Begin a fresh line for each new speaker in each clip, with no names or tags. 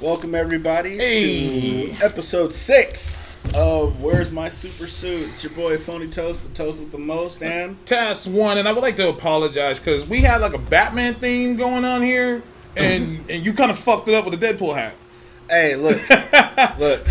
Welcome everybody
Hey.
to episode six of Where's My Super Suit? It's your boy Phony Toast, the toast with the most, and
Task one, and I would like to apologize because we had like a Batman theme going on here, and and you kind of fucked it up with a Deadpool hat.
hey, look, look.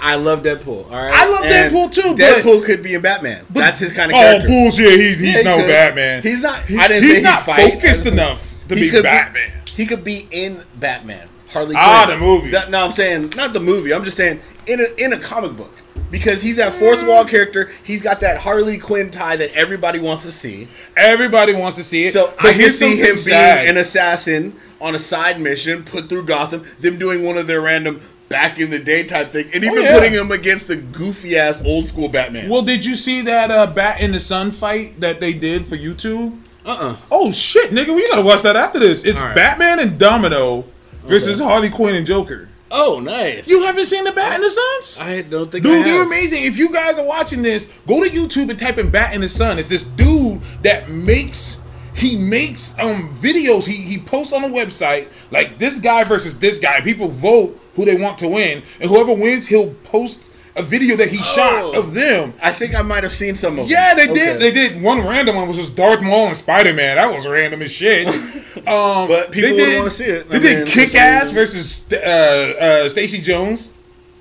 I love Deadpool. All right,
I love
And
Deadpool too, but-
Deadpool could be a Batman. That's his kind of
oh
character.
bullshit! He's, he's
Yeah,
no
because
Batman.
He's not.
He-
I didn't
he's
say
not
he'd fight.
focused enough to
he
be
could
Batman.
he could be in Batman. Harley
Ah,
Quinn.
the movie.
That- no, I'm saying not the movie. I'm just saying in a in a comic book because he's that fourth wall character. He's got that Harley Quinn tie that everybody wants to see.
Everybody wants to see it.
So I can see him
sad.
being an assassin on a side mission, put through Gotham, them doing one of their random back in the day type thing, and even
Oh, yeah.
putting him against the goofy ass old school Batman.
Well, did you see that uh, Bat in the Sun fight that they did for YouTube?
uh uh
Oh shit, nigga, we gotta watch that after this. It's
right.
Batman and Domino versus Harley Quinn and Joker.
Oh, nice.
You haven't seen the Bat in the Suns?
I don't think I
Dude, they're amazing. If you guys are watching this, go to YouTube and type in Bat in the Sun. It's this dude that makes he makes um videos. He he posts on a website like this guy versus this guy. People vote who they want to win, and whoever wins, he'll post a video that he shot
Oh.
of them.
I think I might have seen some of them.
Yeah, they
Okay.
did. They did one random one, was just Darth Maul and Spider Man. That was random as shit. Um,
But people
did-
wanna see it.
They
I
did
mean,
Kick Ass versus uh, uh, Stacey Jones.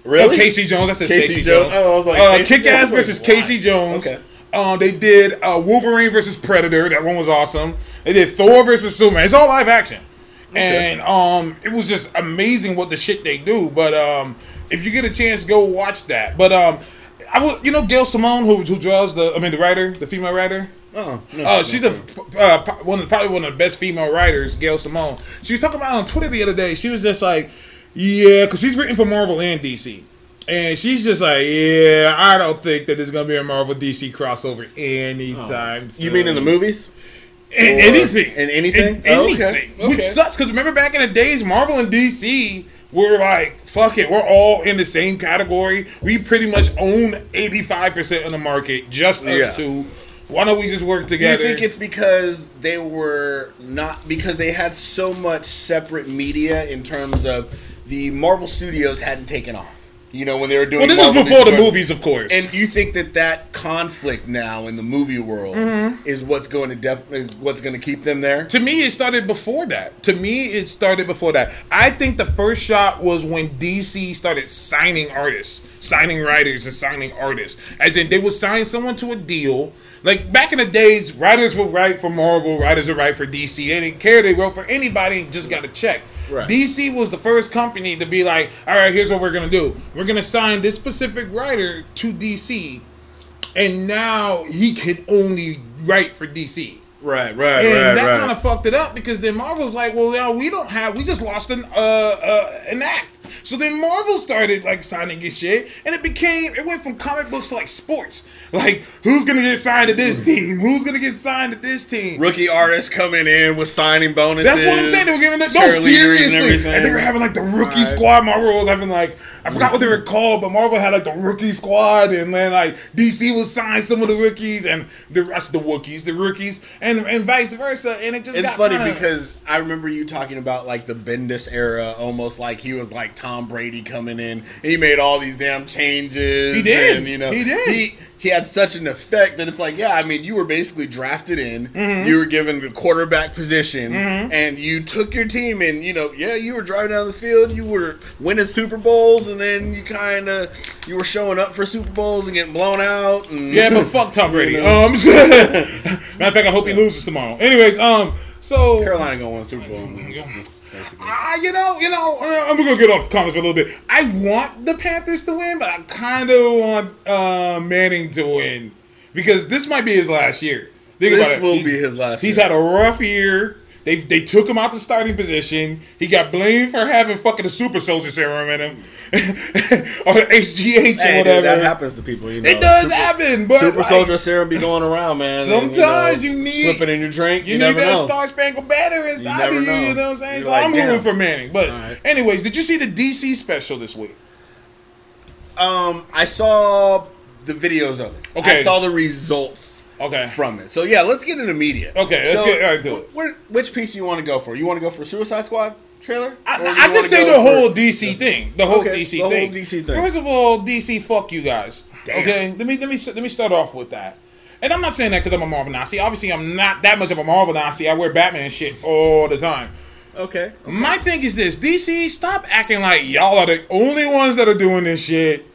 Really?
Oh, Casey Jones. I said Stacey
Jones.
Jones.
Oh, I was like,
uh, Kick Ass versus? Casey Jones.
Okay.
Um, they did uh, Wolverine versus Predator. That one was awesome. They did Thor versus Superman. It's all live action, and um, it was just amazing what the shit they do. But um, if you get a chance, go watch that. But um, I will. You know, Gail Simone, who who draws the. I mean, the writer, the female writer.
Oh, no,
Oh,
no,
she's
no.
the uh, one of, probably one of the best female writers, Gail Simone. She was talking about on Twitter the other day. She was just like, "Yeah," because she's written for Marvel and DC, and she's just like, "Yeah, I don't think that there's gonna be a Marvel DC crossover anytime soon."
You mean in the movies?
In anything?
in anything?
In
Oh, okay.
which
Okay.
sucks because remember back in the days, Marvel and DC were like, "Fuck it, we're all in the same category. We pretty much own eighty five percent of the market, just us
Yeah.
two." Why don't we just work
together? you think it's because they were not because they had so much separate media in terms of the Marvel Studios hadn't taken off? You know when they were doing.
Well, this
Marvel
is before the movies, of course.
And you think that that conflict now in the movie world
Mm-hmm.
is what's going to def- is what's going to keep them there?
to me, it started before that. To me, it started before that. I think the first shot was when DC started signing artists, signing writers, and signing artists. As in, they would sign someone to a deal. Like back in the days, writers would write for Marvel, writers would write for DC. They didn't care. They wrote for anybody and just got a check.
Right.
DC was the first company to be like, all right, here's what we're going to do. We're going to sign this specific writer to DC. And now he can only write for DC.
Right, right,
And that kind of fucked it up because then Marvel's like, well, now we don't have, we just lost an uh, uh an act. So then Marvel started like signing his shit, and it became, it went from comic books to like sports. Like, who's gonna get signed to this team? Who's gonna get signed to this team?
Rookie artists coming in with signing bonuses.
That's what I'm saying. They were giving that no
cheerleaders and
seriously, and, they were having like the rookie
Right.
squad. Marvel was having like I forgot what they were called, but Marvel had like the rookie squad, and then like DC was signed some of the rookies and the rest of the Wookiees, the rookies, and and vice versa. And it just
It's
got
funny
kinda-
because I remember you talking about like the Bendis era, almost like he was like Tom Brady coming in. He made all these damn changes.
He did.
And, you know,
He did.
He he had such an effect that it's like, yeah, I mean, you were basically drafted in.
Mm-hmm.
You were given the quarterback position, and you took your team, and you know, yeah, you were driving down the field. You were winning Super Bowls, and then you kind of you were showing up for Super Bowls and getting blown out. And,
Yeah, but fuck Tom Brady.
You know.
Um, matter of fact, I hope he loses tomorrow. Anyways, um, so
Carolina gonna win Super Bowl. Basically.
I, you know, you know, uh, I'm gonna get off the comments for a little bit. I want the Panthers to win, but I kind of want uh, Manning to win because this might be his last year. Think
This
about it.
will
He's-
be his last
He's
year.
had a rough year. They they took him out the starting position. He got blamed for having fucking a super soldier serum in him, or HGH or whatever.
dude, that happens to people. You know.
It does
Super-
happen, but
Super
like,
Soldier serum be going around, man. and,
Sometimes
know,
you need-
slipping in your drink.
You,
You,
need
never
that
know.
Star Spangled Banner inside you.
know.
You know what I'm saying?
You're
so
like,
I'm rooting for Manning. But
Alright.
anyways, did you see the DC special this week?
Um, I saw the videos of it.
Okay.
I saw the results
Okay.
from it. So yeah, let's get into media.
Okay, let's
so,
get right to it.
wh- where- which piece do you want to go for? You want to go for Suicide Squad? trailer?
I, I just say the
for-
whole DC thing. The whole
Okay,
DC
the whole
thing.
DC thing.
First of all, DC, fuck you guys.
Damn.
Okay, let me let me let me start off with that. And I'm not saying that because I'm a Marvel Nazi. Obviously, I'm not that much of a Marvel Nazi. I wear Batman shit all the time.
Okay.
My thing is this: DC, stop acting like y'all are the only ones that are doing this shit.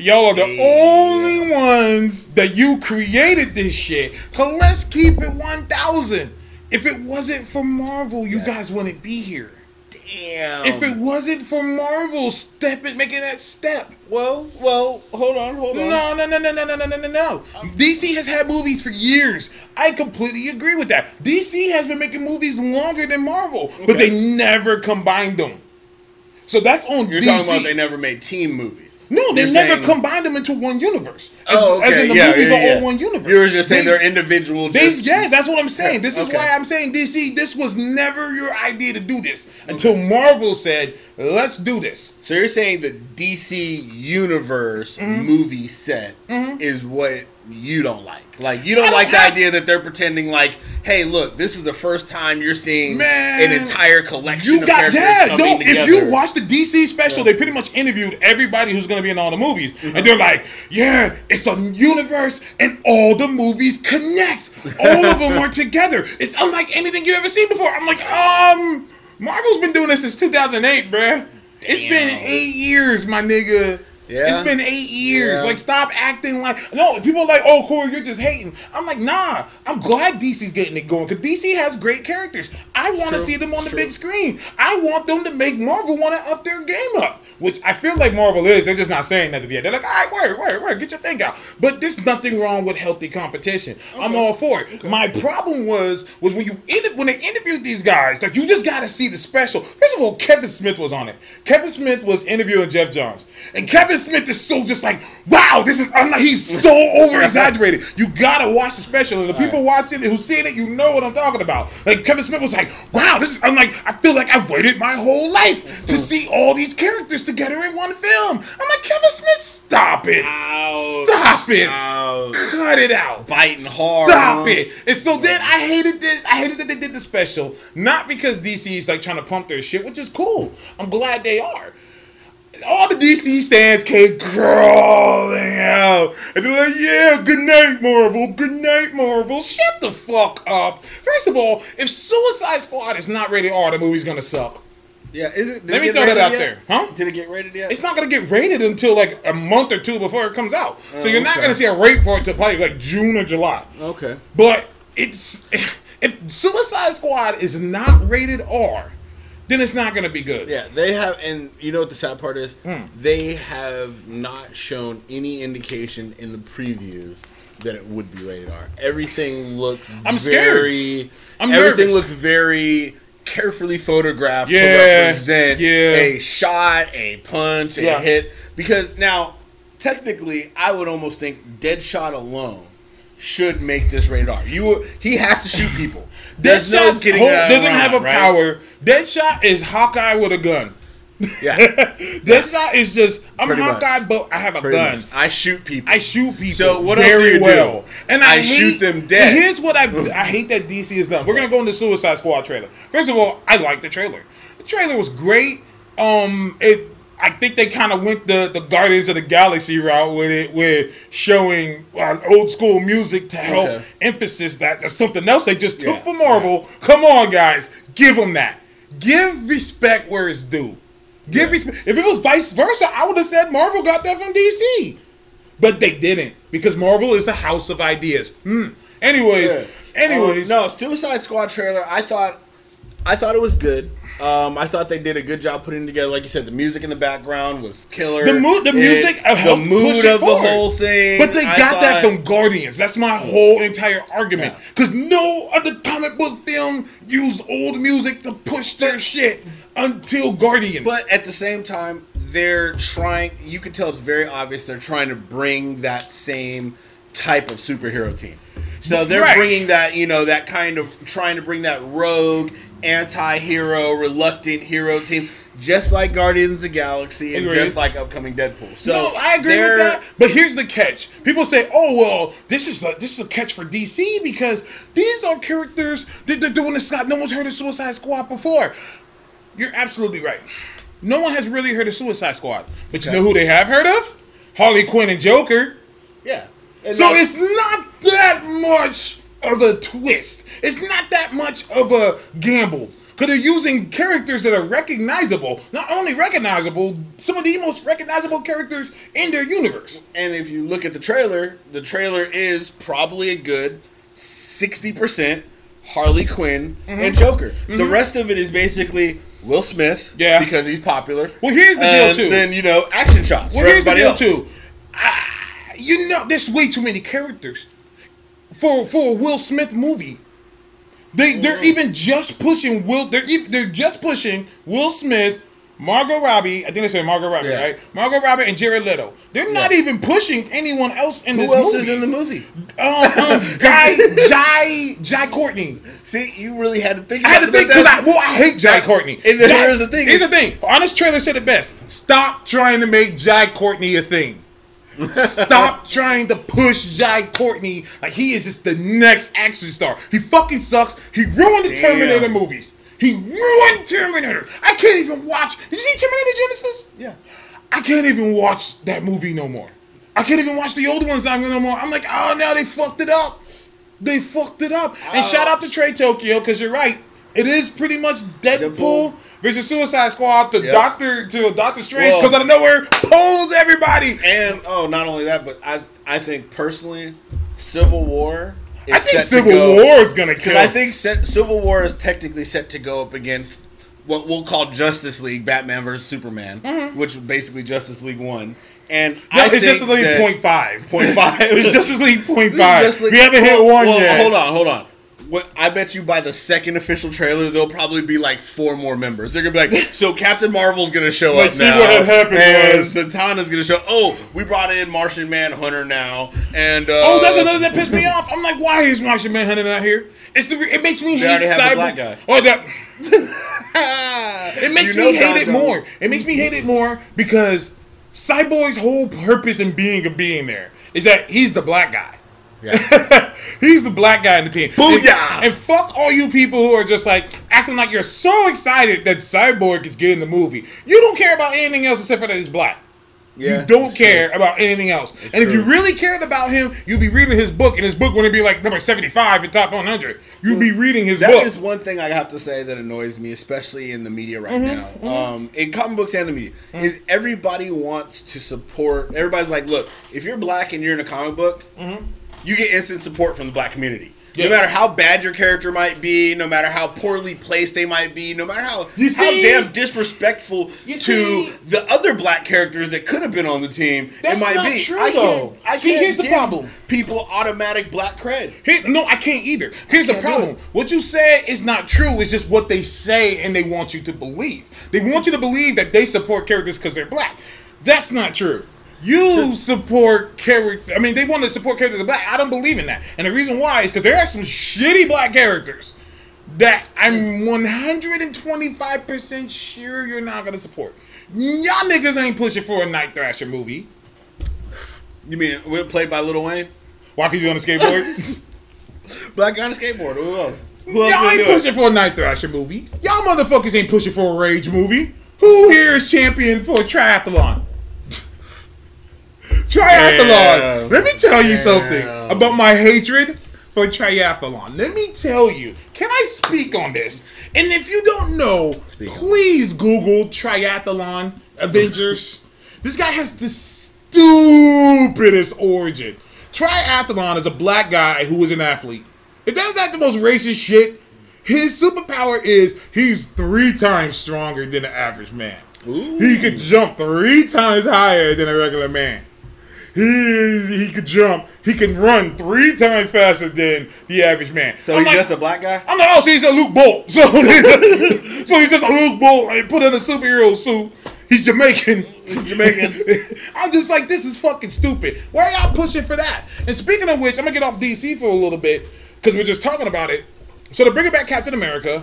Y'all are the only ones that you created this shit. So let's keep it 1,000. If it wasn't for Marvel, you
Yes.
guys wouldn't be here.
Damn.
If it wasn't for Marvel, step it, making that step.
well, well, hold on, hold on.
No, no, no, no, no, no, no, no, no, no. Um, DC has had movies for years. I completely agree with that. DC has been making movies longer than Marvel, but they never combined them. So that's on
You're
DC.
talking about they never made team movies.
No, they never
saying-
combined them into one universe. As,
Oh, okay.
as in the
yeah,
movies
yeah,
are
yeah.
all one universe.
You were just saying
They-
they're individual.
They,
Just,
yeah, that's what I'm saying. This is
okay.
why I'm saying DC. This was never your idea to do this until Marvel said, "Let's do this."
So you're saying the DC universe
Mm-hmm.
movie set is what you don't like? Like you don't,
don't
like the
have-
idea that they're pretending like, hey, look, this is the first time you're seeing
Man,
an entire collection
You
of
got
characters
yeah. No,
together.
if you watch the DC special, they pretty much interviewed everybody who's gonna be in all the movies,
Mm-hmm.
and they're like, "Yeah, it's a universe, and all the movies connect. All of them are together. It's unlike anything you've ever seen before." I'm like, um, Marvel's been doing this since 2008, bruh. It's been eight years, my nigga.
Yeah.
It's been eight years.
Yeah.
Like, stop acting like no. People are like, oh, Corey, you're just hating. I'm like, nah. I'm glad DC's getting it going because DC has great characters. I want to see them on the
true.
big screen. I want them to make Marvel want to up their game up, which I feel like Marvel is. They're just not saying that yet. They're like, all right, word, word, word, get your thing out. But there's nothing wrong with healthy competition. I'm all for it. My problem was was when you when they interviewed these guys, like you just got to see the special. First of all, Kevin Smith was on it. Kevin Smith was interviewing Geoff Johns, and Kevin Smith is so just like, wow, this is unlike. He's so over exaggerated. You gotta watch the special, and the people watching it who seen it, you know what I'm talking about. Like Kevin Smith was like, wow, this is unlike. I feel like I've waited my whole life to see all these characters together in one film. I'm like, Kevin Smith, stop it,
Ouch.
stop it,
Ouch.
cut it out.
biting hard.
Stop
huh?
it. And so then I hated this. I hated that they did the special. Not because DC is like trying to pump their shit, which is cool. I'm glad they are. All the DC stands came crawling out. And they're like, yeah, good night, Marvel. Good night, Marvel. Shut the fuck up. First of all, if Suicide Squad is not rated R, the movie's gonna suck.
Yeah, is it?
Let
it
me throw that out
yet?
there. Huh?
Did it get rated yet?
It's not gonna get rated until like a month or two before it comes out. So you're not gonna see a rate for it till probably like June or July.
okay.
But it's if Suicide Squad is not rated R, then it's not gonna be good.
Yeah, they have, and you know what the sad part is?
Hmm.
They have not shown any indication in the previews that it would be rated R. Everything looks
I'm scared. I'm
everything
nervous.
looks very carefully photographed
Yeah,
to represent
yeah.
a shot, a punch, a
Yeah.
hit. Because now, technically, I would almost think Deadshot alone should make this radar. You, he has to shoot people. There's no
Deadshot's
getting
whole-
that
doesn't
around,
have a
right?
power. Deadshot is Hawkeye with a gun.
Yeah,
Deadshot is just I'm
Pretty much.
Hawkeye, but I have a
pretty
gun.
much. I shoot people.
I shoot people.
So what else
very
do you do?
well. And I,
I shoot them dead.
Here's what I I hate that DC has done. We're gonna go into Suicide Squad trailer. First of all, I like the trailer. The trailer was great. Um, it. I think they kind of went the, the Guardians of the Galaxy route with it, with showing uh, old school music to help
Okay.
emphasis that that's something else they just took
Yeah.
from Marvel. Come on, guys, give them that. Give respect where it's due. Give respect. If it was vice versa, I would have said Marvel got that from DC. But they didn't because Marvel is the house of ideas. Hmm. Anyways,
Yeah.
anyways,
Um, no, Suicide Squad trailer. I thought, I thought it was good. Um, I thought they did a good job putting it together. Like you said, the music in the background was killer.
The mood- the
It-
music
the mood of the whole thing.
but they
I
got that from Guardians. That's my whole entire argument. Because no other comic book film used old music to push their shit until Guardians.
But at the same time, they're trying. You can tell it's very obvious they're trying to bring that same type of superhero team. So they're
Right.
bringing that, you know, that kind of trying to bring that rogue, anti-hero, reluctant hero team, just like Guardians of the Galaxy and
Agreed.
just like upcoming Deadpool. So
no, I agree with that. But here's the catch: people say, "Oh well, this is a this is a catch for DC because these are characters that they're doing this. Scott, no one's heard of Suicide Squad before." You're absolutely right. No one has really heard of Suicide Squad, but you
Okay.
know who they have heard of? Harley Quinn and Joker.
Yeah. And
So it's not that much of a twist. It's not that much of a gamble. Because they're using characters that are recognizable. Not only recognizable, some of the most recognizable characters in their universe.
and if you look at the trailer, the trailer is probably a good sixty percent Harley Quinn
Mm-hmm.
and Joker. The rest of it is basically Will Smith,
Yeah.
because he's popular.
Well, here's the deal,
and
too.
Then you know, action shots
Well,
for
here's the deal
else.
too. Ah, you know, there's way too many characters for for a Will Smith movie. They they're even just pushing Will. They're they're just pushing Will Smith, Margot Robbie. I think they said Margot Robbie,
Yeah.
right? Margot Robbie and Jared Leto. They're not even pushing anyone else in
Who
this
else
movie.
is in the movie?
um, um, Guy Jai Jai Courtney.
See, you really had to think.
I had to think because I well I hate Jai Courtney.
and then here's the thing.
Here's the thing. Honest trailer said it best. Stop trying to make Jai Courtney a thing. Stop trying to push Jai Courtney like he is just the next action star. He fucking sucks. He ruined the
Damn.
Terminator movies. He ruined Terminator. I can't even watch. Did you see Terminator Genisys?
Yeah.
I can't even watch that movie no more. I can't even watch the old ones no more. I'm like, oh, now they fucked it up. They fucked it up. And shout oh. out to Trey Tokyo because you're right. It is pretty much Deadpool,
Deadpool.
versus Suicide Squad. The
Yep.
Doctor to Doctor Strange
Well-
comes out of nowhere, pulls everybody.
And oh, not only that, but I I think personally, Civil War. Is
I think
set to
Civil
go-
War is gonna
Because
kill.
I think set, Civil War is technically set to go up against what we'll call Justice League, Batman versus Superman, which basically Justice League One. And
Mm-hmm. No,
I
it's
think
Justice League
that-
point five.
Point five.
it's Justice League point
This is
five.
Justice League-
we haven't hit one
well,
yet.
Hold on, hold on. What I bet you by the second official trailer, there'll probably be like four more members. They're gonna be like, so Captain Marvel's gonna show
Like,
up
see
now.
what happened
and
was-
Zatanna's gonna show. Oh, we brought in Martian Manhunter now, and uh,
Oh, that's another that pissed me off. I'm like, why is Martian Manhunter not here? It's the. It makes me
They
hate
already have the
cyber.
black guy.
Oh, that.
It
makes me hate it more. It makes me hate it more because Cyborg's whole purpose in being a being there is that he's the black guy. he's the black guy in the team.
Booyah!
And, and fuck all you people who are just like acting like you're so excited that Cyborg is getting the movie. You don't care about anything else except for that he's black.
Yeah,
you don't
it's
care about anything else. and if you really cared about him, you'd be reading his book, and his book wouldn't be like number 75 in top 100. You'd be reading his
That
book.
is one thing I have to say that annoys me, especially in the media right
Mm-hmm,
now. Um, in comic books and the media, is everybody wants to support. Everybody's like, look, if you're black and you're in a comic book, you get instant support from the black community.
Yes.
No matter how bad your character might be, no matter how poorly placed they might be, no matter how
You
how damn disrespectful to
see?
the other black characters that could have been on the team,
That's
it might
not
be.
true,
I
though.
can't, I
See,
can't
here's the
give
problem.
People automatic black cred.
Here, no, I can't either. Here's the
Can't do
problem. What you said is not true. It's just what they say and they want you to believe. They want you to believe that they support characters because they're black. That's not true. You support character. I mean, they want to support characters black. I don't believe in that. And the reason why is because there are some shitty black characters that I'm 125% sure you're not going to support. Y'all niggas ain't pushing for a Night Thrasher movie.
You mean we're played by Lil Wayne?
Why? He's on a skateboard?
Black guy on a skateboard. Who else? Who else
Y'all ain't pushing for a Night Thrasher movie. Y'all motherfuckers ain't pushing for a Rage movie. Who here is champion for a triathlon? Triathlon.
Damn.
Let me tell you something about my hatred for triathlon. Let me tell you. Can I speak on this? And if you don't know,
Speak on
please Google triathlon Avengers. this guy has the stupidest origin. Triathlon is a black guy who is an athlete. If that's not the most racist shit, his superpower is he's three times stronger than the average man. He could jump three times higher than a regular man. He he could jump. He can run three times faster than the average man.
So
I'm
he's
like,
just a black guy?
I'm like, oh, so he's a Luke Bolt. So, so he's just a Luke Bolt and put in a superhero suit. He's Jamaican.
Jamaican.
I'm just like, this is fucking stupid. Why are y'all pushing for that? And speaking of which, I'm gonna get off DC for a little bit because we're just talking about it. So to bring it back, Captain America.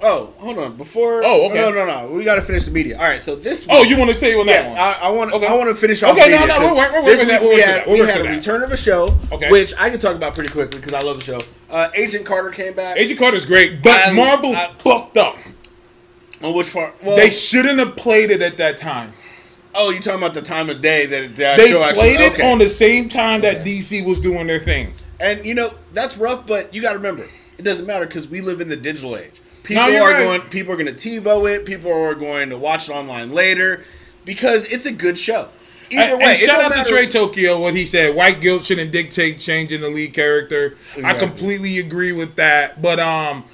Oh, hold on. Before.
Oh, okay.
No, no, no. We got to finish the media. All right. So this.
Oh, you want to say on that
Yeah,
one?
I, I want.
Okay.
I want to finish off.
Okay, no, no,
'cause
we'll work- we'll work
this
that,
week
we'll
we had we had a
that.
return of a show,
Okay.
which I can talk about pretty quickly because I love the show. Uh, Agent Carter came back.
Agent Carter's great, but
I-
Marvel
I-
fucked up.
On which part? Well,
They shouldn't have played it at that time.
oh, you talking about the time of day that that
They played
actually?
it
okay.
on the same time that DC was doing their thing.
And you know that's rough, but you got to remember, it doesn't matter because we live in the digital age. People
No, you're right.
going. People are going to TiVo it. People are going to watch it online later because it's a good show. Either way,
and shout out
matter-
to Trey Tokyo what he said. White guilt shouldn't dictate changing the lead character. I completely agree with that. But um,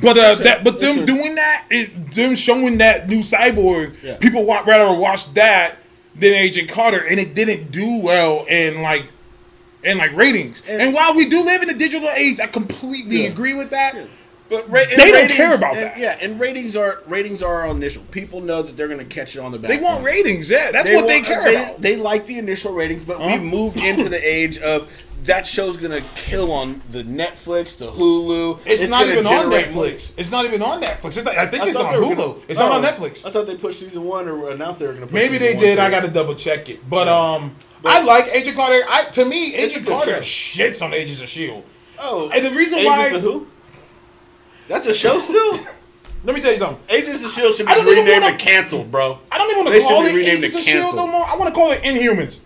but uh, that but them
Listen.
doing that, it, them showing that new cyborg,
Yeah.
people wa- rather watch that than Agent Carter, and it didn't do well in like in like ratings. And,
And-
while we do live in a digital age, I completely
Yeah.
agree with that.
Yeah. But ra-
They don't care about
and-
that.
Yeah, and ratings are ratings are our initial. People know that they're going to catch it on the back.
They want
end.
ratings, yeah. That's what they care
they,
about.
They like the initial ratings, but
Uh-huh.
we moved into the age of that show's gonna kill on the Netflix, the Hulu.
It's, not even on. Netflix. It's not even on Netflix. It's not, I think
I
it's on
they
Hulu.
gonna-
it's not on
oh,
Netflix.
I thought they pushed season one or announced they were gonna. Push
Maybe they did. I got to double check it. But um,
But-
I like Agent Carter. I to me,
It's
Agent Carter
show.
shits on Agents of Shield.
Oh,
And the reason
Agents
why-
of who? That's a show still.
Let me tell you something.
Agents of Shield should be
I don't even
renamed
wanna-
and canceled, bro.
I don't even want to call it
be renamed
Agents of Shield no more. I want to call it Inhumans.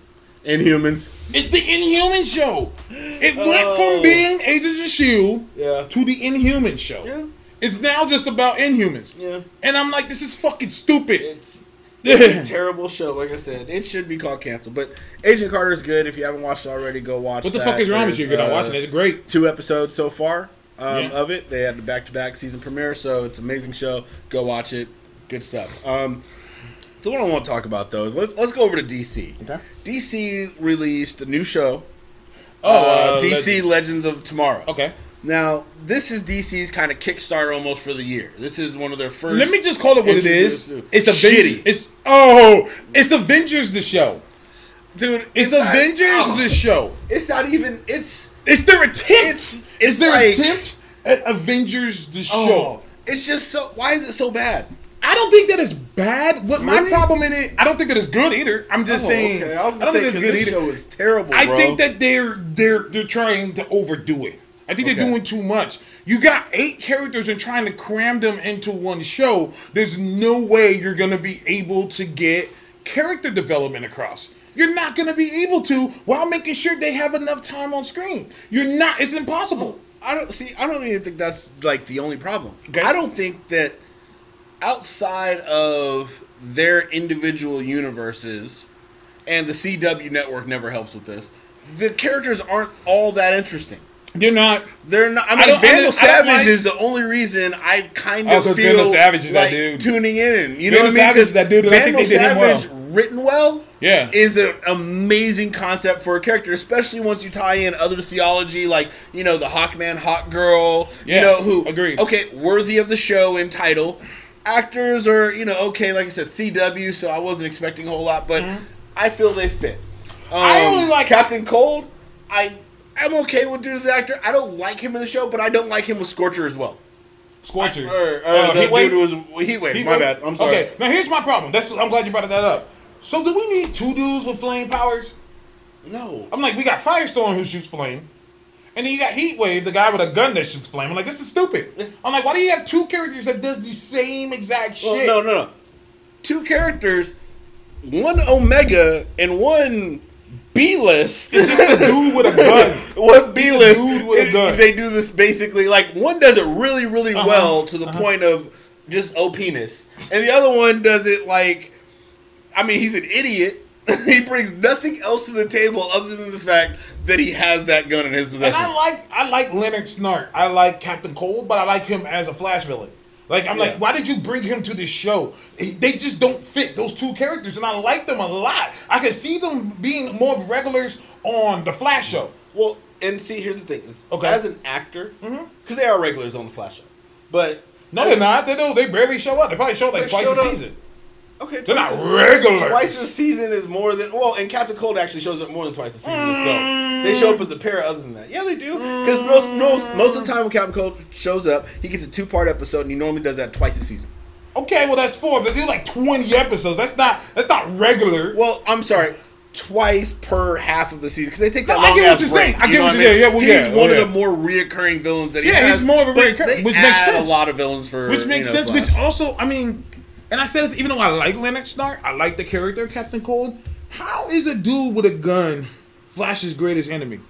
Inhumans.
It's the Inhuman show. It went
Oh.
from being Agents of Shield
Yeah.
to the Inhuman show.
Yeah.
It's now just about Inhumans.
Yeah.
And I'm like, this is fucking stupid.
It's it's a terrible show. Like I said, it should be called canceled. But Agent Carter is good. If you haven't watched it already, go watch. It.
What the
that.
fuck is wrong with you? You're not
uh,
watching it. It's great.
Two episodes so far um,
Yeah.
of it. They had the back-to-back season premiere, so it's an amazing show. Go watch it. Good stuff. Um, the one I want to talk about though is let, let's go over to DC.
Okay.
DC released a new show.
Oh,
uh,
uh,
DC
Legends.
Legends. of Tomorrow.
Okay.
Now, this is DC's kind of Kickstarter almost for the year. This is one of their first.
Let me just call it what it
Introduce
is.
it.
It's Avengers.
Shitty.
It's oh, it's Avengers the show.
dude.
It's,
not-
Avengers
oh,
the show.
It's not even. It's
It's their attempt.
It's-
It's,
it's
their
like-
attempt at Avengers the
oh,
show.
it's just so. Why is it so bad?
I don't think that is bad. What my problem in it, I don't think that it's good either. I'm just
Oh,
saying.
okay. I was
I don't
say
think it's
this
good either.
show is terrible.
I
bro.
think that they're they're they're trying to overdo it. I think they're doing too much. You got eight characters and trying to cram them into one show. There's no way you're gonna be able to get character development across. You're not gonna be able to while making sure they have enough time on screen. You're not. It's impossible.
I don't see. I don't even think that's like the only problem.
Okay.
I don't think that outside of their individual universes, and the CW network never helps with this. The characters aren't all that interesting.
You're not.
They're not. I mean,
I
Vandal
I
Savage
like-
is the only reason I kind of feel
Vandal Savage is that
like
dude.
tuning in. You know
Vandal
what I mean?
Savage that dude, I think they did him well.
Savage written well.
Yeah.
is an amazing concept for a character, especially once you tie in other theology, like you know the Hawkman, Hawk Girl.
Yeah,
you know who?
agreed.
Okay, worthy of the show in title. Actors are you know okay, like I said, CW, so I wasn't expecting a whole lot, but I feel they fit. Um,
Mm-hmm. I only like-
Captain Cold. I I'm okay with dude as an actor. I don't like him in the show, but I don't like him with Scorcher as well.
Scorcher.
Or, or
Uh,
the
Heatwave?
dude who was Heatwave.
He
my bad. I'm sorry.
Okay, now here's my problem. That's I'm glad you brought that up. So do we need two dudes with flame powers?
No.
I'm like, we got Firestorm who shoots flame, and then you got Heatwave, the guy with a gun that shoots flame. I'm like, this is stupid. I'm like, why do you have two characters that does the same exact
Well,
shit?
no, no, no. Two characters, one Omega and one B list.
It's just a dude with a gun.
One B list.
dude with a gun.
They do this basically like one does it really, really
Uh-huh,
well to the point of just penis, and the other one does it like, I mean, he's an idiot. he brings nothing else to the table other than the fact that he has that gun in his
And
possession.
I like I like Leonard Snart. I like Captain Cold, but I like him as a Flash villain. Like I'm
Yeah.
like, why did you bring him to this show? They just don't fit those two characters, and I like them a lot. I can see them being more regulars on the Flash show.
Well, and see, here's the thing: is
Okay. Mm-hmm.
as an actor, because they are regulars on the Flash show, but
No, they're not. They don't. They barely show up. They probably show up like twice a
up-
season.
Okay,
They're not
a-
regulars.
Twice a season is more than well, and Captain Cold actually shows up more than twice a season.
Mm.
So they show up as a pair. Other than that, yeah, they do. Because most, most most of the time when Captain Cold shows up, he gets a two part episode, and he normally does that twice a season.
Okay, well that's four, but they're like twenty episodes. That's not. That's not regular.
Well, I'm sorry. Twice per half of the season because they take that
No, I get what you're
break.
saying. I
you
get what you're saying. Yeah, well,
he's
yeah,
one
well,
of the more reoccurring villains that he
Yeah,
has.
he's more of a
but
reoccur-
they
which makes sense.
A lot of villains for
which makes
you know,
sense.
Flash.
Which also, I mean, And I said, even though I like Leonard Snart, I like the character Captain Cold. How is a dude with a gun Flash's greatest enemy?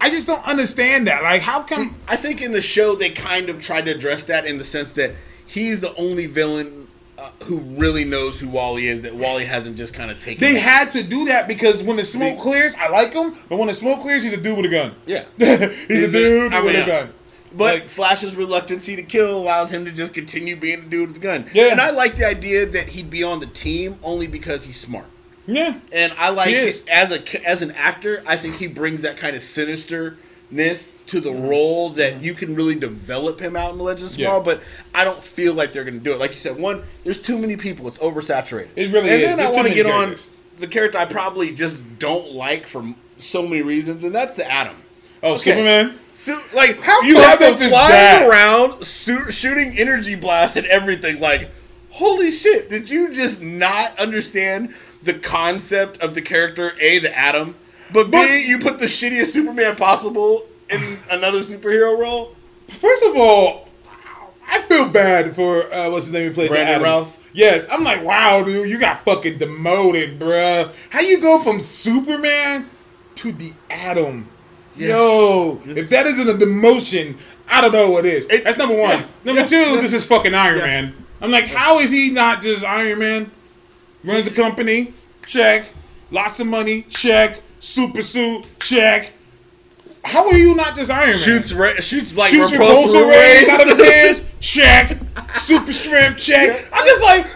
I just don't understand that. Like, how come?
I think in the show they kind of tried to address that in the sense that he's the only villain uh, who really knows who Wally is. That Wally hasn't just kind of taken.
They had to do that because when the smoke
They-
clears, I like him, but when the smoke clears, he's a dude with a gun.
yeah.
he's a dude
I
with
mean,
a gun.
But
Like-
Flash's reluctancy to kill allows him to just continue being the dude with the gun.
Yeah.
And I like the idea that he'd be on the team only because he's smart.
Yeah.
And I like
He
it,
is.
as a as an actor, I think he brings that kind of sinisterness to the mm-hmm. role that mm-hmm. you can really develop him out in the Legends of
Yeah.
Tomorrow. But I don't feel like they're going to do it. Like you said, one, there's too many people; it's oversaturated.
It really
and
is.
then
There's
I want to get on the character I probably just don't like for so many reasons, and that's the Atom.
Oh,
Okay.
Superman.
So, like,
How
you have them flying
that?
around, su- shooting energy blasts and everything. Like, holy shit! Did you just not understand the concept of the character A, the Atom, but,
But-
B, you put the shittiest Superman possible in another superhero role?
First of all, I feel bad for uh, what's his name? He plays the
Brandon. Routh?
Yes, I'm like, wow, dude, you got fucking demoted, bruh. How you go from Superman to the Atom?
Yes.
Yo, if that isn't a demotion, I don't know what is.
It-
That's number one.
yeah,
number
yeah,
two,
yeah.
this is fucking Iron. Man. I'm like, how is he not just Iron Man? Runs a company, check. Lots of money, check. Super suit, check. How are you not just Iron Man?
Shoots, ra- shoots like
shoots
repulsor
repulsor rays out of his hands. Check. Super strength. Check. I'm just like,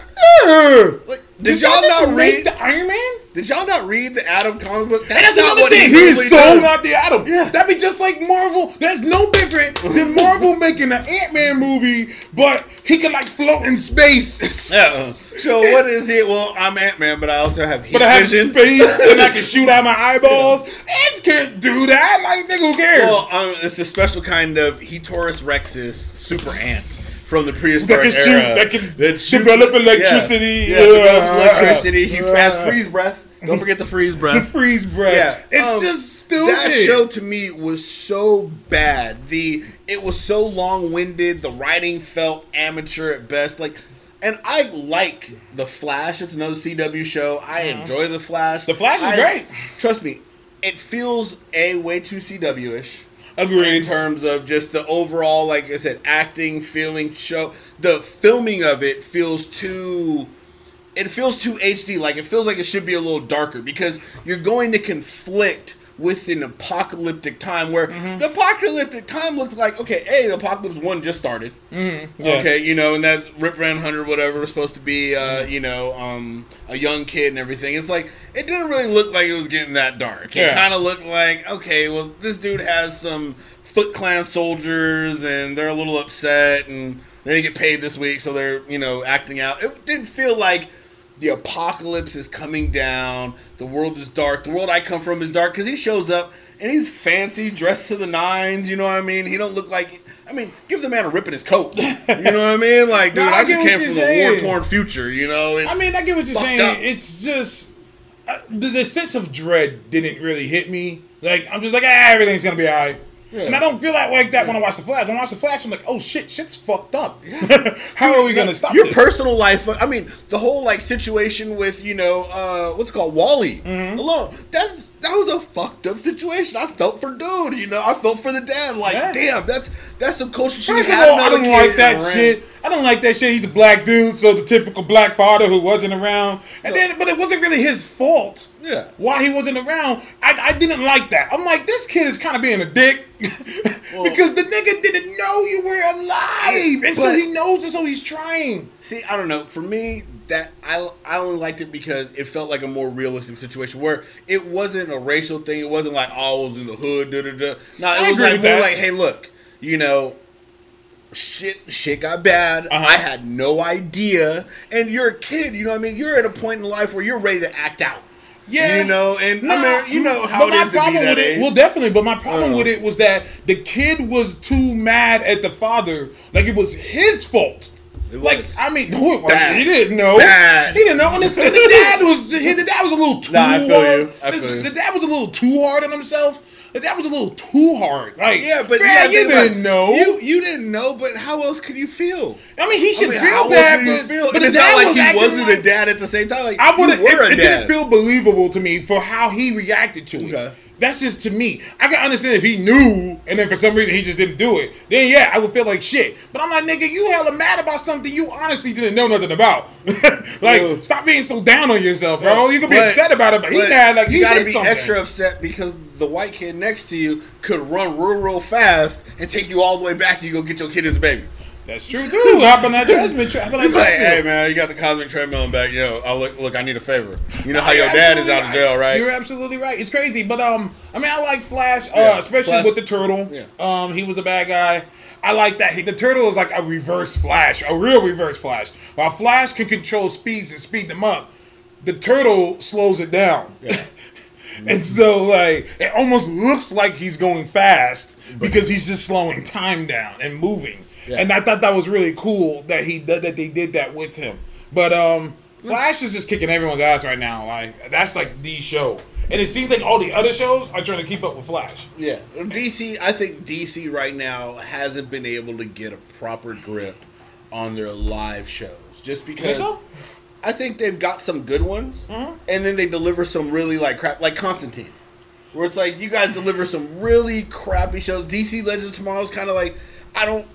"Ugh."
Like,
did,
did
y'all
y'all not read?
the Iron Man?
Did y'all not read the Atom comic book?
And that's
not what
thing.
he
He's so
does.
not the Atom.
Yeah.
That'd be just like Marvel. That's no different than Marvel making an Ant Man movie, but he can like float in space.
Yeah. So what is it? Well, I'm Ant Man, but I also have heat
But I have
vision.
space and I can shoot out my eyeballs. Ants can't do that. Like, nigga, who cares?
Well, um, it's a special kind of Hetorus rexus super ant from the
that
prehistoric
can shoot,
era.
that can
shoots-
develop electricity.
Yeah, yeah develops electricity. He
Yeah.
has freeze breath. Don't forget the freeze breath.
the freeze breath.
Yeah,
it's
um,
just stupid.
That show to me was so bad. The it was so long winded. The writing felt amateur at best. Like, and I like the Flash. It's another CW show. I enjoy the Flash.
The Flash is
I-
great.
Trust me, it feels a way too CW ish. In terms of just the overall, like I said, acting, feeling, show. The filming of it feels too. It feels too HD. Like it feels like it should be a little darker because you're going to conflict with an apocalyptic time where
Mm-hmm.
the apocalyptic time looks like okay, hey, the apocalypse one just started.
Yeah.
Okay, you know, and that's Rip Van Hunter, whatever, was supposed to be, uh, you know, um, a young kid and everything. It's like it didn't really look like it was getting that dark. It kind of looked like okay, well, this dude has some Foot Clan soldiers, and they're a little upset, and they didn't get paid this week, so they're you know acting out. It didn't feel like the apocalypse is coming down. The world is dark. The world I come from is dark because he shows up and he's fancy, dressed to the nines. You know what I mean? He don't look like. I mean, give the man a rip in his coat. You know what I mean? Like, dude,
No, I
I, just came from the war torn future. You know?
I mean, I get what you're saying.
up.
It's just uh, the, the sense of dread didn't really hit me. Like I'm just like, ah, everything's gonna be alright. And I don't feel that like that when I watch the Flash. When I watch the Flash, I'm like, oh shit, shit's fucked up. How are we gonna stop
your
this?
personal life. I mean, the whole like situation with you know uh, what's it called Wally
Mm-hmm.
alone. That's that was a fucked up situation. I felt for dude. You know, I felt for the dad. Like,
Yeah.
damn, that's that's some culture shit.
First of all, I don't
kid
like that shit. I don't like that shit. He's a black dude, so the typical black father who wasn't around. And then, but it wasn't really his fault.
Yeah.
Why he wasn't around, I, I didn't like that. I'm like, this kid is kind of being a dick because the nigga didn't know you were alive, and so he knows and so he's trying.
See, I don't know. For me, that I I only liked it because it felt like a more realistic situation where it wasn't a racial thing. It wasn't like oh, I was in the hood. Da da da. No,
I
it was like more like, hey, look, you know. Shit, shit got bad.
Uh-huh.
I had no idea, and you're a kid. You know what I mean? You're at a point in life where you're ready to act out.
Yeah,
you know, and
Nah,
I mean, you know how
but
it
my
is be
problem
that
with
age.
it, well, definitely. But my problem
Uh.
with it was that the kid was too mad at the father, like it was his fault.
It
Like
was.
I mean, no, it wasn't. He didn't know.
Bad.
He didn't know. And the, the dad was the dad was a little too
Nah, I feel
hard.
you. I
the,
feel you.
the dad was a little too hard on himself. Like, that was a little too hard. Like,
Yeah, but
bruh,
gotta
you didn't
it.
know.
You you didn't know, but how else could you feel?
I mean, he should
I mean,
feel
how
bad, but,
feel?
but
it's not like he wasn't
like,
a dad at the same time. Like
I would. It, it didn't feel believable to me for how he reacted to it. That's just to me. I can understand if he knew and then for some reason he just didn't do it. Then yeah, I would feel like shit. But I'm like, nigga, you hella mad about something you honestly didn't know nothing about. like,
Yeah.
stop being so down on yourself, bro. You can be
But-
upset about it, but, he
but
mad like
you
he
gotta be
something.
extra upset because the white kid next to you could run real, real fast and take you all the way back. and You go get your kid as a baby.
That's true too. Hop on that treadmill. Hop on that
like, hey man, you got the cosmic treadmill back. Yo, I look, look, I need a favor. You know how your dad is out of jail, right?
You're absolutely right. It's crazy, but um, I mean, I like Flash,
Yeah,
uh, especially
Flash-
with the turtle.
Yeah.
Um, he was a bad guy. I like that. He, the turtle is like a reverse Flash, a real reverse Flash. While Flash can control speeds and speed them up, the turtle slows it down.
Yeah.
and so, like, it almost looks like he's going fast because he's just slowing time down and moving.
Yeah.
And I thought that was really cool that he that, they did that with him. But um, Flash is just kicking everyone's ass right now. Like that's like the show, and it seems like all the other shows are trying to keep up with Flash.
Yeah, DC. I think DC right now hasn't been able to get a proper grip on their live shows, just
Think
because.
so?
I think they've got some good ones,
Mhm.
and then they deliver some really like crap, like Constantine, where it's like you guys deliver some really crappy shows. DC Legends of Tomorrow is kind of like I don't.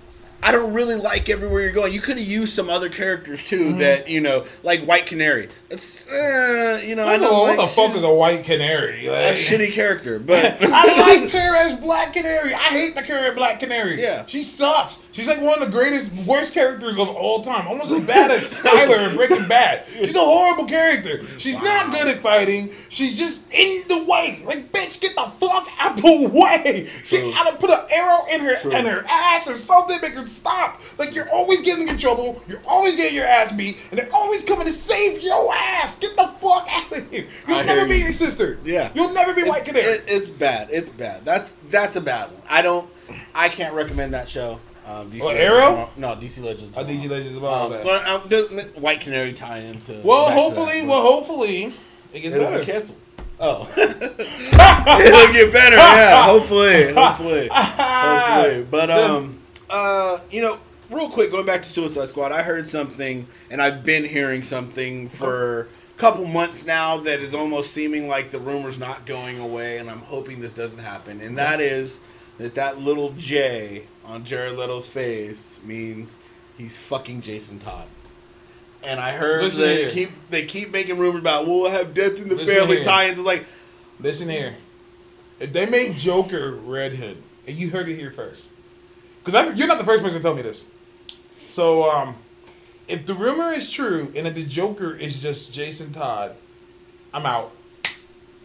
I don't really like everywhere you're going. You could have used some other characters too
Mm-hmm.
that you know, like White Canary. It's uh, you know, I
What the,
know
what
like,
the fuck is a white canary?
a shitty character, but
I liked her as Black Canary. I hate the character Black Canary.
Yeah.
She sucks. She's like one of the greatest, worst characters of all time. Almost as bad as Skyler in Breaking Bad. She's a horrible character. She's not good at fighting. She's just in the way. Like, bitch, get the fuck out the way.
True.
Get out and put an arrow in her
True.
in her ass or something, make her stop. Like you're always getting in trouble. You're always getting your ass beat, and they're always coming to save your ass. Get the fuck out of here. You'll
I
never be
you.
your sister.
Yeah.
You'll never be White Canary.
it- it's bad. It's bad. That's that's a bad one. I don't. I can't recommend that show. Um, DC Legends
Arrow?
No, DC Legends.
She
Tomorrow.
legends about
Um,
that.
but um, White Canary tie into.
Well, hopefully,
that,
well, hopefully, it gets
it'll
better.
be canceled. Oh, it'll get better. Yeah, hopefully, hopefully, hopefully. But um, uh, you know, real quick, going back to Suicide Squad, I heard something, and I've been hearing something for a couple months now that is almost seeming like the rumor's not going away, and I'm hoping this doesn't happen. And that is that that little J on Jared Leto's face means he's fucking Jason Todd. And I heard
Listen
they
here.
keep they keep making rumors about we'll have death in the
Listen
family
here.
tie-ins. It's like
Listen here. If they make Joker Red Hood, and you heard it here first, because you're not the first person to tell me this. So, um, if the rumor is true and that the Joker is just Jason Todd, I'm out.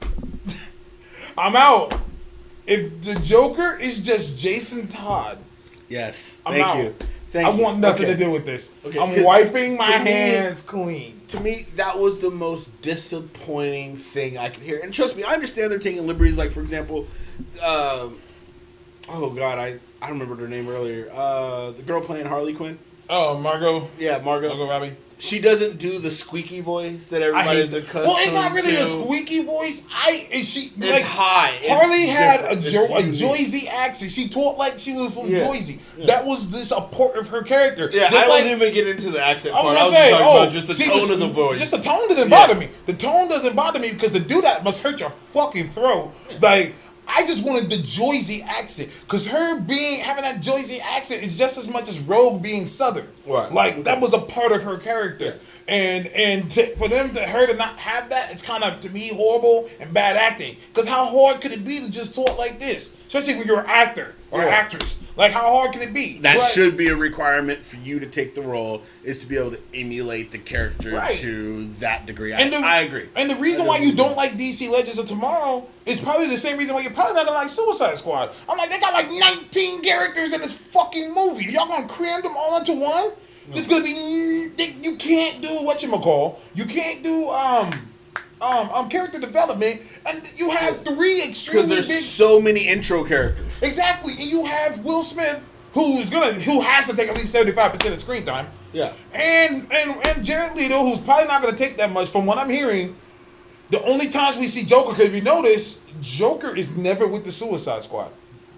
I'm out. If the Joker is just Jason Todd,
Yes.
I'm
Thank
out.
you. Thank you.
I
you.
want nothing
Okay.
to do with this.
Okay,
I'm wiping my
to me-
hands clean.
To me, that was the most disappointing thing I could hear. And trust me, I understand they're taking liberties. Like, for example, um, oh god, I I remember her name earlier. Uh, the girl playing Harley Quinn.
Oh, Margot,
Yeah, Margot.
Margot Robbie.
She doesn't do the squeaky voice that everybody's accustomed
Well, it's not really
to.
a squeaky voice. I she
It's
like
high. It's
Harley had a,
different. It's
a
unique.
Jersey accent. She talked like she was from
Yeah.
Jersey.
Yeah.
That was just a part of her character.
Yeah,
Just
I
like,
wasn't even getting into the accent
I was.
I was just
say,
talking
oh,
about just the
see,
tone of the voice.
Just the tone doesn't
Yeah.
bother me. The tone doesn't bother me because to do that must hurt your fucking throat. Like I just wanted the Jersey accent because her being having that Jersey accent is just as much as Rogue being Southern.
Right.
Like that was a part of her character. And and to, for them to her to not have that, it's kind of to me horrible and bad acting. Because how hard could it be to just talk like this, especially when you're an actor or
Yeah.
actress? Like how hard can it be?
That should be a requirement for you to take the role is to be able to emulate the character
Right.
to that degree. I,
And the,
I agree.
And the reason why you don't like DC Legends of Tomorrow is probably the same reason why you're probably not gonna like Suicide Squad. I'm like, they got like 19 characters in this fucking movie. Y'all gonna cram them all into one? It's gonna be they, you can't do what you call. You can't do um um um character development, and you have three
Because
extremely
there's
big
so many intro characters.
exactly, and you have Will Smith who's gonna who has to take at least 75 percent of screen time.
Yeah.
And and and Jared Leto, who's probably not going to take that much, from what I'm hearing, The only times we see Joker, because if you notice, Joker is never with the Suicide Squad.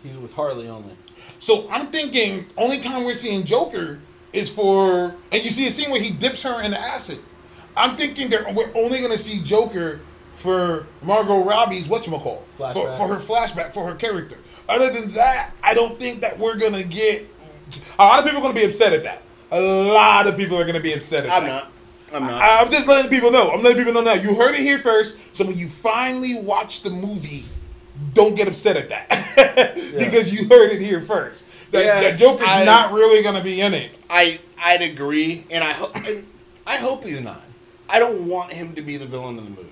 He's with Harley only.
So I'm thinking, only time we're seeing Joker is for, and you see a scene where he dips her in the acid. I'm thinking that we're only gonna see Joker for Margot Robbie's whatchamacall. For,
Flashback.
for her flashback, for her character. Other than that, I don't think that we're gonna get. A lot of people are gonna be upset at that. A lot of people are gonna be upset at that.
I'm not. I'm not.
I- I'm just letting people know. I'm letting people know now. You heard it here first. So when you finally watch the movie, don't get upset at that because you heard it here first. That,
Yeah,
that Joker's
I-
not really gonna be in it.
I I'd agree, and I hope I hope he's not. I don't want him to be the villain of the movie.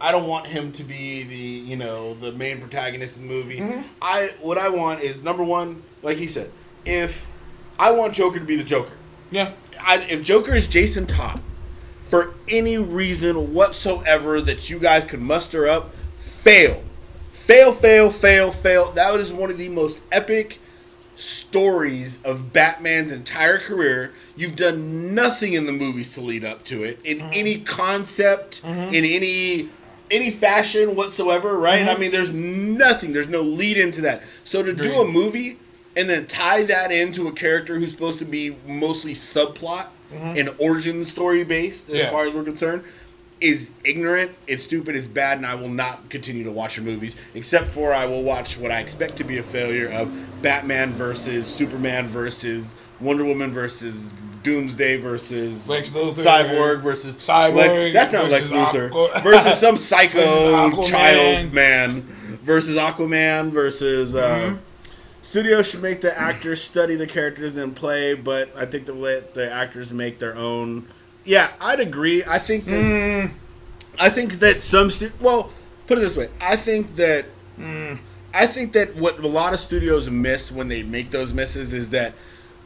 I don't want him to be the you know the main protagonist of the movie.
Mm-hmm.
I what I want is number one, like he said, if I want Joker to be the Joker.
Yeah.
I, if Joker is Jason Todd, for any reason whatsoever that you guys could muster up, fail, fail, fail, fail, fail. That was one of the most epic stories of Batman's entire career. You've done nothing in the movies to lead up to it in mm-hmm. any concept, mm-hmm. in any any fashion whatsoever, right? I mm-hmm. mean, there's nothing. There's no lead into that. So to do a movie and then tie that into a character who's supposed to be mostly subplot and origin story based, as
Yeah.
far as we're concerned, is ignorant. It's stupid. It's bad, and I will not continue to watch your movies. Except for I will watch what I expect to be a failure of Batman versus Superman versus Wonder Woman versus Doomsday versus
Lex Luthor.
Cyborg versus
Cyborg
Lex, that's not Lex
versus
Luthor
Aqua-
versus some psycho
Versus
child man versus Aquaman versus. Uh,
Mm-hmm.
Studios should make the actors study the characters and play, but I think to let the actors make their own. Yeah, I'd agree. I think that
Mm.
I think that some stu- well, put it this way. I think that
Mm.
I think that what a lot of studios miss when they make those misses is that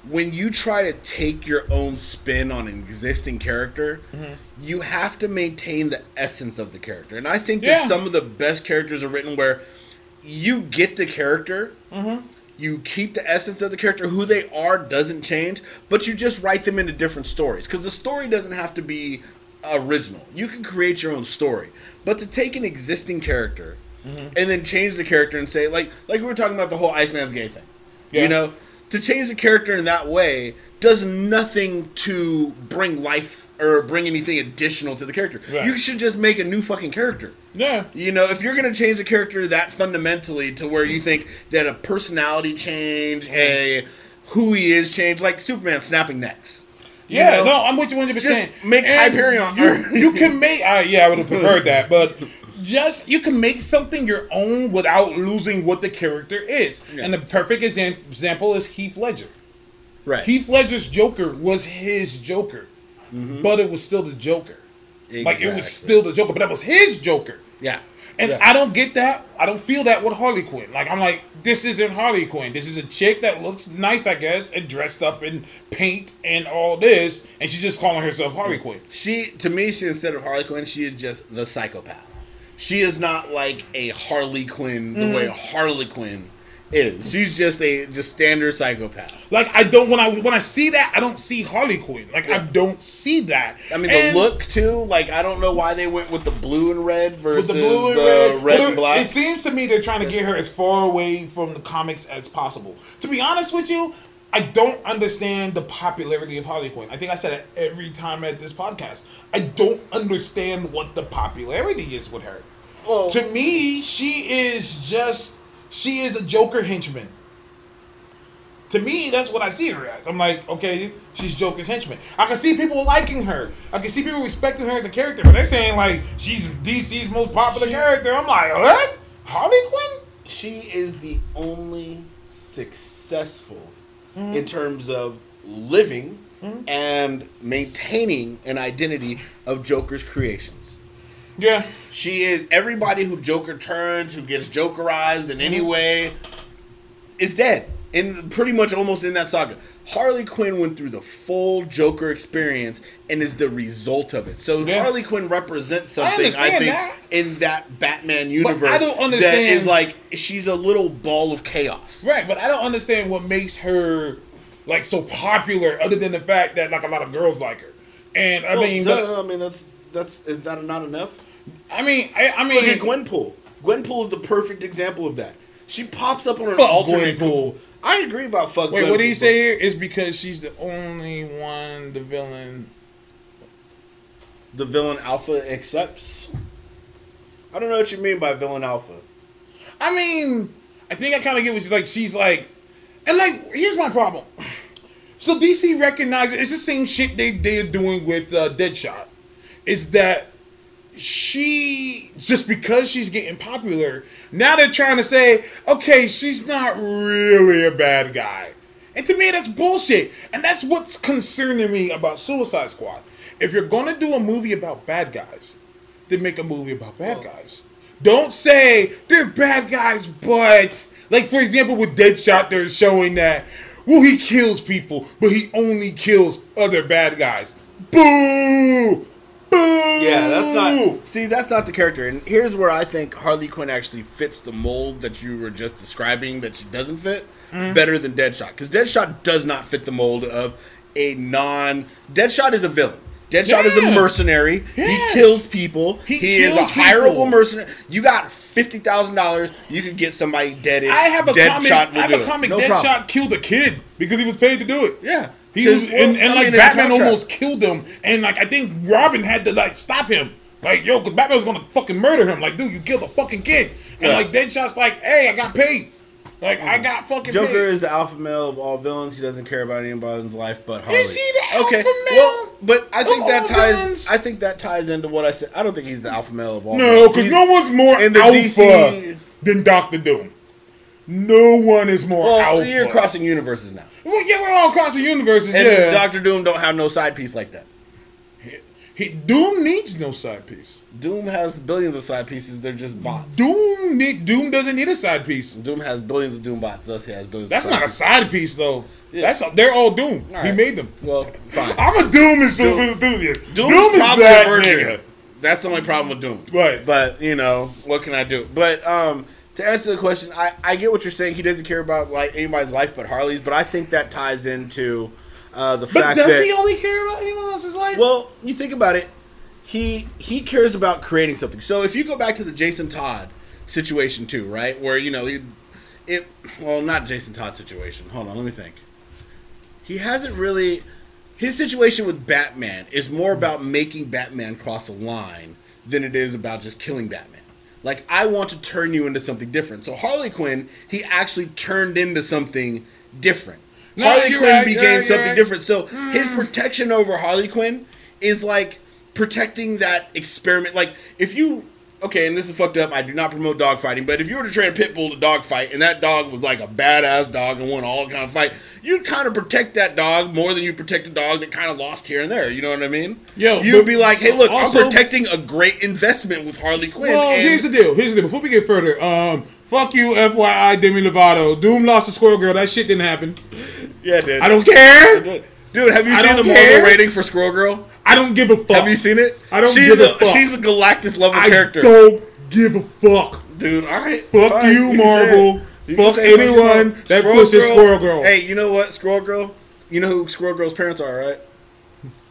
when you try to take your own spin on an existing character,
Mm-hmm.
you have to maintain the essence of the character. And I think
Yeah.
that some of the best characters are written where you get the character,
Mm-hmm.
You keep the essence of the character, who they are doesn't change, but you just write them into different stories because the story doesn't have to be original. You can create your own story, but to take an existing character
Mm-hmm.
and then change the character and say like like we were talking about the whole Iceman's gay thing,
Yeah.
you know, to change the character in that way does nothing to bring life or bring anything additional to the character.
Right.
You should just make a new fucking character.
Yeah.
You know, if you're gonna change a character that fundamentally to where you think that a personality change, a who he is change, like Superman snapping necks. You
Yeah,
know?
no, I'm with you 100. percent
Just make Hyperion-
You, you can make. Uh, yeah, I would have preferred that, but just you can make something your own without losing what the character is.
Yeah.
And the perfect exam- example is Heath Ledger.
right.
Heath Ledger's Joker was his Joker, Mm-hmm. but it was still the Joker. Like it was still the Joker, but that was his Joker.
yeah.
And
Yeah.
I don't get that. I don't feel that with Harley Quinn. Like I'm like, this isn't Harley Quinn. This is a chick that looks nice, I guess, and dressed up in paint and all this, and she's just calling herself Harley mm. Quinn.
She to me, she instead of Harley Quinn, she is just the psychopath. She is not like a Harley Quinn the mm. way Harley Quinn is. She's just a just standard psychopath.
Like I don't when I when I see that, I don't see Harley Quinn. Like I don't see that.
I mean,
And
the look too. Like, I don't know why they went with the blue and red versus
the blue and
the
red,
red and black.
It seems to me they're trying to get her as far away from the comics as possible. To be honest with you, I don't understand the popularity of Harley Quinn. I think I said it every time at this podcast. I don't understand what the popularity is with her.
Well,
To me, she is just she is a Joker henchman. To me, that's what I see her as. I'm like, okay, she's Joker's henchman. I can see people liking her. I can see people respecting her as a character, but they're saying like she's DC's most popular
She-
character. I'm like, what? Harley Quinn?
she is the only successful
Mm-hmm.
in terms of living and maintaining an identity of Joker's creations.
Yeah.
She is everybody who Joker turns, who gets Jokerized in
Mm-hmm.
any way, is dead. In pretty much almost in that saga. Harley Quinn went through the full Joker experience and is the result of it. So
Yeah.
Harley Quinn represents something I,
understand
think
that.
in that Batman universe
I don't understand-
is like she's a little ball of chaos.
Right, but I don't understand what makes her like so popular, other than the fact that like a lot of girls like her. And I
Well,
mean, but-
I mean that's that's is that not enough?
I mean, I, I
Look
mean,
at Gwenpool. Gwenpool is the perfect example of that. She pops up on an alternate.
Gwenpool.
I agree about fuck.
wait, what do
you
say here? Is because she's the only one, the villain.
The villain Alpha accepts. I don't know what you mean by villain Alpha.
I mean, I think I kind of get what she's like. She's like, and like, here's my problem. So DC recognizes it's the same shit they they're doing with uh, Deadshot. Is that she just because she's getting popular now they're trying to say okay she's not really a bad guy. And to me that's bullshit. And that's what's concerning me about suicide squad. If you're gonna do a movie about bad guys then make a movie about bad guys. Don't say they're bad guys but like for example with deadshot they're showing that well he kills people but he only kills other bad guys. Boo boo
Yeah, that's not. See, that's not the character. And here's where I think Harley Quinn actually fits the mold that you were just describing that she doesn't fit
Mm-hmm.
better than Deadshot. Because Deadshot does not fit the mold of a non. Deadshot is a villain. Deadshot is a mercenary.
Yes.
He kills people.
He
He, is a hireable mercenary. You got fifty thousand dollars. You could get somebody deaded.
I have a comic.
Deadshot will
I have a comic.
No
Deadshot
problem.
killed a kid because he was paid to do it.
Yeah.
He was,
well,
and, and
I
like
mean,
Batman almost killed him, and like I think Robin had to like stop him. Like yo, because Batman was gonna fucking murder him. Like dude, you killed a fucking kid, and
Yeah.
like Deadshot's like, hey, I got paid. Like I mm. got fucking
Joker
paid.
is the alpha male of all villains. He doesn't care about anybody's life but Harley.
Is he the
okay.
alpha male
Well, but I think that ties.
villains?
I think that ties into what I said. I don't think he's the alpha male of all.
no, because no one's more
in the
alpha
DC
than Doctor Doom. No one is more
Well,
alpha.
you're crossing universes now,
Well, yeah, we're all crossing universes.
and
yeah,
Doctor Doom don't have no side piece like that.
he, Doom needs no side piece.
Doom has billions of side pieces. They're just bots.
Doom need, Doom doesn't need a side piece.
Doom has billions of Doom bots. Thus, he has billions.
That's
of side
not a side piece though.
Yeah.
That's they're all Doom.
All
He made them.
Well, fine.
I'm a Doom and super
Doom-
enthusiast.
Doom's
Doom is that
a
nigga.
That's the only problem with Doom.
Right.
But you know, what can I do? But um, to answer the question, I, I get what you're saying. He doesn't care about like anybody's life but Harley's. But I think that ties into uh, the
But
fact
does
that
he only care about anyone else's life?
well, you think about it. He he cares about creating something. So if you go back to the Jason Todd situation too, right? Where you know he it well not Jason Todd situation. Hold on, let me think. He hasn't really his situation with Batman is more about making Batman cross a line than it is about just killing Batman. Like I want to turn you into something different. So Harley Quinn, he actually turned into something different.
No,
Harley Quinn
right,
became something
right.
different. So his protection over Harley Quinn is like protecting that experiment. Like if you okay, and this is fucked up. I do not promote dog fighting, but if you were to train a pit bull to dog fight, and that dog was like a badass dog and won all kind of fight, you'd kind of protect that dog more than you protect a dog that kind of lost here and there. You know what I mean?
Yo,
you'd be like, hey, look,
also-
I'm protecting a great investment with Harley Quinn.
well,
and
here's the deal. Here's the deal. Before we get further, um, fuck you, FYI, Demi Lovato. Doom lost to Squirrel Girl. That shit didn't happen.
yeah, dude.
I don't care.
Dude, have you
I
seen the
don't
Marvel rating for Squirrel Girl?
I don't give a fuck.
Have you seen it?
I don't
she's
give a
a,
fuck.
She's a Galactus level
I
character.
don't give a fuck.
Dude, all right.
Fuck
fine,
you, Marvel.
You
Fuck anyone that pushes Squirrel Girl.
Hey, you know what? Squirrel Girl. You know who Squirrel Girl's parents are, right?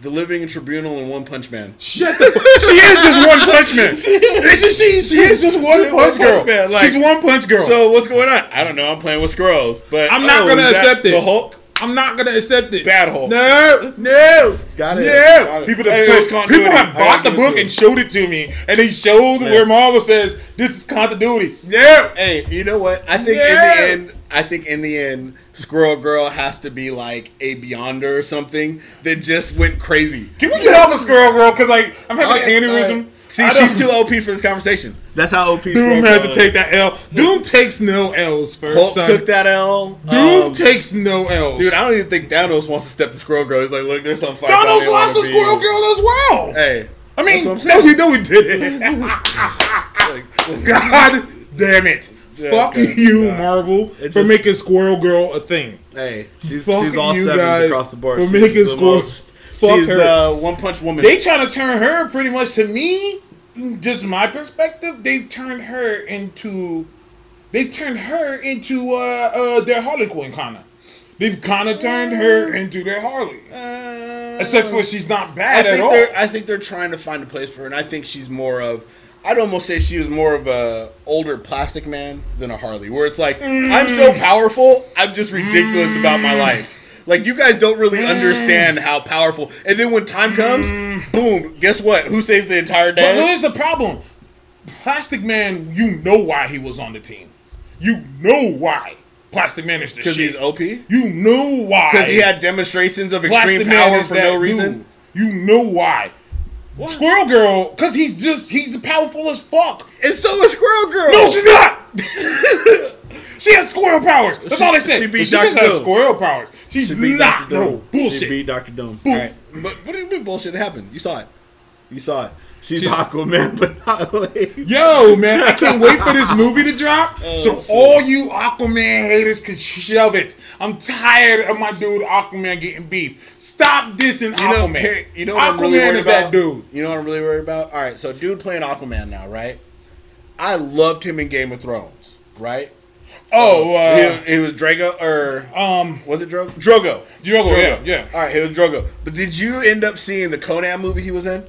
The Living Tribunal and One Punch Man.
Shut the fuck. She is just one punch man. Isn't she? She is just one punch girl.
punch man, like-
She's one punch girl.
So what's going on? I don't know. I'm playing with squirrels, but
I'm not
oh,
gonna accept it.
The Hulk.
I'm not gonna accept it.
Bad Hulk.
No, no.
Got it.
No.
Got it.
People,
Hey,
have,
continuity.
people have bought the book and showed it to me, and they showed where Marvel says this is continuity. No.
Hey, you know what? I think in the end, I think in the end, Squirrel Girl has to be like a Beyonder or something that just went crazy.
Can we get off of Squirrel Girl? Because like I'm having oh,
Okay,
an aneurysm.
See, she's too OP for this conversation. That's how OP
Doom has to take that L. Doom takes no L's first.
Hulk
son.
took that L.
Doom
Um,
takes no L's.
Dude, I don't even think Thanos wants to step to Squirrel Girl. He's like, look, there's some.
Thanos lost to Squirrel Girl as well.
Hey,
I mean, no, he, no, he didn't. God damn it.
Yeah,
Fuck you. Marvel,
It
for making Squirrel Girl a thing.
hey, she's
Fuck
she's all
you
sevens
guys
across the board.
for
She's
making Squirrel-
most-
Fuck
She's
her.
uh, one punch woman.
They trying to turn her pretty much to me, just my perspective. They've turned her into, they've turned her into uh, uh their Harley Quinn kind of. They've kind of turned her into their Harley,
Uh,
except for she's not
I
bad at
think
all.
they're I think they're trying to find a place for her, and I think she's more of I'd almost say she was more of a older plastic man than a Harley, where it's like I'm so powerful, I'm just ridiculous about my life. Like you guys don't really understand how powerful. And then when time comes, mm. boom, guess what? Who saves the entire
But
day?
here's the problem. Plastic Man, you know why he was on the team. You know why. Plastic Man is the
Because he's OP.
you know why.
Because he had demonstrations of extreme
Plastic Man
power for
that
no
dude.
reason.
You know why. Squirrel Girl, because he's just, he's powerful as fuck.
And so is Squirrel Girl.
No, she's not. she has squirrel powers. That's all they said.
she beat
she just
Dr.
has squirrel powers. She's
She
not,
Dr.
bro.
Doom. She
Bullshit.
beat Dr. Doom.
Boom.
All right. But what do you mean bullshit happened? You saw it. You saw it. She's Aquaman, but not Lady.
Yo, man, I can't wait for this movie to drop.
Oh,
so
shit.
all you Aquaman haters can shove it. I'm tired of my dude Aquaman getting beef. Stop dissing
You know,
Aquaman.
you know what
Aquaman
I'm really worried
is
about?
that dude.
You know what I'm really worried about? All right, so dude playing Aquaman now, right? I loved him in Game of Thrones, right?
Oh, uh,
he, he was Drago, or
um,
was it Drogo? Drogo.
Drogo, yeah, yeah.
All right, he was Drogo. But did you end up seeing the Conan movie he was in?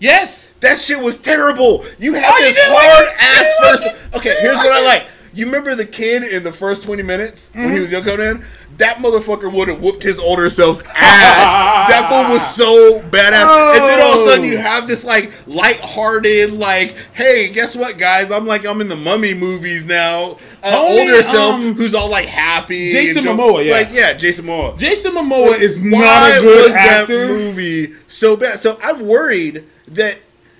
yes.
That shit was terrible. You had
Oh,
this
didn't
hard
like
ass first.
like?
Okay, here's what I
like.
You remember the kid in the first 20 minutes when
Mm-hmm.
he was young Conan? That motherfucker would have whooped his older self's ass. that fool was so badass. And then all of a sudden you
Oh.
have this like light-hearted, like, hey, guess what, guys? I'm like I'm in the Mummy movies now. Uh,
Homie,
older self
um,
who's all like happy.
Jason Momoa, yeah.
Like yeah, Jason Momoa.
Jason Momoa is
Why
not a good
was
actor.
that movie so bad? So I'm worried that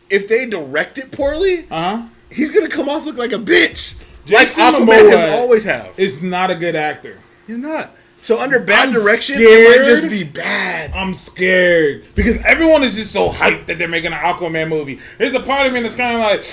if they direct it poorly,
Uh huh.
he's gonna come off look like a bitch,
Jason
like Aquaman
Momoa
has always have.
Is not a good actor.
He's not. So under bad
I'm
direction, it
scared.
might just be bad.
I'm scared because everyone is just so hyped that they're making an Aquaman movie. There's a part of me that's kind of like,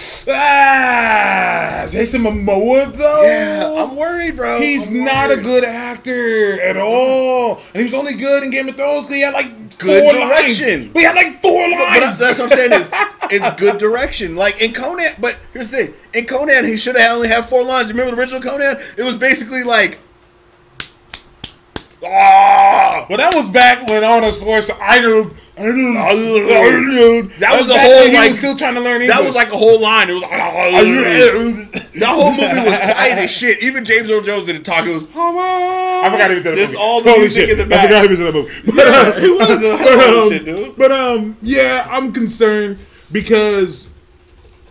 ah, Jason Momoa though.
Yeah, I'm worried, bro.
He's
I'm
not a good actor at all, and he was only good in Game of Thrones because he had like
Good
four
direction.
lines. He had like four
But
lines.
that's what I'm saying is it's good direction. Like in Conan, but here's the thing: in Conan, he should have only had four lines. Remember the original Conan? It was basically like, ah,
But that was back when Arnold Schwarzenegger, Arnold, Arnold, Arnold,
That was a whole, like-
was still trying to learn English.
that was like a whole line. It was like, That whole movie was quiet as shit. Even James Earl Jones didn't talk. It was,
I forgot he was in the
Just
movie.
all the
Holy
music
shit.
in the
I forgot he was in the movie. But, uh,
it was a of a shit, dude.
But um, yeah, I'm concerned because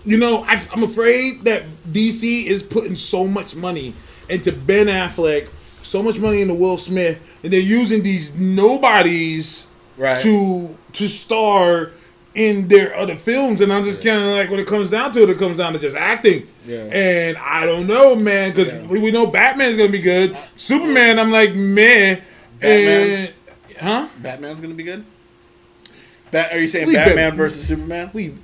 you know I, I'm afraid that DC is putting so much money into Ben Affleck, so much money into Will Smith, and they're using these nobodies
Right.
to to star in their other films, and I'm just kind of like when it comes down to it, it comes down to just acting.
Yeah.
And I don't know, man, because
Yeah.
we, we know Batman's gonna be good. Uh, Superman, I'm like man,
Batman?
And huh?
Batman's gonna be good. Bat, are you saying
Leave
Batman
Bat-
versus Superman?
Leave.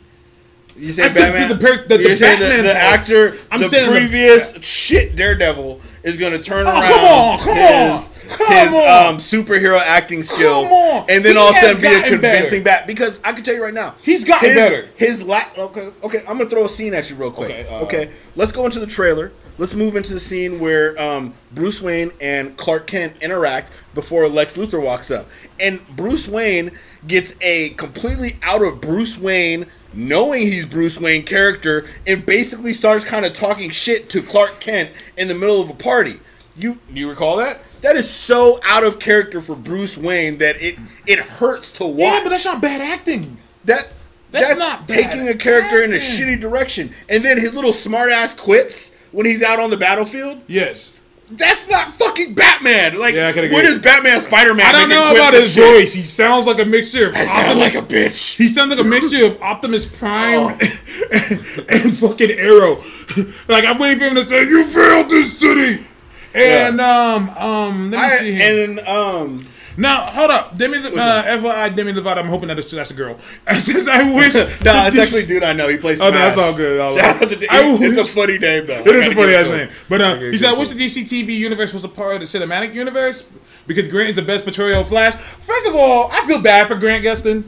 You saying Batman?
the per- the- the Batman
the, the actor,
I'm
the
saying the-
previous shit Daredevil is gonna turn
Oh,
around.
come on, come
his,
on,
his um, superhero acting skills, and then
He
all of a sudden be a convincing bat. Because I can tell you right now,
He's gotten
his,
better.
His la- okay, okay. I'm gonna throw a scene at you real quick.
Okay, uh,
okay, let's go into the trailer. Let's move into the scene where um, Bruce Wayne and Clark Kent interact before Lex Luthor walks up, and Bruce Wayne gets a completely out of Bruce Wayne, knowing he's Bruce Wayne character, and basically starts kind of talking shit to Clark Kent in the middle of a party. You you recall that? That is so out of character for Bruce Wayne that it it hurts to watch.
Yeah, but that's not bad acting.
That
That's
that's,
not bad
taking a character in a shitty direction. And then his little smart ass quips when he's out on the battlefield.
Yes.
That's not fucking Batman. Like,
Yeah, I can agree.
when is Batman Spider Man?
I don't know about his voice. He sounds like a mixture of
I sound
Optimus.
like a bitch.
he sounds like a mixture of Optimus Prime
Oh.
and, and fucking Arrow. like I'm waiting for him to say, "You failed this city." And um um, let me
I,
see here.
and um,
Now, hold up. Demi, uh, FYI, Demi Lovato, I'm hoping that it's, that's a girl. Since I wish.
no, it's actually a dude I know. He plays.
Oh,
Smash.
no, that's all good. All
Shout out to.
I
It's a funny name though.
It is a funny ass name. But uh, he said, I wish the DC TV universe was a part of the cinematic universe because Grant is the best portrayal of Flash. First of all, I feel bad for Grant Gustin.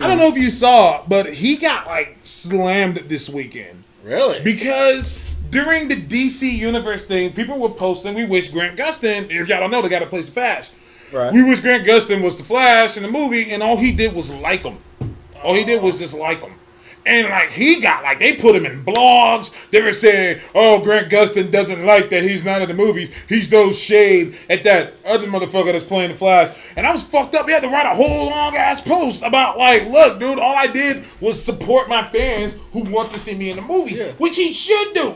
I don't know if you saw, but he got like slammed this weekend
Really?
because during the DC universe thing, people were posting, "We wish Grant Gustin." If y'all don't know, they got to place the Flash.
Right.
We wish Grant Gustin was the Flash in the movie, and all he did was like him. All he did was just like him. And like he got like they put him in blogs. They were saying, "Oh, Grant Gustin doesn't like that he's not in the movies. He's those shade at that other motherfucker that's playing the Flash." And I was fucked up. He had to write a whole long ass post about like, "Look, dude, all I did was support my fans who want to see me in the movies,
Yeah.
which he should do,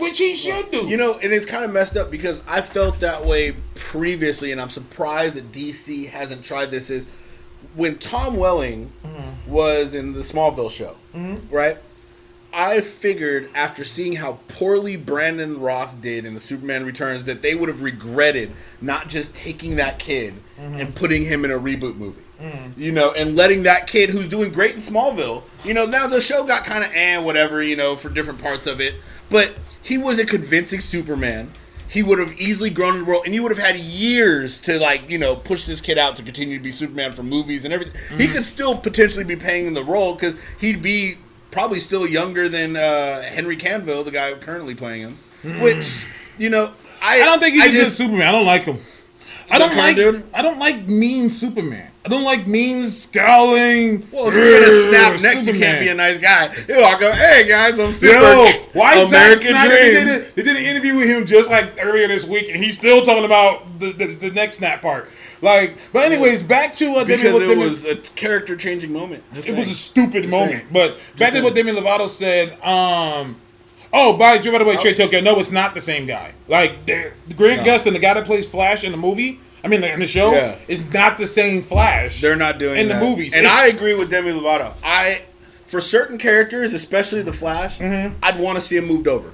which he should do."
You know, and it's kind of messed up because I felt that way previously, and I'm surprised that DC hasn't tried this. Is when Tom Welling mm-hmm. was in the Smallville show, mm-hmm. right? I figured after seeing how poorly Brandon Routh did in the Superman Returns that they would have regretted not just taking that kid mm-hmm. and putting him in a reboot movie. Mm. You know, and letting that kid who's doing great in Smallville, you know, now the show got kind of eh, and whatever, you know, for different parts of it, but he was a convincing Superman. He would have easily grown in the world, and you would have had years to like, you know, push this kid out to continue to be Superman for movies and everything. He could still potentially be playing the role because he'd be probably still younger than uh, Henry Canville, the guy currently playing him. Which, you know, I
I don't think he's
I
a good Superman. I don't like him. I don't like.
dude?
I don't like mean Superman. I don't like mean scowling.
Well, if you're gonna snap
"Ugh,
next, you can't be a nice guy. You walk up, hey guys, I'm super.
Yo, why is Zack
American
Snyder? They
Dream.
did, a, they did an interview with him just like earlier this week, and he's still talking about the, the, the next snap part. Like, but anyways, back to uh, Demi-
Because
what
it
Demi-
was a character changing moment. Just
it was a stupid
Just
moment.
saying.
But back to
saying.
what Demi Lovato said. Um, oh, by, by the way, Trey Tokyo. No, it's not the same guy. Like the- Grant
No.
Gustin, the guy that plays Flash in the movie. I mean, in the show,
Yeah.
is not the same Flash.
They're not doing
in the movies.
and
It's-
I agree with Demi Lovato. I, for certain characters, especially the Flash,
Mm-hmm.
I'd want to see him moved over.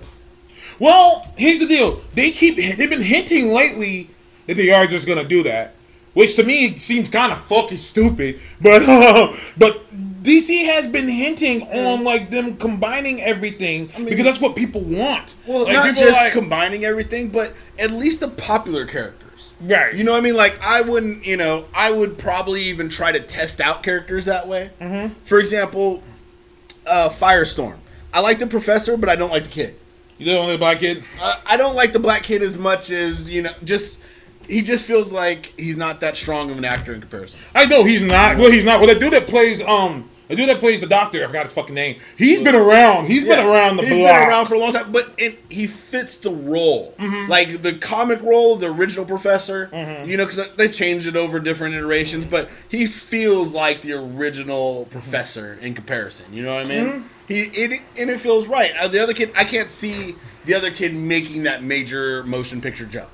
Well, here's the deal. They keep they've been hinting lately that they are just gonna do that, which to me seems kind of fucking stupid. But but DC has been hinting on like them combining everything because that's what people want.
Well,
like,
not just
like-
combining everything, but at least the popular characters.
right.
You know what I mean? Like I wouldn't, you know, I would probably even try to test out characters that way. Mm-hmm. For example, uh, Firestorm. I like the professor, but I don't like the kid.
you don't like the black kid.
I, I don't like the black kid as much as you know. Just he just feels like he's not that strong of an actor in comparison.
I know he's not. Well, he's not. Well, the dude that plays um. The dude that plays the doctor, I forgot his fucking name. He's been around. He's been around the
He's
block.
been around for a long time, but it, he fits the role,
Mm-hmm.
like the comic role, the original Professor.
Mm-hmm.
You know, because they changed it over different iterations, but he feels like the original Professor in comparison. You know what I mean?
Mm-hmm.
He it, and it feels right. Uh, the other kid, I can't see the other kid making that major motion picture jump,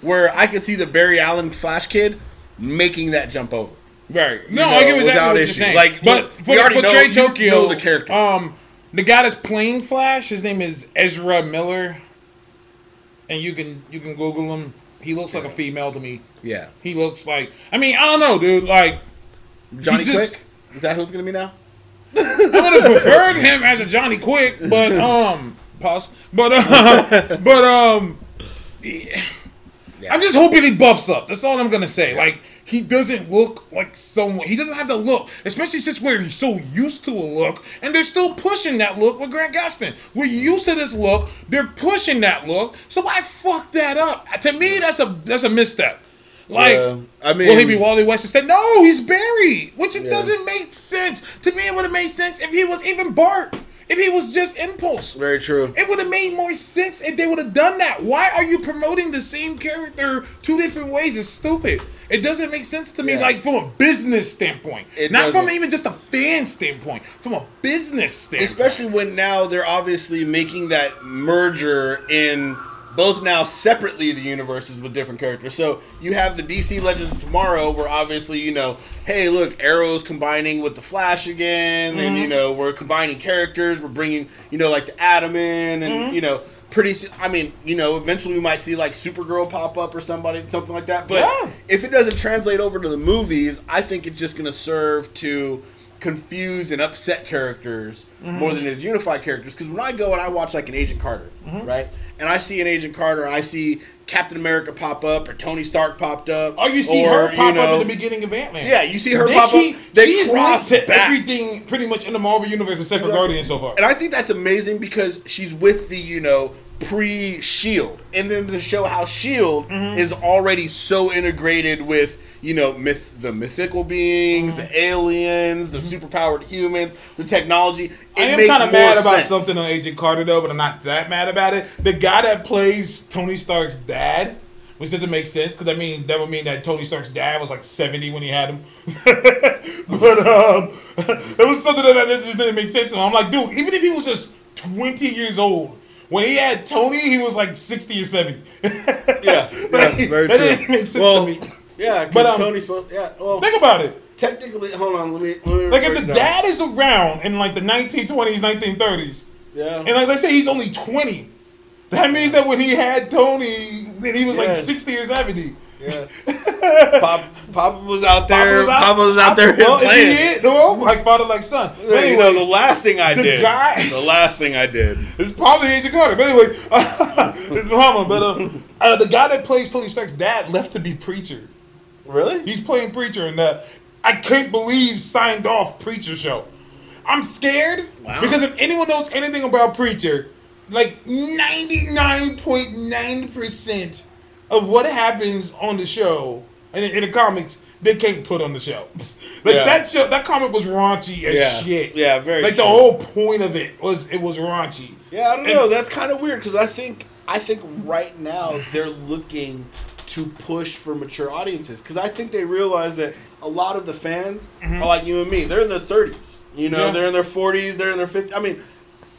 where I can see the Barry Allen Flash kid making that jump over.
Right. No,
know,
I get exactly
without
what you're
issue.
saying.
Like,
but
look,
for,
we already
for
know-
Trey
you
Tokyo,
know the character.
Um, the guy that's playing Flash, his name is Ezra Miller, and you can you can Google him. He looks like a female to me.
Yeah,
He looks like. I mean, I don't know, dude. Like,
Johnny
just-
Quick. Is that who's gonna be now?
I would have preferred him as a Johnny Quick, but um, pause. But uh, but um, yeah. I'm just hoping he buffs up. That's all I'm gonna say. Like he doesn't look like someone. He doesn't have the look, especially since we're so used to a look, and they're still pushing that look with Grant Gustin. We're used to this look. They're pushing that look. So why fuck that up? To me, that's a that's a misstep. Like,
Yeah, I mean-
will he be Wally West instead? No, he's Barry, which it
Yeah.
doesn't make sense. To me, it would have made sense if he was even Bart. If he was just Impulse.
Very true.
It would have made more sense if they would have done that. Why are you promoting the same character two different ways? It's stupid. It doesn't make sense to me,
Yeah.
like from a business standpoint,
It
not from
doesn't.
even just a fan standpoint. From a business standpoint,
Especially when now they're obviously making that merger in both now separately the universes with different characters. So you have the DC Legends of Tomorrow, where obviously you know, hey, look, Arrow's combining with the Flash again, and mm-hmm. you know we're combining characters. We're bringing you know like the Atom in, and mm-hmm. you know. Pretty, soon, I mean, you know, eventually we might see like Supergirl pop up or somebody, something like that. But
Yeah.
if it doesn't translate over to the movies, I think it's just going to serve to confuse and upset characters mm-hmm. more than his unified characters. Because when I go and I watch like an Agent Carter, mm-hmm. right, and I see an Agent Carter, I see Captain America pop up or Tony Stark popped up.
Oh, you see
or,
her pop
you
up
know-
at the beginning of Ant Man.
Yeah, you see her
they
pop
keep,
up. They
she
cross
to
back.
everything pretty much in the Marvel universe except for Guardian so far.
And I think that's amazing because she's with the, you know, pre Shield. And then to show how Shield
Mm-hmm.
is already so integrated with, you know, myth, the mythical beings, the aliens, the superpowered humans, the technology. It
I am kind of mad about something on Agent Carter though, but I'm not that mad about it. The guy that plays Tony Stark's dad, which doesn't make sense because that means that would mean that Tony Stark's dad was like 70 when he had him. but um, it was something that, that just didn't make sense to. I'm like, dude, even if he was just 20 years old. When he had Tony, he was like 60 or 70.
Yeah, yeah, very
that
true.
didn't make sense
well,
to me.
Yeah, because
But, um,
Tony's supposed. Yeah, well,
Think about it.
technically, hold on, let me. Let me
Like if the
down.
dad is around in like the 1920s, 1930s,
yeah,
and like let's say he's only 20, that means that when he had Tony, then he was
Yeah.
like 60 or 70.
yeah. Pop, Papa was out there.
Papa
Papa was out, there
well, if
playing.
he is, well, like father, like son. But
you know,
anyway,
the last thing I
the
did.
guy-
the last thing I did.
it's probably Agent Carter. But anyway, it's Muhammad. But uh, uh, the guy that plays Tony Stark's dad left to be preacher.
Really?
He's playing preacher, in uh, I can't believe signed off preacher show. I'm scared
Wow.
because if anyone knows anything about preacher, like 99.9 percent of what happens on the show and in, in the comics, they can't put on the show. like
Yeah.
that show, that comic was raunchy as
Yeah.
shit.
Yeah, very
Like the whole point of it was it was raunchy.
Yeah, I don't
And-
know. That's kind of weird because I think I think right now they're looking to push for mature audiences because I think they realize that a lot of the fans are like you and me. They're in their thirties. You know,
Mm-hmm. Yeah.
they're in their forties. They're in their fifties. I mean.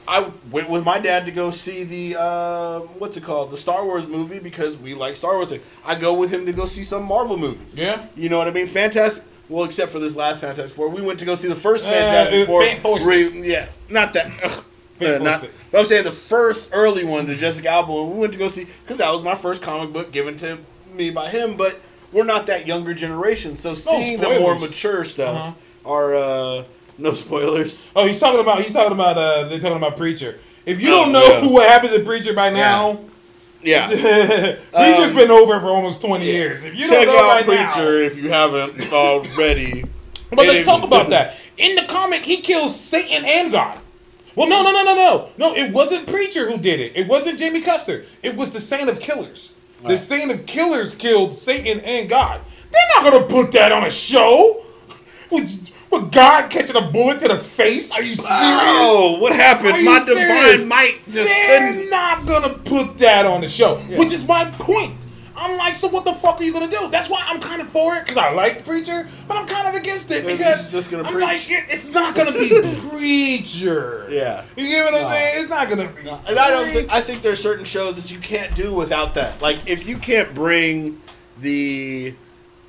I went with my dad to go see the uh, what's it called, the Star Wars movie because we like Star Wars. Thing. I go with him to go see some Marvel movies.
Yeah.
you know what I mean. Fantastic. Well, except for this last Fantastic Four, we went to go see the first
Uh,
Fantastic
uh,
Four.
Fan
re- yeah, not that. ugh. Uh, not, but I'm saying the first early one, the Jessica Alba one, we went to go see because that was my first comic book given to me by him. But we're not that younger generation, so seeing the more mature stuff
Uh-huh.
are uh, no spoilers.
Oh, he's talking about he's talking about uh they're talking about preacher. If you
Oh,
don't know
yeah.
what happens to preacher by now,
Yeah,
Preacher's
Um,
been over for almost 20 years. If you
check
don't know
out
right
Preacher
now.
if you haven't already.
But let's talk about that. In the comic, he kills Satan and God. Well, no, no, no, no, no. No, it wasn't Preacher who did it. It wasn't Jamie Custer. It was the Saint of Killers. The. Saint of Killers killed Satan and God. They're not to put that on a show. With, with God catching a bullet to the face? Are you serious?
Oh, what happened? My
serious?
divine might just
They're
couldn't.
not gonna put that on the show, which is my point. I'm like, so what the fuck are you gonna do? That's why I'm kind of for it because I like Preacher, but I'm kind of against it
Because just gonna
I'm
preach.
like, it, it's not gonna be Preacher.
Yeah.
you get what I'm
No.
saying? It's not gonna be.
And I don't think I think there's certain shows that you can't do without that. Like if you can't bring the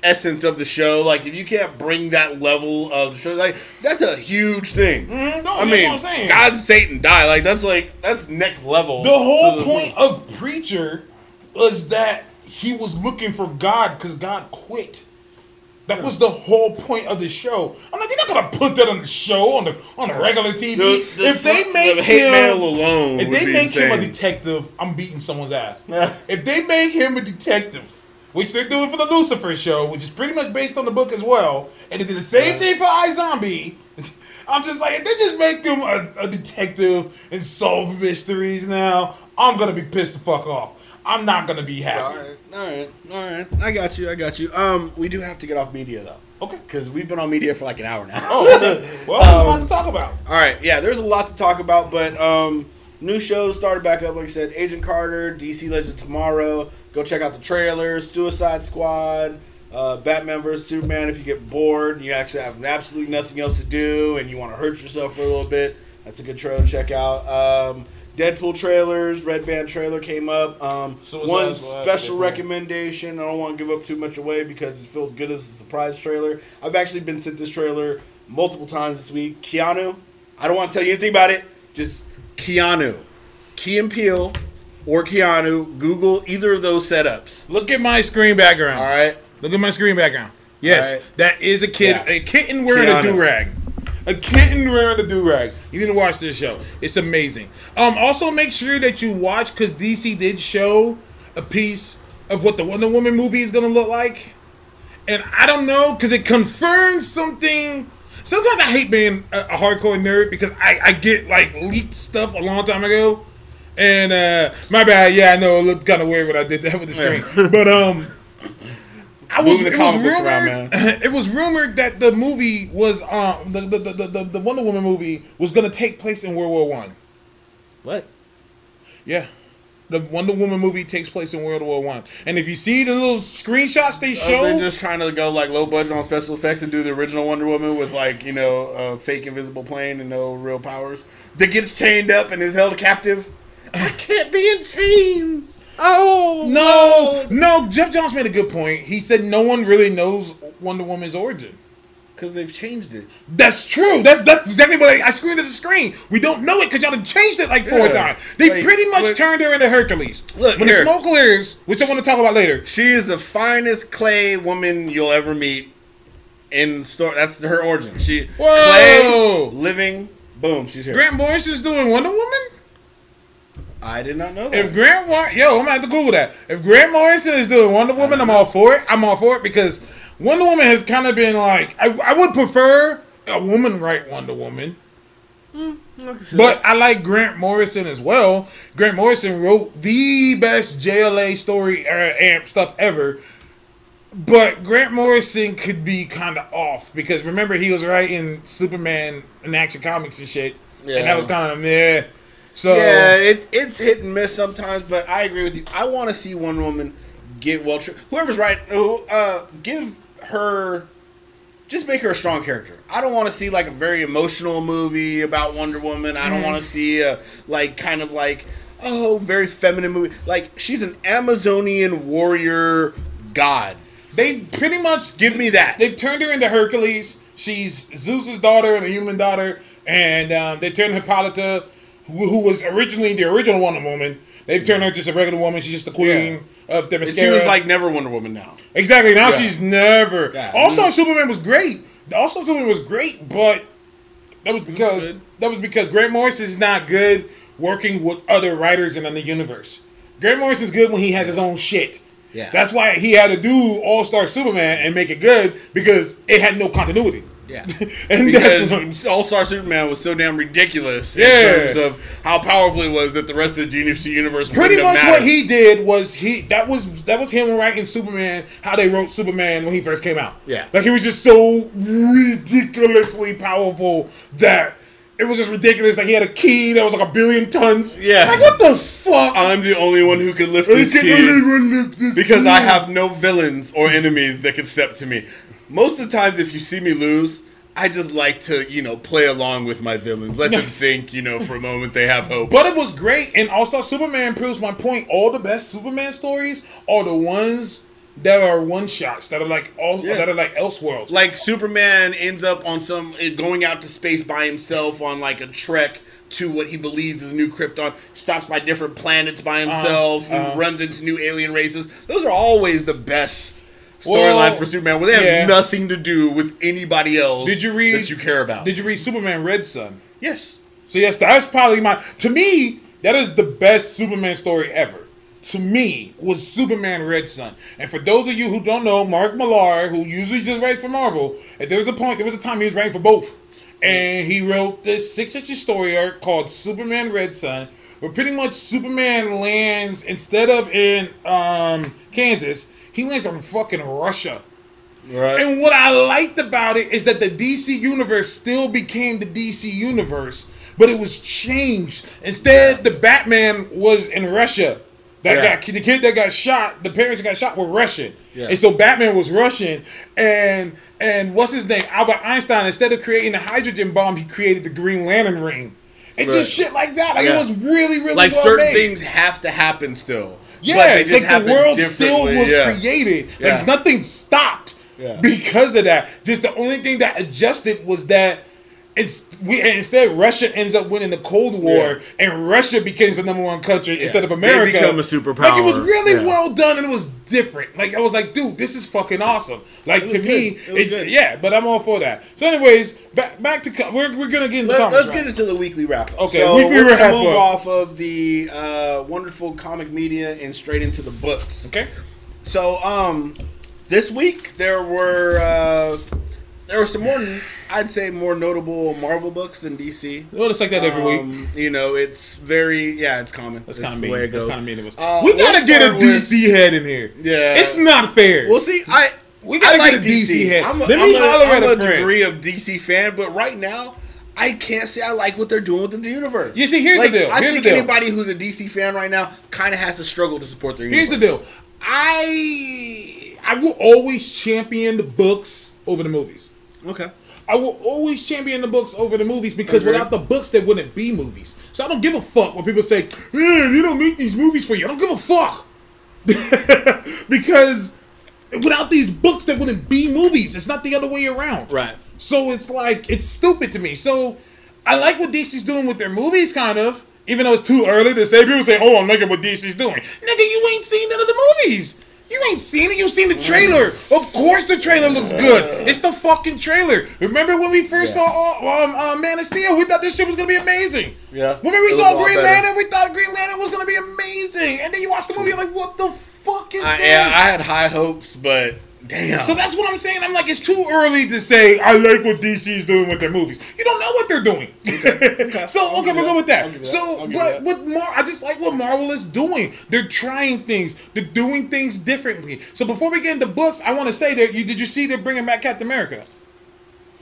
essence of the show, like if you can't bring that level of the show, like that's a huge thing.
Mhm, no,
I
that's
mean,
what I'm saying.
God, and Satan die. Like that's like that's next level.
The whole
to
point of Preacher was that he was looking for God because God quit. That was the whole point of the show. I'm like, they're not gonna put that on the show on the on the regular TV.
The- the
if they make
the hate
him,
mail alone,
if they
be
make him a detective, I'm beating someone's ass.
Yeah.
if they make him a detective, which they're doing for the Lucifer show, which is pretty much based on the book as well, and they did the same thing for iZombie. I'm just like, if they just make him a, a detective and solve mysteries now, I'm gonna be pissed the fuck off. I'm not gonna be happy.
All right, all right, all right. I got you. I got you. Um, we do have to get off media though,
Okay.
because we've been on media for like an hour now.
Oh, well, there's a lot to talk about.
All right, yeah, there's a lot to talk about, but um, new shows started back up. Like I said, Agent Carter, DC Legend Tomorrow. Go check out the trailers. Suicide Squad, uh, Batman vs Superman. If you get bored and you actually have absolutely nothing else to do and you want to hurt yourself for a little bit, that's a good trailer to check out. Um, Deadpool trailers, Red Band trailer came up. Um, one special recommendation. I don't want to give up too much away because it feels good as a surprise trailer. I've actually been sent this trailer multiple times this week. Keanu. I don't want to tell you anything about it. Just Keanu, Key and Peele, or Keanu. Google either of those setups.
Look at my screen background.
All right.
Look at my screen background. Yes,
right.
that is a kid,
Yeah.
a kitten wearing
Keanu.
a do rag. A kitten wearing a do rag. You need to watch this show. It's amazing. Um, also make sure that you watch because DC did show a piece of what the Wonder Woman movie is gonna look like, and I don't know because it confirms something. Sometimes I hate being a, a hardcore nerd because I, I get like leaked stuff a long time ago, and uh, my bad. Yeah, I know it looked kind of weird when I did that with the screen, but um. I was,
moving the
it
comic
was
books around,
rumored,
man.
It was rumored that the movie was um the the, the, the, the Wonder Woman movie was gonna take place in World War One.
What?
Yeah. The Wonder Woman movie takes place in World War One, and if you see the little screenshots they
Are
show,
they're just trying to go like low budget on special effects and do the original Wonder Woman with like you know a fake invisible plane and no real powers that gets chained up and is held captive? I can't be in chains. Oh
no, no. Geoff Johns made a good point. He said no one really knows Wonder Woman's origin.
because they've changed it.
That's true. That's that's exactly what I, I screamed at the screen. We don't know it because y'all done changed it like four
Yeah.
times. They
Like,
pretty much
look-
turned her into Hercules.
Look,
when
here.
the smoke clears, which I want to talk about later.
She is the finest clay woman you'll ever meet. In store, that's her origin. She
Whoa.
clay living. Boom, she's here.
Grant Morrison's doing Wonder Woman.
I did not know that.
If Grant Mor- yo, I'm gonna have to Google that. If Grant Morrison is doing Wonder Woman, I'm all for it. I'm all for it because Wonder Woman has kind of been like I, I would prefer a woman write Wonder Woman. But I like Grant Morrison as well. Grant Morrison wrote the best JLA story uh, amp stuff ever. But Grant Morrison could be kind of off because remember he was writing Superman and Action Comics and shit, and that was kind of meh. So
Yeah, it, it's hit and miss sometimes, but I agree with you. I want to see Wonder Woman get well. Tri- whoever's right, who, uh, give her, just make her a strong character. I don't want to see like a very emotional movie about Wonder Woman. I don't want to see a like kind of like oh very feminine movie. Like she's an Amazonian warrior god.
they pretty much
Give me that.
They've turned her into Hercules. She's Zeus's daughter and a human daughter, and um, they turned Hippolyta, who, who was originally the original Wonder Woman. They've turned her just a regular woman. She's just the queen of the
And
Themyscira.
she was like never Wonder Woman now.
exactly now
Yeah.
she's never.
Yeah.
Also, Superman was great. Also, Superman was great, but that was because that was because Grant Morrison is not good working with other writers in the universe. Grant Morrison's good when he has his own shit.
Yeah.
That's why he had to do All Star Superman and make it good because it had no continuity.
Yeah.
and
because All Star Superman was so damn ridiculous
Yeah.
in terms of how powerful it was that the rest of the DC universe
pretty much what he did was he that was that was him writing Superman how they wrote Superman when he first came out.
Yeah.
like he was just so ridiculously powerful that. It was just ridiculous. Like he had a key that was like a billion tons.
Yeah.
Like what the fuck?
I'm the only one who can lift this
this
because I have no villains or enemies that can step to me. Most of the times, if you see me lose, I just like to, you know, play along with my villains. Let them think, you know, for a moment they have hope.
But it was great, and All Star Superman proves my point. All the best Superman stories are the ones that are one shots that are like all
Yeah.
that are like Elseworlds.
like Superman ends up on some going out to space by himself on like a trek to what he believes is a new Krypton. Stops by different planets by himself. and
uh-huh.
runs into new alien races. Those are always the best
Well,
storyline for Superman, where they have
yeah.
nothing to do with anybody else.
Did you read
that you care about?
Did you read Superman Red Sun?
yes.
So yes, that's probably my to me that is the best Superman story ever. To me, was Superman Red Sun. And for those of you who don't know, Mark Millar, who usually just writes for Marvel, and there was a point, there was a time he was writing for both, and he wrote this six-issue story arc called Superman Red Sun, where pretty much Superman lands instead of in um, Kansas, he lands in fucking Russia.
Right.
And what I liked about it is that the DC universe still became the DC universe, but it was changed. Instead, the Batman was in Russia. That
Yeah.
got the kid that got shot, the parents that got shot were Russian,
Yeah.
and so Batman was Russian. And and what's his name? Albert Einstein. Instead of creating the hydrogen bomb, he created the Green Lantern ring. And
Right.
just shit like that. Like
Yeah.
it was really, really
like
well
certain
made.
things have to happen still.
Yeah,
But they just
like the world still was
yeah.
created.
Yeah.
Like nothing stopped
Yeah.
because of that. Just the only thing that adjusted was that it's we and instead Russia ends up winning the Cold War and Russia becomes the number one country instead of
They
America.
become a superpower.
Like it was really
Yeah.
well done and it was different. Like I was like, dude, this is fucking awesome. Like to
good.
me,
It was
it-
good.
yeah. But I'm all for that. So, anyways, back back to we're we're gonna get into
Let,
comics
us
now.
get into the weekly wrap.
Okay,
so
weekly
we're gonna
wrap
move
up.
off of the uh, wonderful comic media and straight into the books.
Okay.
So, um, this week there were uh, there were some more, I'd say, more notable Marvel books than DC.
Well, it's like that every week.
Um, you know, it's very yeah, it's common.
That's kind of
the
mean. That's
goes.
kind of mean.
Uh,
we gotta
let's
get a
start with-
DC head in here.
Yeah.
it's not fair.
Well, see, I
We gotta
I like
get a DC head.
I'm a,
Let
I'm
me
a-
holler
I'm
a
a degree of DC fan, but right now. I can't say I like what they're doing with the universe.
You see, here's the
Like,
deal.
I think anybody who's a DC fan right now kind of has to struggle to support their universe.
Here's the deal. I I will always champion the books over the movies.
Okay.
I will always champion the books over the movies because without the books, there wouldn't be movies. So I don't give a fuck when people say, "Eh, "You don't make these movies for you." I don't give a fuck because without these books, there wouldn't be movies. It's not the other way around.
Right.
So it's like it's stupid to me. So I like what DC's doing with their movies, kind of. Even though it's too early to say, people say, "Oh, I'm looking what DC's doing." Nigga, you ain't seen none of the movies. You ain't seen it. You seen the trailer. Of course, the trailer looks good. It's the fucking trailer. Remember when we first
Yeah.
saw um, uh, Man of Steel? We thought this shit was gonna be amazing.
Yeah.
Remember we saw
was a lot
Green. Lantern? We thought Green Lantern was gonna be amazing. And then you watch the movie, you're like, what the fuck is
I,
this?
yeah, I had high hopes, but damn.
So that's what I'm saying. I'm like, it's too early to say I like what DC is doing with their movies. You don't know what they're doing. so
I'll
okay,
give
we'll
you
go with
that.
That.
give you that.
So,
I'll give you
but
that.
with Mar, I just like what Marvel is doing. They're trying things. They're doing things differently. So before we get into books, I want to say that you did you see they're bringing back Captain America,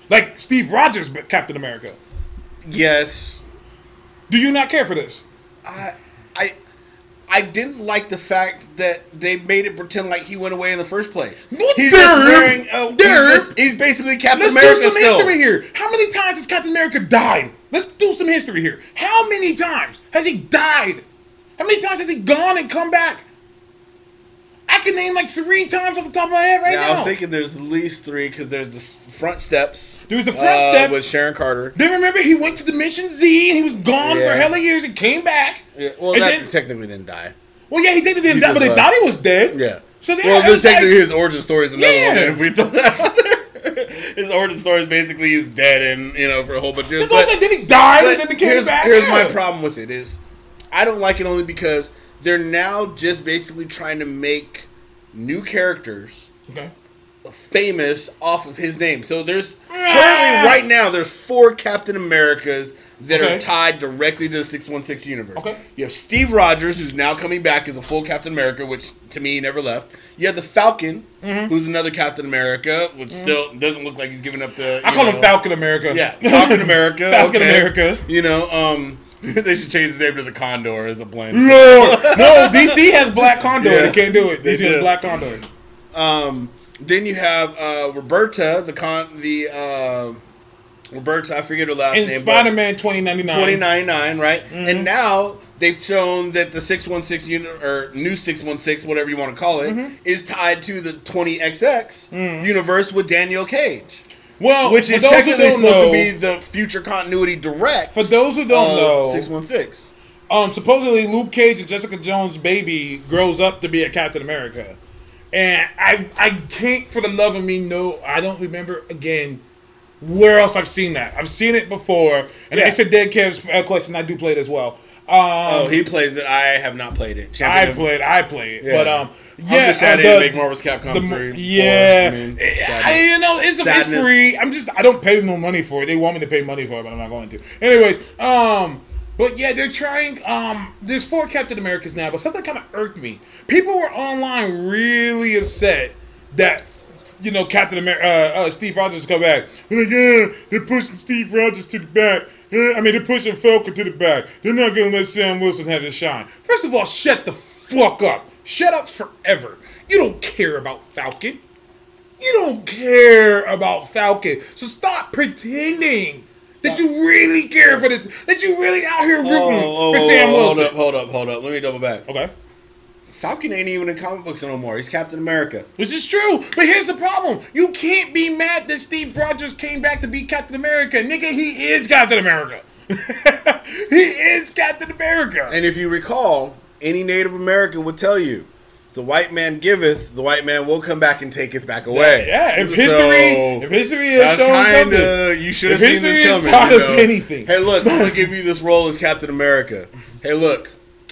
like Steve Rogers, but Captain America.
yes,
Do you not care for this?
I, I, didn't like the fact that they made it pretend like he went away in the first place.
Well,
he's just wearing. Uh, he's,
Derp.
just, he's basically Captain
Let's
America
do some
still.
history here. How many times has Captain America died? Let's do some history here. How many times has he died? How many times has he gone and come back? I can name like three times off the top of my head right
Yeah,
now.
I was thinking there's at least three because there's the front steps.
There was the front
uh,
steps.
with Sharon Carter.
then remember he went to Dimension Z and he was gone
Yeah.
for hella years and came back.
Yeah, well,
And
that
then-
technically didn't die.
Well, yeah, he it, didn't
He
die, but they thought he was dead.
Yeah.
So then
Well, this
was like-
technically his origin story is another
Yeah.
one. We thought his origin story is basically he's dead and you know for a whole bunch of years.
That's
But-
said. Then he died and then he came
here's,
back.
here's my problem with it is I don't like it only because they're now just basically trying to make new characters
Okay.
famous off of his name. So there's currently right now there's four Captain Americas that
Okay.
are tied directly to the 616 universe.
Okay.
You have Steve Rogers who's now coming back as a full Captain America, which to me he never left. You have the Falcon,
Mm-hmm.
who's another Captain America, which still doesn't look like he's giving up the
I call
know-
him Falcon America.
yeah, Falcon America.
Falcon
okay.
America.
You know, um, they should change his name to the Condor as a plan.
No, no, DC has Black Condor.
Yeah.
They can't do it. DC has. Black Condor.
Um, then you have uh, Roberta, the con, the uh, Roberta. I forget her last
In
name.
Spider Man 2099.
twenty nine nine, right?
Mm-hmm.
And now they've shown that the six one six unit or new six one six, whatever you want to call it, is
Mm-hmm.
tied to the twenty XX universe with Danielle Cage,
Well,
which is technically supposed
know,
to be the future continuity direct.
For those who don't know,
six one six.
um, supposedly Luke Cage and Jessica Jones' baby grows up to be a Captain America, and I I can't for the love of me know I don't remember again where else I've seen that. I've seen it before, and
Yeah.
I said Dead Kev's uh, question. I do play it as well. Um,
Oh, he plays it. I have not played it.
I
Champion of-
played, I played,
Yeah.
but um, yeah, I'm
just sad
uh, the-
make Marvel's Capcom
the,
3.
yeah,
four. I mean,
I, you know, it's, it's free. I'm just, I don't pay no money for it. They want me to pay money for it, but I'm not going to. Anyways, um, but yeah, they're trying. Um, there's four Captain Americas now, but something kind of irked me. People were online really upset that. You know, Captain America, uh, uh, Steve Rogers come back. They're like, yeah, they're pushing Steve Rogers to the back. I mean, they're pushing Falcon to the back. They're not gonna let Sam Wilson have his shine. First of all, shut the fuck up. Shut up forever. You don't care about Falcon. You don't care about Falcon. So stop pretending that you really care for this. That you really out here rooting
Oh, oh,
for Sam
hold
Wilson.
up, hold up, hold up. Let me double back.
Okay.
Falcon ain't even in comic books no more. He's Captain America.
This is true, but here's the problem. You can't be mad that Steve Rogers came back to be Captain America. Nigga, he is Captain America. he is Captain America.
And if you recall, any Native American would tell you, the white man giveth, the white man will come back and taketh back away.
Yeah, if
So,
history, if history has
That's
shown
kind
something,
you should have
If
seen
history
this
has
coming.
taught
you
us
know?
anything.
Hey, look, I'm gonna give you this role as Captain America. Hey, look,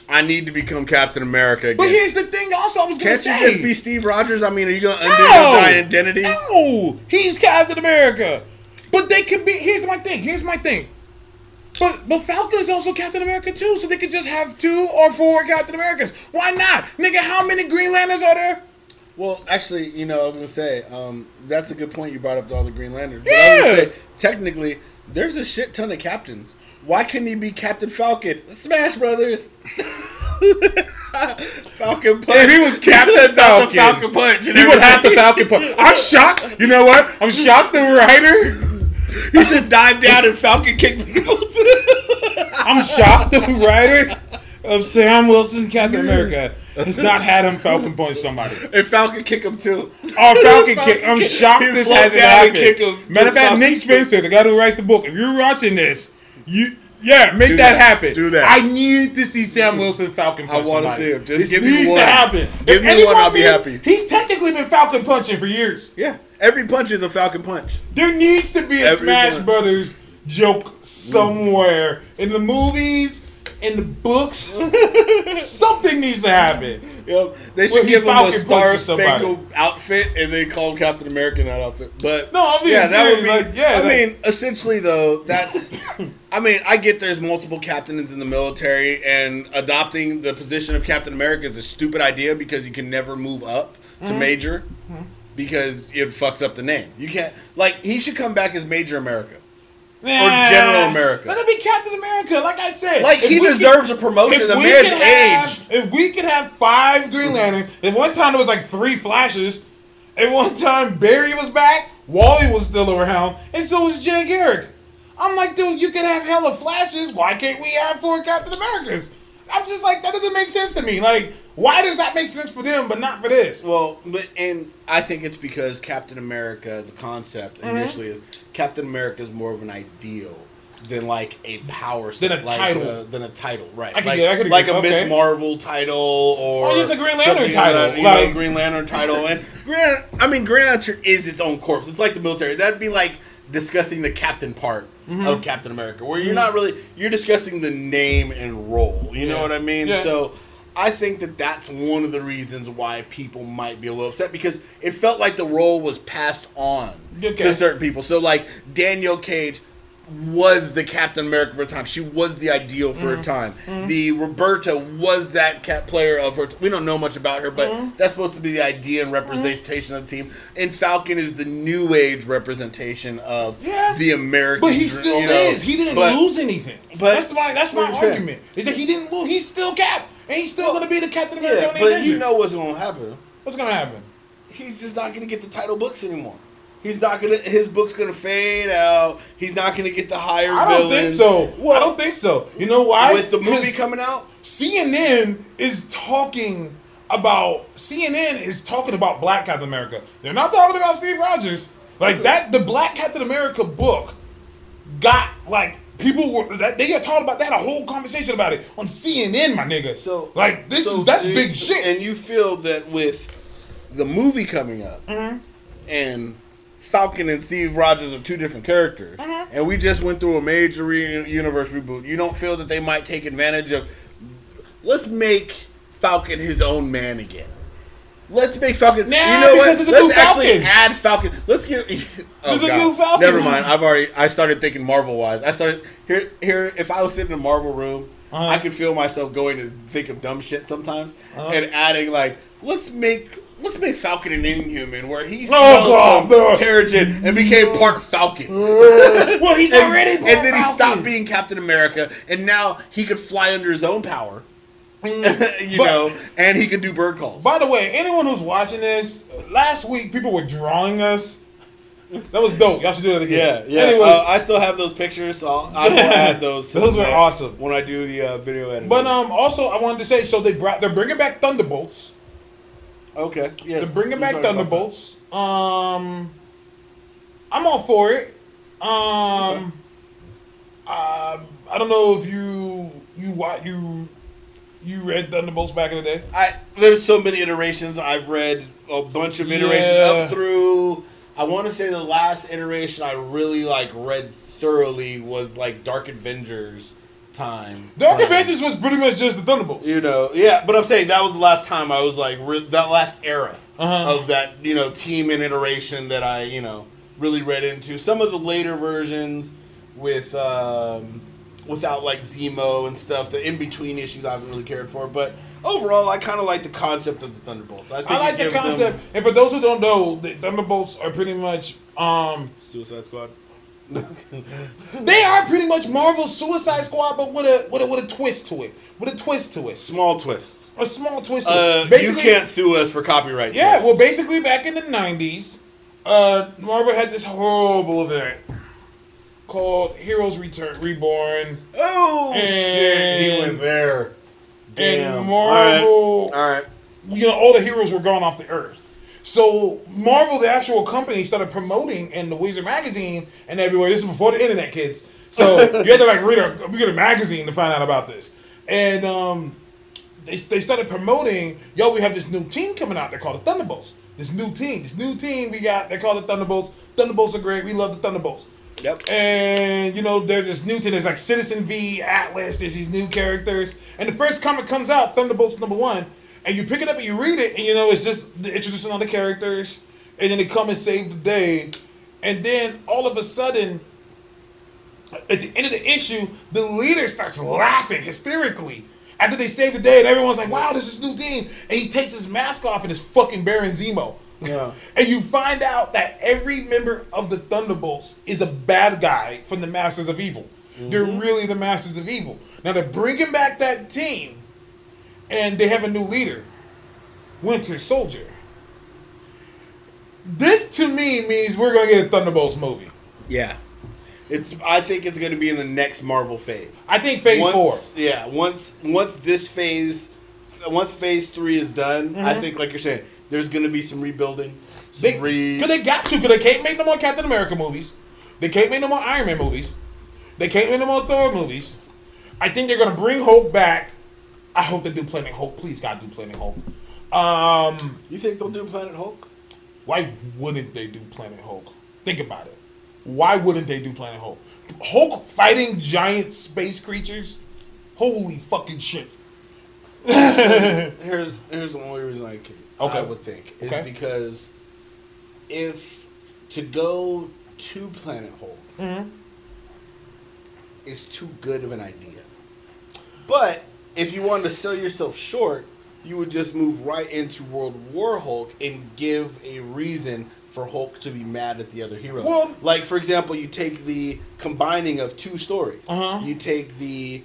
I need to become Captain America again.
But here's the thing, also I was gonna
Can't
say,
you just be Steve Rogers? I mean, are you gonna undo
No!
his identity?
No, he's Captain America. But they could be. Here's my thing. Here's my thing. But but Falcon is also Captain America too, so they could just have two or four Captain Americas. Why not, nigga? How many Green Lanterns are there?
Well, actually, you know, I was gonna say um, that's a good point you brought up to all the Green Lanterns. But I was
Yeah.
gonna say, technically, there's a shit ton of captains. Why couldn't he be Captain Falcon? Smash Brothers. Falcon Punch.
If he was Captain
He should've done the
Falcon,
Falcon Punch.
He would have the. Falcon punch. I'm shocked. You know what? I'm shocked. The writer.
He should dive down and Falcon kick people.
I'm shocked. The writer of Sam Wilson Captain America has not had him Falcon punch somebody.
and Falcon kick him too.
Oh, Falcon kick! I'm shocked this hasn't happened.
kick him.
Matter of fact,
Falcon
Nick. Spencer, the guy who writes the book, if you're watching this, you yeah, make that,
that.
happen.
Do that.
I need to see Sam Wilson Falcon punch.
I wanna see him. Just
this
give me
needs
one.
to happen.
Give
If
me one, I'll be
needs-
happy.
He's technically been Falcon punching for years.
Yeah, every punch is a Falcon punch.
There needs to be a
Every
Smash
one.
Brothers joke somewhere in the movies, in the books. Something needs to happen.
Yep. They should
he
give him a Star Spangled outfit and they call him Captain America in that outfit. But
No, I'm being
yeah, that would be.
like, yeah,
I
like-
mean, essentially though, that's. I mean, I get there's multiple captains in the military, and adopting the position of Captain America is a stupid idea because you can never move up to
Mm-hmm.
Major because it fucks up the name. You can't like he should come back as Major America.
Nah.
General America.
Let him be Captain America. Like I said,
Like he deserves
could-
a promotion.
if
The
we
man's
could have,
aged.
if we could have five Green Lanterns, at one time there was like three Flashes. At one time Barry was back, Wally was still around, and so was Jay Garrick. I'm like, dude, you can have hella Flashes. Why can't we have four Captain Americas? I'm just like, that doesn't make sense to me. Like, why does that make sense for them, but not for this?
Well, but and I think it's because Captain America, the concept
Mm-hmm.
initially is Captain America is more of an ideal than like a power
Than a
like,
title.
uh, than a title, right?
I
like
get-
like a Miss
okay.
Marvel title or
Or just a Green Lantern title,
you know,
like-
Green Lantern title. And Green, I mean, Green Lantern is its own corpse. It's like the military. That'd be like discussing the captain part
Mm-hmm.
of Captain America, where you're not really you're discussing the name and role. You know what I mean?
Yeah.
So. I think that that's one of the reasons why people might be a little upset because it felt like the role was passed on
Okay.
to certain people. So, like Danielle Cage was the Captain America for a time. She was the ideal for
Mm-hmm.
a time. The Roberta was that cat player of her. we don't know much about her, but
Mm-hmm.
that's supposed to be the idea and representation of the team. And Falcon is the new age representation of
Yeah.
the American.
But he still
you know,
is. He didn't
but-
lose anything.
but-
that's my that's my argument. Is that he didn't lose? He's still Cap, and he's still going to be the Captain America
Yeah,
on the
but you know what's going to happen.
what's going to happen?
he's just not going to get the title books anymore. He's not gonna. His book's gonna fade out. He's not gonna get the higher.
I don't think so.
Well,
I don't think so. You know why?
with the movie coming out.
CNN is talking about CNN is talking about Black Captain America. They're not talking about Steve Rogers. Like that, the Black Captain America book got like people were that they got talking about. They had a whole conversation about it on CNN, my nigga.
So
like this
so
is that's
you-
big shit.
And you feel that with the movie coming up
Mm-hmm.
and Falcon and Steve Rogers are two different characters,
Mm-hmm.
and we just went through a major re- universe reboot. You don't feel that they might take advantage of? Let's make Falcon his own man again. Let's make Falcon.
Nah,
you know what?
of the
Let's
new
actually
Falcon.
add Falcon. Let's get. Oh
There's a
God.
new Falcon.
Never mind. I've already. I started thinking Marvel wise. I started here. Here, if I was sitting in a Marvel room,
Uh-huh.
I could feel myself going to think of dumb shit sometimes,
Uh-huh.
and adding like, let's make. Let's make Falcon an Inhuman, where he
Oh,
smelled
God, no.
Terrigen and became part Falcon.
well, he's
and,
already
and then he stopped being Captain America, and now he could fly under his own power, you
Mm. But-
know, and he could do bird calls.
By the way, anyone who's watching this, last week people were drawing us. That was dope. Y'all should do that again.
yeah.
Anyways,
uh, I still have those pictures, so I'll, I will add those. to
Those were awesome.
when I do the uh, video editing.
but um, also I wanted to say, so they brought they're bringing back Thunderbolts.
Okay, yes,
They're bringing back Thunderbolts. Um, I'm all for it. Um, uh, I don't know if you you what you you read Thunderbolts back in the day.
I there's so many iterations. I've read a bunch of iterations
Yeah.
up through. I want to say the last iteration I really like read thoroughly was like Dark Avengers time.
Dark
playing.
Avengers was pretty much just the Thunderbolts.
You know, yeah, but I'm saying that was the last time I was like re- that last era
Uh-huh.
of that you know team and iteration that I you know really read into. Some of the later versions with um, without like Zemo and stuff, the in between issues I haven't really cared for, but overall I kind of like the concept of the Thunderbolts. I think
I like the
gives them-
concept. And for those who don't know, the Thunderbolts are pretty much um
Suicide Squad.
they are pretty much Marvel's Suicide Squad, but with a with a with a twist to it. With a twist to it.
Small twists.
A small twist
Uh, you can't sue us for copyright.
Yeah,
twists.
well basically back in the nineties, uh Marvel had this horrible event called Heroes Return Reborn.
Oh shit! He
And-
went there. Damn.
And
All right.
Marvel
All right.
you know, all the heroes were gone off the earth. So Marvel, the actual company, started promoting in the Wizard magazine and everywhere. This is before the internet, kids. So you had to like read a read a magazine to find out about this. And um, they they started promoting. Yo, we have this new team coming out. They're called the Thunderbolts. This new team, this new team we got. They call the Thunderbolts. Thunderbolts are great. We love the Thunderbolts.
Yep.
And you know, there's this new thing. There's like Citizen V, Atlas. There's these new characters. And the first comic comes out, Thunderbolts number one, and you pick it up and you read it, and you know it's just introducing all the characters, and then they come and save the day, and then all of a sudden, at the end of the issue, the leader starts laughing hysterically. After they save the day, and everyone's like, "Wow, this is new team," and he takes his mask off and it's fucking Baron Zemo.
Yeah.
and you find out that every member of the Thunderbolts is a bad guy from the Masters of Evil. They're mm-hmm. really the Masters of Evil. Now they're bringing back that team, and they have a new leader, Winter Soldier. This to me means we're gonna get a Thunderbolts movie.
Yeah. It's. I think it's going to be in the next Marvel phase.
I think Phase
once,
Four.
Yeah. Once once this phase, once Phase Three is done, I mm-hmm. think, like you're saying, there's going to be some rebuilding. Some
They,
re-
cause they got to, because they can't make no more Captain America movies. They can't make no more Iron Man movies. They can't make no more Thor movies. I think they're gonna bring Hulk back. I hope they do Planet Hulk. Please God do Planet Hulk. Um,
you think they'll do Planet Hulk?
why wouldn't they do Planet Hulk? Think about it. Why wouldn't they do Planet Hulk? Hulk fighting giant space creatures? Holy fucking shit.
Here's here's the only reason I, can,
Okay.
I would think is
Okay.
because if to go to Planet Hulk
Mhm.
is too good of an idea. But if you wanted to sell yourself short, you would just move right into World War Hulk and give a reason for Hulk to be mad at the other hero.
Well-
like for example, you take the combining of two stories.
Uh-huh.
You take the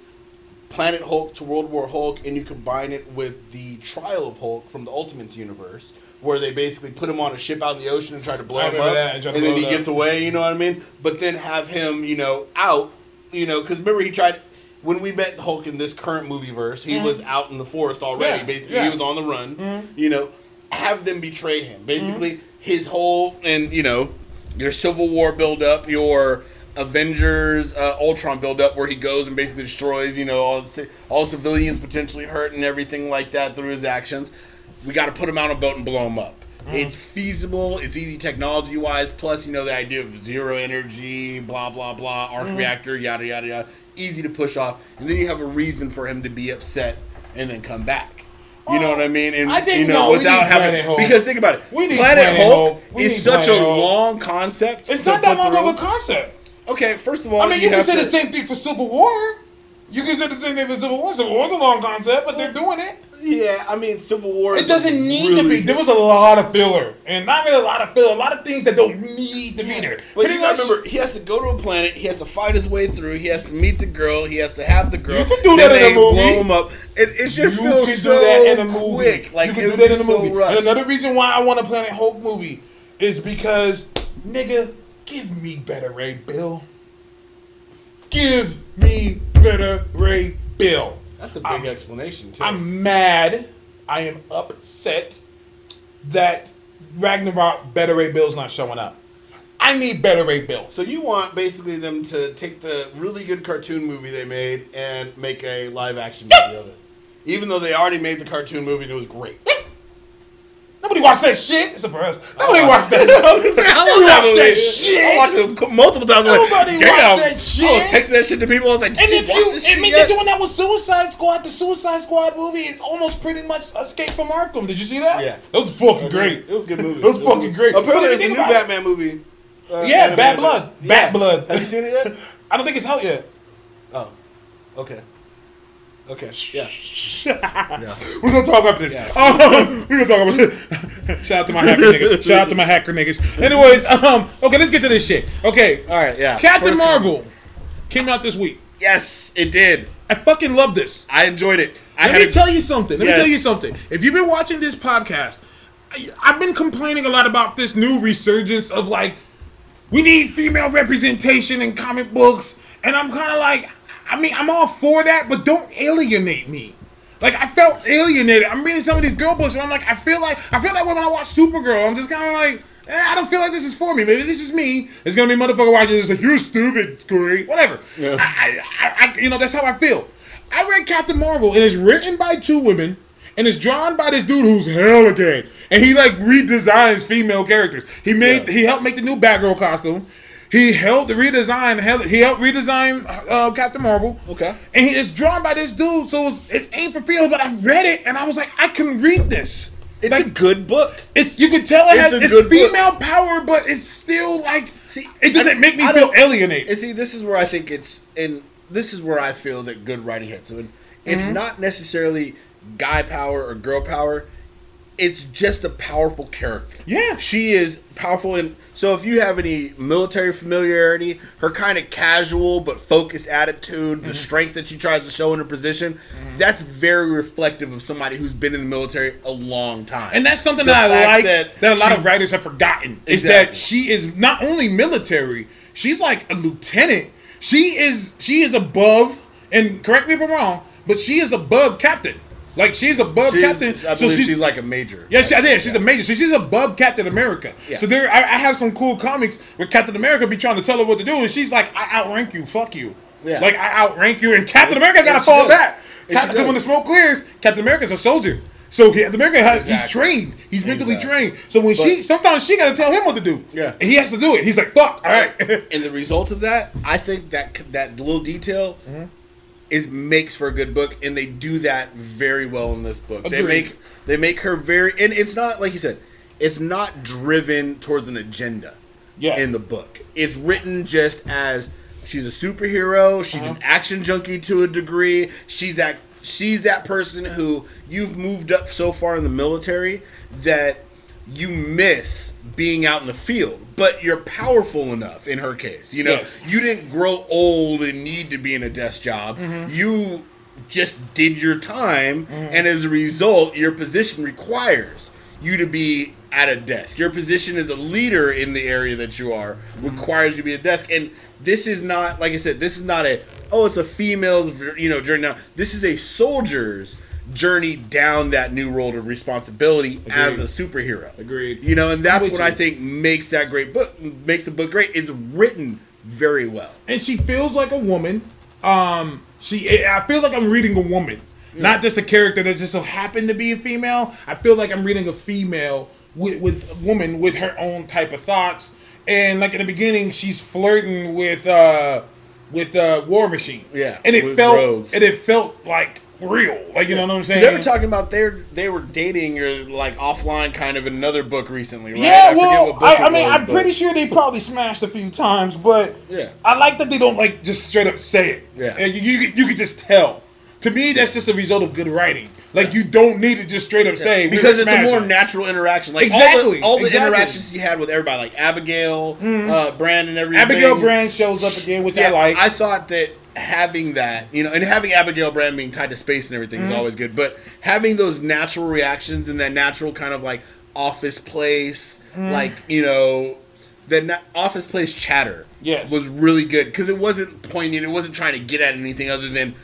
Planet Hulk to World War Hulk, and you combine it with the Trial of Hulk from the Ultimates universe, where they basically put him on a ship out in the ocean and try to blow
I
him up,
and
and, then he
up.
gets away. You know what I mean? But then have him, you know, out. You know, because remember he tried when we met Hulk in this current movie verse, he was mm-hmm. out in the forest already.
Yeah,
basically,
yeah.
he was on the run. Mm-hmm. You know, have them betray him. Mm-hmm. Basically, his whole and you know your Civil War build up, your Avengers uh, Ultron build up, where he goes and basically destroys you know all all civilians potentially hurt and everything like that through his actions. We got to put him on a boat and blow him up. It's feasible. It's easy technology wise. Plus, you know the idea of zero energy, blah blah blah, arc reactor, yada yada yada. Easy to push off, and then you have a reason for him to be upset and then come back. You know oh, what I mean? And
I think,
you know
no,
without having
Hulk.
because think about it.
We need
Planet,
Planet
Hulk,
Hulk.
Is such
Planet
a
Hulk.
long concept.
It's not that long of a concept.
Okay, first of all,
I mean, you, can say
to-
the same thing for Civil War. You can say the same thing for Civil War. Civil War's a long concept, but they're doing it.
Yeah, I mean, Civil War.
It doesn't need to be. There was a lot of filler, and not really a lot of filler. A lot of things that don't need to be there.
But
Pretty
you
much-
remember, he has to go to a planet. He has to fight his way through. He has to meet the girl. He has to have the girl.
You can do
then
that in a movie.
Blow him up. It, it just
you
feels
can
so
do that in a movie.
quick. Like
you can do that in a movie.
rushed.
And another reason why I want a Planet Hulk movie is because, nigga, give me Beta Ray Bill. Give me Beta Ray Bill.
That's a big
I'm-
explanation too.
I'm mad. I am upset that Ragnarok Beta Ray Bill's not showing up. I need Beta Ray Bill.
so you want basically them to take the really good cartoon movie they made and make a live action movie of it, even though they already made the cartoon movie and it was great.
Nobody watched that shit. It's a press. Nobody watched that.
I was how long
Nobody
that
watched that shit.
I watched it multiple times. I was
Nobody
like, damn.
watched that
I was texting that shit to people. I was like, did
And
you
if
watch
you,
this
I mean,
yet?
they're doing that with Suicide Squad. The Suicide Squad movie is almost pretty much Escape from Arkham. Did you see that?
Yeah.
that was fucking great.
It was a good movie.
It was
It was
fucking great.
Apparently,
But
there's a new
about it-
Batman movie. Uh,
Yeah,
animated,
Bad
but-
Blood.
Yeah.
Bad Blood.
Have you seen it yet?
I don't think it's out yet.
Oh, okay. Okay, yeah.
We're gonna talk about this.
Yeah.
Um, we're gonna talk about this. Shout out to my hacker niggas. Shout out to my hacker niggas. Anyways, um, okay, let's get to this shit. Okay,
All right, yeah.
Captain
First-
Marvel came out this week.
Yes, it did.
I fucking love this.
I enjoyed it. I
Let me
a-
tell you something. Let me tell you something. If you've been watching this podcast, I, I've been complaining a lot about this new resurgence of like, we need female representation in comic books, and I'm kind of like, I mean, I'm all for that, but don't alienate me. Like I felt alienated. I'm reading some of these girl books, and I'm like, I feel like I feel like when I watch Supergirl, I'm just kind of like. eh, I don't feel like this is for me. Maybe this is me. It's gonna be motherfucker watching this like you're stupid, Corey. Whatever.
Yeah.
I, I, I, you know, that's how I feel. I read Captain Marvel, and it's written by two women, and it's drawn by this dude who's hell gay, and he like redesigns female characters. He made,
Yeah.
he helped make the new Batgirl costume. He helped redesign, he helped redesign uh, Captain Marvel.
Okay.
and he, it's drawn by this dude, so it's, it's aimed for females. But I read it, and I was like, I can read this.
It's
like,
a good book.
it's you can tell it
It's
has
a
it's
good book.
female power, but it's still like
See,
it doesn't
I-
make me
I
feel alienated.
And see, this is where I think it's, and this is where I feel that good writing hits. I mean, it's
Mm-hmm.
not necessarily guy power or girl power. It's just a powerful character.
Yeah.
she is powerful. And so, if you have any military familiarity, her kind of casual but focused attitude,
Mm-hmm.
the strength that she tries to show in her position, that's very reflective of somebody who's been in the military a long time.
And that's something
The
that I like that,
that
a lot
she-
of writers have forgotten is
Exactly.
that she is not only military, she's like a lieutenant. She is she is above, and correct me if I'm wrong, but she is above captain. Like she's above
She's-
captain. So she's,
she's, like a major.
yeah, she, yeah, she's a major. So she's above Captain America.
Yeah.
So there, I, I have some cool comics where Captain America be trying to tell her what to do, and she's like, "I outrank you, fuck you."
Yeah.
Like I outrank you, and Captain
And
America gotta fall
does.
back.
And she
Captain, 'cause when the smoke clears, Captain America's a soldier. So Captain America has he's trained. He's mentally
Exactly.
trained. So when she sometimes she gotta tell him what to do.
Yeah.
And he has to do it. He's like, fuck, all right.
and the result of that, I think that that little detail
Mm-hmm.
Is makes for a good book, and they do that very well in this book. They make they make her very, and it's not like you said, it's not driven towards an agenda.
Yeah.
in the book, it's written just as she's a superhero. She's
Uh-huh.
an action junkie to a degree. She's that she's that person who you've moved up so far in the military that you miss being out in the field, but you're powerful enough in her case. You know,
Yes.
you didn't grow old and need to be in a desk job. Mm-hmm. You just did your time, mm-hmm. and as a result, your position requires you to be at a desk. Your position as a leader in the area that you are mm-hmm. requires you to be at a desk. And this is not, like I said, this is not a oh, it's a female's you know journey. Now, this is a soldier's journey down that new road of responsibility as a superhero.
Agreed.
You know, and that's what
you.
I think makes that great book makes the book great. It's written very well.
and she feels like a woman. Um, she, I feel like I'm reading a woman, not just a character that just so happened to be a female. I feel like I'm reading a female with, with a woman with her own type of thoughts. And like in the beginning, she's flirting with uh, with uh, War Machine.
Yeah,
and it felt
Rhodes.
and it felt like real. Like you know what I'm saying?
They were talking about they they were dating or like offline kind of another book recently, right?
Yeah,
forget
well,
what book
I, I mean,
was,
I'm
but-
pretty sure they probably smashed a few times, but
Yeah.
I like that they don't like just straight up say it.
Yeah.
and you you, could- you could just tell. To me, that's just a result of good writing. Like you don't need to just straight up say "We're
because it's a more
it."
natural interaction. Like
Exactly,
all the, all the
exactly.
interactions you had with everybody, like Abigail, uh, Brandon, everything.
Abigail Brand shows up again, which
Yeah,
I like.
I thought that having that, you know, and having Abigail Brand being tied to space and everything
Mm-hmm.
is always good. But having those natural reactions and that natural kind of like office place,
Mm.
like you know, the na- office place chatter,
Yes.
was really good because it wasn't poignant. It wasn't trying to get at anything other than,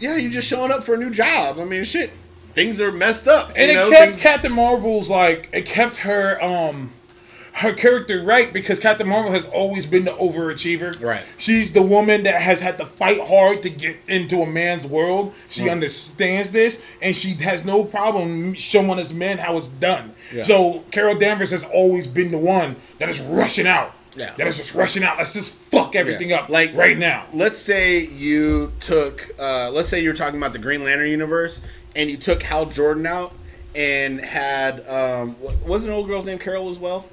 yeah, you're just showing up for a new job. I mean, shit, things are messed up.
and it
know,
kept
things-
Captain Marvel's like it kept her um her character right because Captain Marvel has always been the overachiever.
Right.
She's the woman that has had to fight hard to get into a man's world. She understands this, and she has no problem showing us men how it's done.
Yeah.
So Carol Danvers has always been the one that is rushing out.
Yeah.
That is just rushing out. Let's just fuck everything
Yeah.
up
Like-
right now.
let's say you took uh, let's say you're talking about the green lantern universe and you took hal jordan out and had um, wasn't an old girl's name carol as well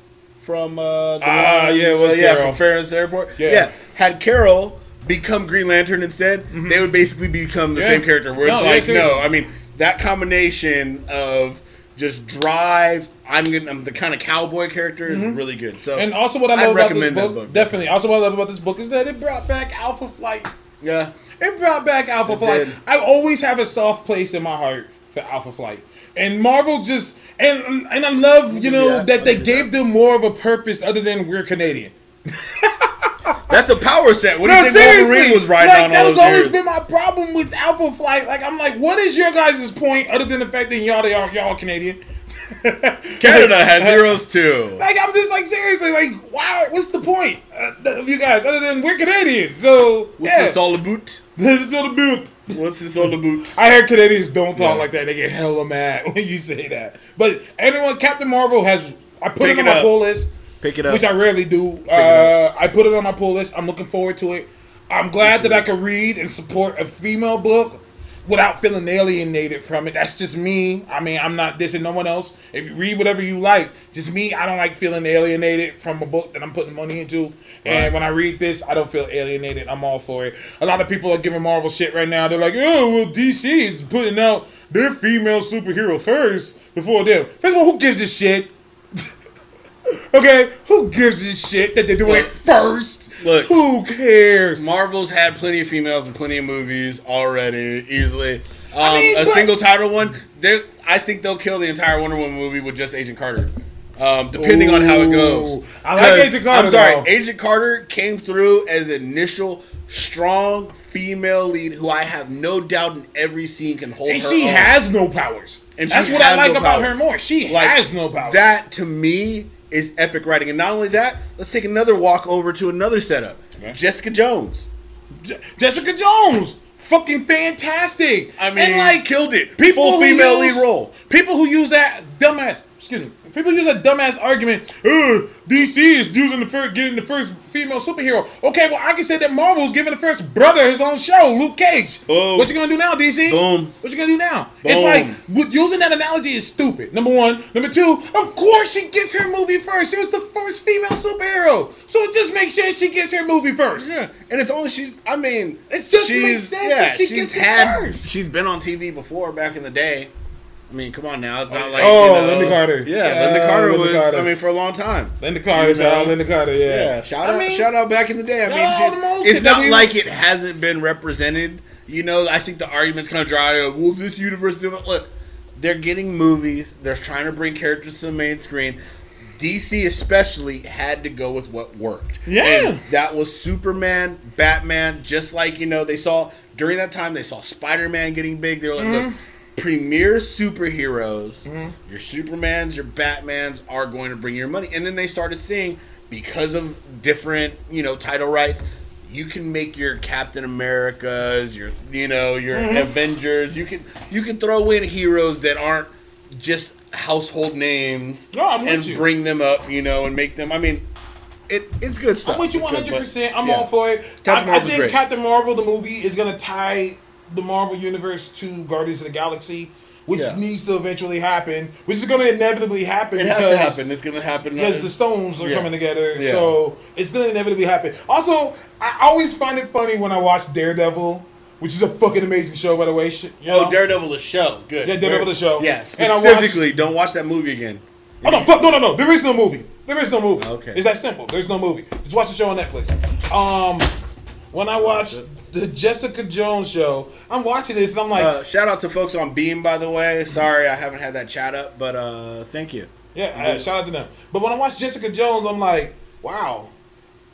from uh, the
Ah,
one-
yeah, it was
uh, yeah from Ferris airport
Yeah.
had carol become green lantern instead they would basically become the
Mm-hmm. Yeah.
same character where it's
No, yeah,
like
seriously.
no i mean that combination of just drive i'm gonna i'm the kind of cowboy character is really good so
Mm-hmm. And also, what I love about this book,
book.
definitely. Also, what I love about this book is that it brought back Alpha Flight.
yeah
It brought back Alpha
It
Flight.
did.
I always have a soft place in my heart for Alpha Flight. And Marvel just and and I love you know
Yeah,
that they gave them more of a purpose other than we're Canadian.
that's a power set what do
No,
you think
seriously,
wolverine was riding
like,
on
that
all those
always
years?
been my problem with Alpha Flight. Like I'm like, what is your guys' point other than the fact that y'all y'all, y'all Canadian?
Canada has heroes too.
Like I'm just like seriously like wow, what's the point uh, of you guys other than we're Canadian? So
What's
yeah,
this all about?
It's all about.
What's this all about?
I heard Canadians don't talk
Yeah.
like that. They get hella mad when you say that. But everyone, Captain Marvel has. I put
Pick
it on my
up.
pull list,
Pick it up.
which I rarely do. Uh, I put it on my pull list. I'm looking forward to it. I'm glad that I could read and support a female book without feeling alienated from it. That's just me. I mean, I'm not dissing no one else. If you read whatever you like, just me. I don't like feeling alienated from a book that I'm putting money into. And when I read this, I don't feel alienated. I'm all for it. A lot of people are giving Marvel shit right now. They're like, oh, well, DC is putting out their female superhero first before them. First of all, who gives a shit? okay, who gives a shit that they're doing it first?
Look.
who cares?
Marvel's had plenty of females and plenty of movies already, easily. Um,
mean,
a single title one, they I think they'll kill the entire Wonder Woman movie with just Agent Carter. Um, depending on how it goes.
I like Agent Carter,
I'm sorry,
though.
Agent Carter came through as an initial strong female lead who I have no doubt in every scene can hold
And she
own.
has no powers.
And
That's what I like
no
about
powers.
her more. She
Like,
has no powers.
That to me is epic writing. And not only that, let's take another walk over to another setup.
Okay.
Jessica Jones.
Je- Jessica Jones, fucking fantastic.
I mean,
and like
killed it.
people
Full female
use-
lead role.
People who use that dumbass, excuse me, people use a dumbass argument. Uh, DC is using the first, getting the first female superhero. Okay, well I can say that Marvel's giving the first brother his own show, Luke Cage.
Boom.
What you gonna do now, DC?
Boom.
What you gonna do now?
Boom.
It's like using that analogy is stupid. Number one, number two. Of course she gets her movie first. She was the first female superhero, so it just makes sense she gets her movie first.
Yeah, and it's only she's. I mean,
It's just
she's
makes sense that she gets it
had.
first.
She's been on TV before back in the day. I mean, come on now, it's not like
Oh,
you know,
Lynda Carter.
Yeah,
Yeah,
Lynda Carter
Lynda
was.
Carter.
I mean, for a long time.
Lynda Carter,
You know?
shout out Lynda Carter, yeah.
Yeah, shout
I
out,
mean,
shout out back in the day. I mean,
all
shit, it's not
we-
like it hasn't been represented. You know, I think the argument's kind of dry. Of, well, this universe, different. look, they're getting movies. They're trying to bring characters to the main screen. DC especially had to go with what worked.
Yeah.
And that was Superman, Batman. Just like you know, they saw during that time, they saw Spider Man getting big. They were like,
Mm-hmm.
look. Premier superheroes, your Supermans, your Batmans are going to bring your money. And then they started seeing because of different, you know, title rights, you can make your Captain Americas, your you know, your
Mm-hmm.
Avengers. You can you can throw in heroes that aren't just household names
No, I'm with
and bring them up, you know, and make them. I mean, it it's good stuff.
I'm with you 100. percent I'm
yeah.
all for it.
Captain
I, I think. Captain Marvel, the movie, is gonna tie the Marvel universe to Guardians of the Galaxy, which
Yeah.
needs to eventually happen, which is gonna inevitably happen.
It has to happen. It's gonna happen.
Because the stones are
Yeah.
coming together,
Yeah.
so it's gonna inevitably happen. Also, I always find it funny when I watch Daredevil, which is a fucking amazing show, by the way. Sh- you
Oh,
know?
Daredevil the show. Good.
Yeah, Daredevil the show.
Yeah,
And I watched-
specifically, don't watch that movie again.
Oh no, fuck, no, no, no. There is no movie. There is no movie.
Okay.
It's that simple. There's no movie. Just watch the show on Netflix. Um, when I watched the Jessica Jones show, I'm watching this and I'm like,
Uh, shout out to folks on Beam, by the way. Sorry, I haven't had that chat up, but uh, thank you.
yeah, uh, shout out to them. But when I watch Jessica Jones, I'm like, wow.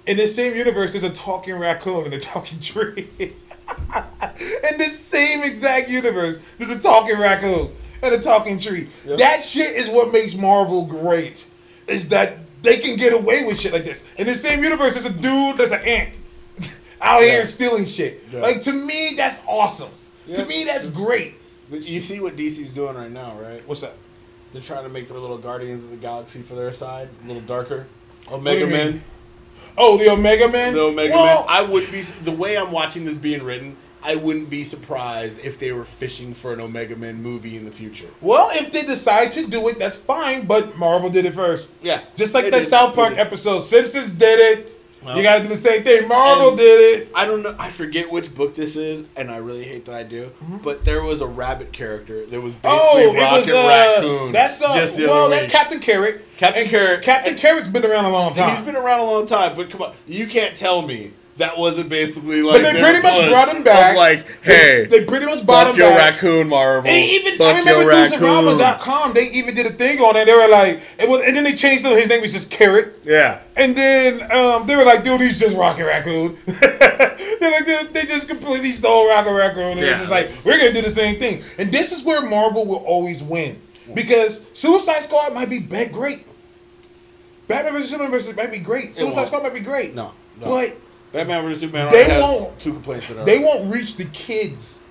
In this same universe, there's a talking raccoon and a talking tree. In this same exact universe, there's a talking raccoon and a talking tree. That shit is what makes Marvel great. Is that they can get away with shit like this. In the same universe, there's a dude that's an ant out here stealing shit.
Yeah.
Like to me, that's awesome.
Yeah.
To me, that's great.
But you see what DC's doing right now, right?
What's that?
They're trying to make their little Guardians of the Galaxy for their side a little darker. Omega Men.
Oh, the Omega Man.
The Omega
well,
Man. I wouldn't be the way I'm watching this being written. I wouldn't be surprised if they were fishing for an Omega Man movie in the future.
Well, if they decide to do it, that's fine. But Marvel did it first.
Yeah,
Just like
they
the
did.
South Park episode, Simpsons did it.
Well,
you gotta do the same thing. Marvel did it.
I don't know. I forget which book this is, and I really hate that I do. But there was a rabbit character that was basically
Mm-hmm. Oh, it
Rocket
was uh,
Raccoon.
that's uh,
just
well, that's. Captain Carrot.
Captain
And
Carrot.
Captain Carrot's been around a long time.
He's been around a long time, but come on, you can't tell me that wasn't basically like.
they
their
pretty much brought him back.
like, hey,
they pretty much bought
fuck
him
your
back.
raccoon, Marvel.
And even
fuck
I remember
your raccoon.
Newsarama.com, they even did a thing on it. They were like, it was, and then they changed it. His name was just Carrot.
Yeah.
And then um, they were like, dude, he's just Rocket Raccoon. They're like, they, they just completely stole Rocket Raccoon. And it
Yeah.
was just like, we're going to do the same thing. And this is where Marvel will always win. Because Suicide Squad might be bad, great. Batman vs. Superman versus might be great. Suicide. Squad might be great.
No, no.
But
Batman vs Superman
They won't-
two complaints are.
they won't reach the kids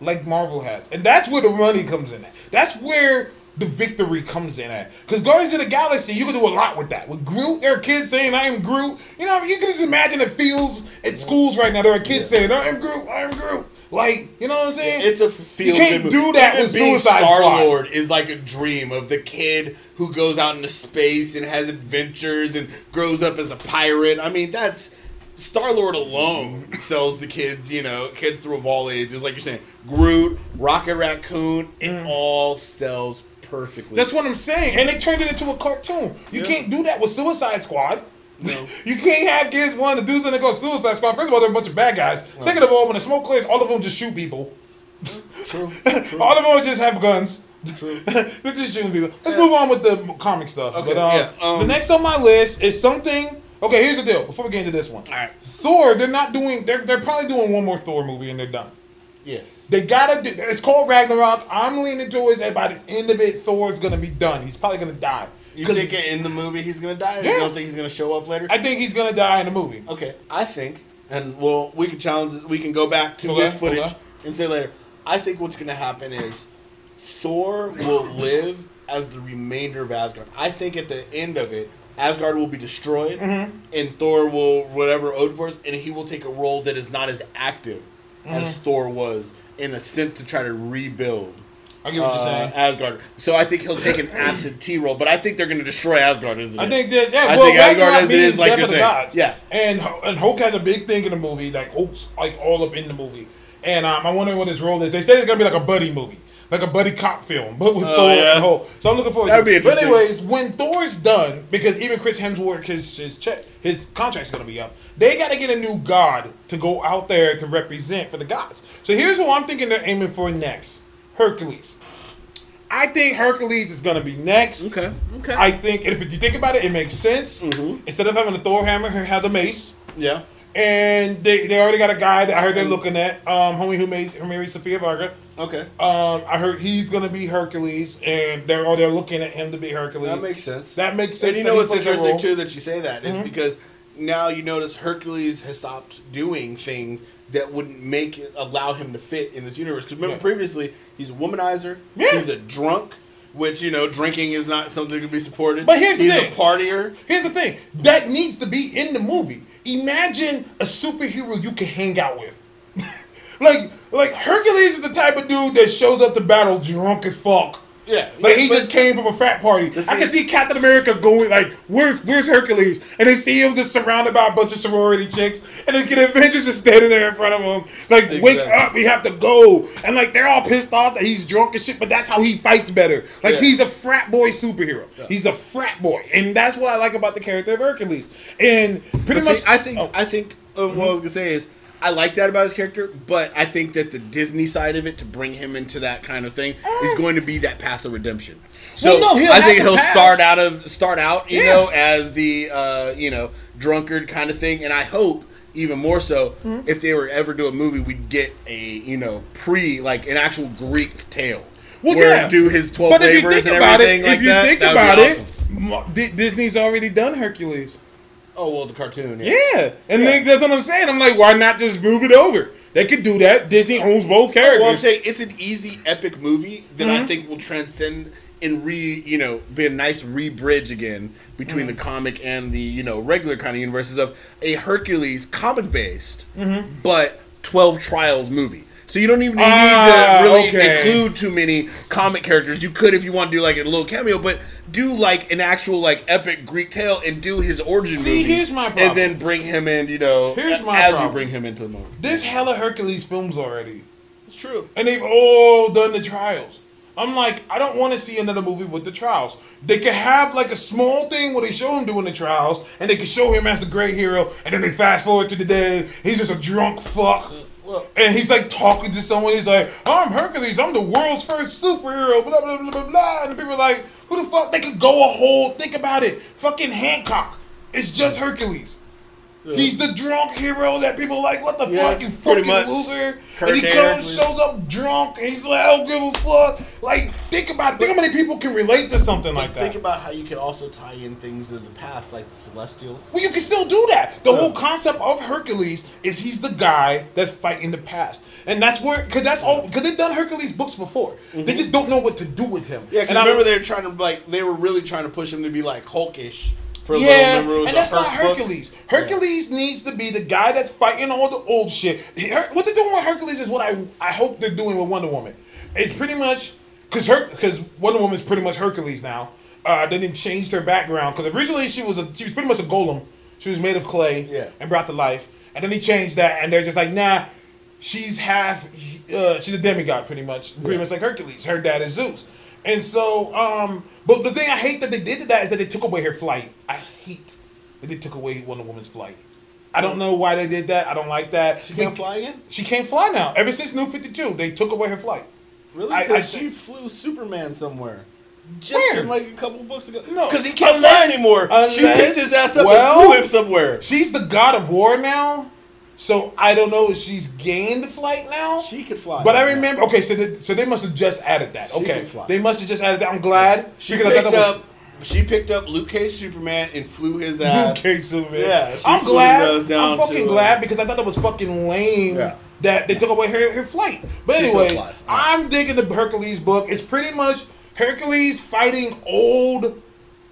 like Marvel has. And that's where the money comes in at. That's where the victory comes in at. Because Guardians of the Galaxy, you can do a lot with that. With Groot, there are kids saying, I am Groot. You know, you can just imagine the fields at schools right now. There are kids
Yeah.
saying, I am Groot, I am Groot. Like, you know what I'm saying?
It's a field.
You can't do that with Suicide
Star Lord is like a dream of the kid who goes out into space and has adventures and grows up as a pirate. I mean, that's Star Lord alone sells the kids. You know, kids through of all ages. Like you're saying, Groot, Rocket Raccoon, it all sells perfectly.
Mm. That's what I'm saying. And they turned it into a cartoon. You
Yeah.
can't do that with Suicide Squad.
No.
you can't have kids one the dudes that go Suicide Squad. First of all, they're a bunch of bad guys. Second of all, when the smoke clears, all of them just shoot people.
true. True.
All of them just have guns.
True.
They're just shooting people. Let's move on with the comic stuff.
Okay,
but, um,
yeah, um,
the next on my list is something. Okay, here's the deal. Before we get into this one,
All right.
Thor. They're not doing. They're they're probably doing one more Thor movie and they're done.
Yes.
They gotta do. It's called Ragnarok. I'm leaning towards that by the end of it, Thor's gonna be done. He's probably gonna die.
You think in the movie he's gonna die?
Yeah.
You don't think he's gonna show up later?
I think he's gonna die in the movie.
Okay, I think, and well, we can challenge. We can go back to
Okay,
this footage
okay.
and say later. I think what's to happen is Thor will live as the remainder of Asgard. I think at the end of it, Asgard will be destroyed,
Mm-hmm.
and Thor will whatever Odin's, and he will take a role that is not as active as
Mm-hmm.
Thor was in a sense to try to rebuild.
I get what you're
uh,
saying.
Asgard. So I think he'll take an absentee role, but I think they're going to destroy Asgard as it
I
is.
think that yeah,
I
well,
think Asgard
Ragnarok
as it
means
is, like you're saying.
Gods.
Yeah.
and and Hulk has a big thing in the movie. Like Hulk's like all up in the movie, and um, I wonder what his role is. They say it's gonna be like a buddy movie, like a buddy cop film, but with
Oh,
Thor
yeah.
and Hulk. So I'm looking forward.
That'd
to
be
it. But anyways, when Thor's done, because even Chris Hemsworth, his his check, his contract's gonna be up. They got to get a new god to go out there to represent for the gods. So here's what I'm thinking they're aiming for next: Hercules. I think Hercules is gonna be next.
Okay. Okay.
I think, and if you think about it, it makes sense.
Mhm.
Instead of having a Thor hammer, he had the mace,
yeah.
and they, they already got a guy that I heard they're looking at. Um, homie who made who married Sofía Vergara.
Okay.
Um, I heard he's gonna be Hercules, and they're or they're looking at him to be Hercules.
That makes sense.
That makes sense.
And you know what's interesting too that you say that is
Mhm.
because now you notice Hercules has stopped doing things that wouldn't make it allow him to fit in this universe. Because remember
Yeah.
previously he's a womanizer.
Yeah.
He's a drunk, which you know drinking is not something to be supported.
But here's the
he's
thing.
a partier.
Here's the thing that needs to be in the movie. Imagine a superhero you can hang out with. like, like Hercules is the type of dude that shows up to battle drunk as fuck.
Yeah.
Like
yeah,
he just came from a frat party. I can see Captain America going like, "Where's Where's Hercules?" And they see him just surrounded by a bunch of sorority chicks, and then get Avengers just standing there in front of him, like, "Wake up, we have to go!" And like they're all pissed off that he's drunk and shit, but that's how he fights better. Like
Yeah.
he's a frat boy superhero. He's a frat boy, and that's what I like about the character of Hercules. And pretty much,
I think
oh,
I think uh, what I was gonna say is I like that about his character, but I think that the Disney side of it to bring him into that kind of thing is going to be that path of redemption. So
Well, no,
I think he'll
path.
start out of start out, you
Yeah.
know, as the uh, you know drunkard kind of thing, and I hope even more so
Hmm?
if they were ever do a movie, we'd get a you know pre like an actual Greek tale.
Well,
where
yeah.
do his twelve
But if you
labors
think
and
about it,
everything
if
like
you
that.
think
that
about it,
awesome.
Disney's already done Hercules.
Oh well, the cartoon.
Yeah, and then that's what I'm saying. I'm like, why not just move it over? They could do that. Disney owns both characters.
Well, I'm saying it's an easy epic movie that
Mm-hmm.
I think will transcend and re you know be a nice re-bridge again between
Mm-hmm.
the comic and the you know regular kind of universes of a Hercules comic based
Mm-hmm.
but 12 trials movie. So you don't even need
Ah,
to really
okay.
include too many comic characters. You could if you want to do like a little cameo, but do like an actual like epic Greek tale and do his origin
See,
movie.
here's my problem.
And then bring him in, you know,
Here's my
as
problem.
you bring him into the movie.
There's hella Hercules films already,
It's true.
and they've all done the trials. I'm like, I don't want to see another movie with the trials. They could have like a small thing where they show him doing the trials, and they could show him as the great hero, and then they fast forward to the day he's just a drunk fuck. And he's like talking to someone. He's like, "I'm Hercules. I'm the world's first superhero." Blah blah blah blah blah. And people are like, "Who the fuck?" They could go a whole. Think about it. Fucking Hancock. It's just Hercules. He's the drunk hero that people are like, what the
Yeah,
fuck, you fucking
much.
loser.
Kirk
and he comes, shows up drunk, and he's like, I don't give a fuck. Like, think about it. Think how many people can relate to something like that.
Think about how you can also tie in things in the past, like the Celestials.
Well, you can still do that. The whole concept of Hercules is he's the guy that's fighting the past, and that's where because that's all because they've done Hercules books before. They just don't know what to do with him.
Mm-hmm. Yeah, because
I
remember they were trying to like they were really trying to push him to be like Hulkish for
Yeah, and that's not
Herc book?
Hercules. Hercules needs to be the guy that's fighting all the old shit. Her- What they're doing with Hercules is what I I hope they're doing with Wonder Woman. It's pretty much because her because Wonder Woman's pretty much Hercules now. Uh, they didn't change her background because originally she was a she was pretty much a golem. She was made of clay
Yeah.
and brought to life, and then they changed that, and they're just like, nah, she's half. Uh, she's a demigod, pretty much, pretty
Yeah.
much like Hercules. Her dad is Zeus, and so. um But the thing I hate that they did to that is that they took away her flight. I hate that they took away Wonder Woman's flight. I don't know why they did that. I don't like that.
She can't fly again.
She can't fly now. Ever since New Fifty Two, they took away her flight.
Really?
I- I
Because she flew Superman somewhere. Just
Where?
in like a couple books ago.
No,
because he can't
unless-
fly anymore. she picked his ass up
well-
and flew him somewhere.
She's the god of war now, so I don't know if she's gained the flight now.
She could fly.
But I remember. Okay, so they, so they must have just added that.
She
Okay, they must have just added that. I'm glad
She picked
thought that was
up. She picked up Luke Cage Superman and flew his ass. Luke.
Cage Superman.
Yeah, she
I'm glad. I'm fucking
uh,
glad because I thought that was fucking lame.
Yeah.
That they took away her, her flight. But anyways,
flies.
I'm digging the Hercules book. It's pretty much Hercules fighting old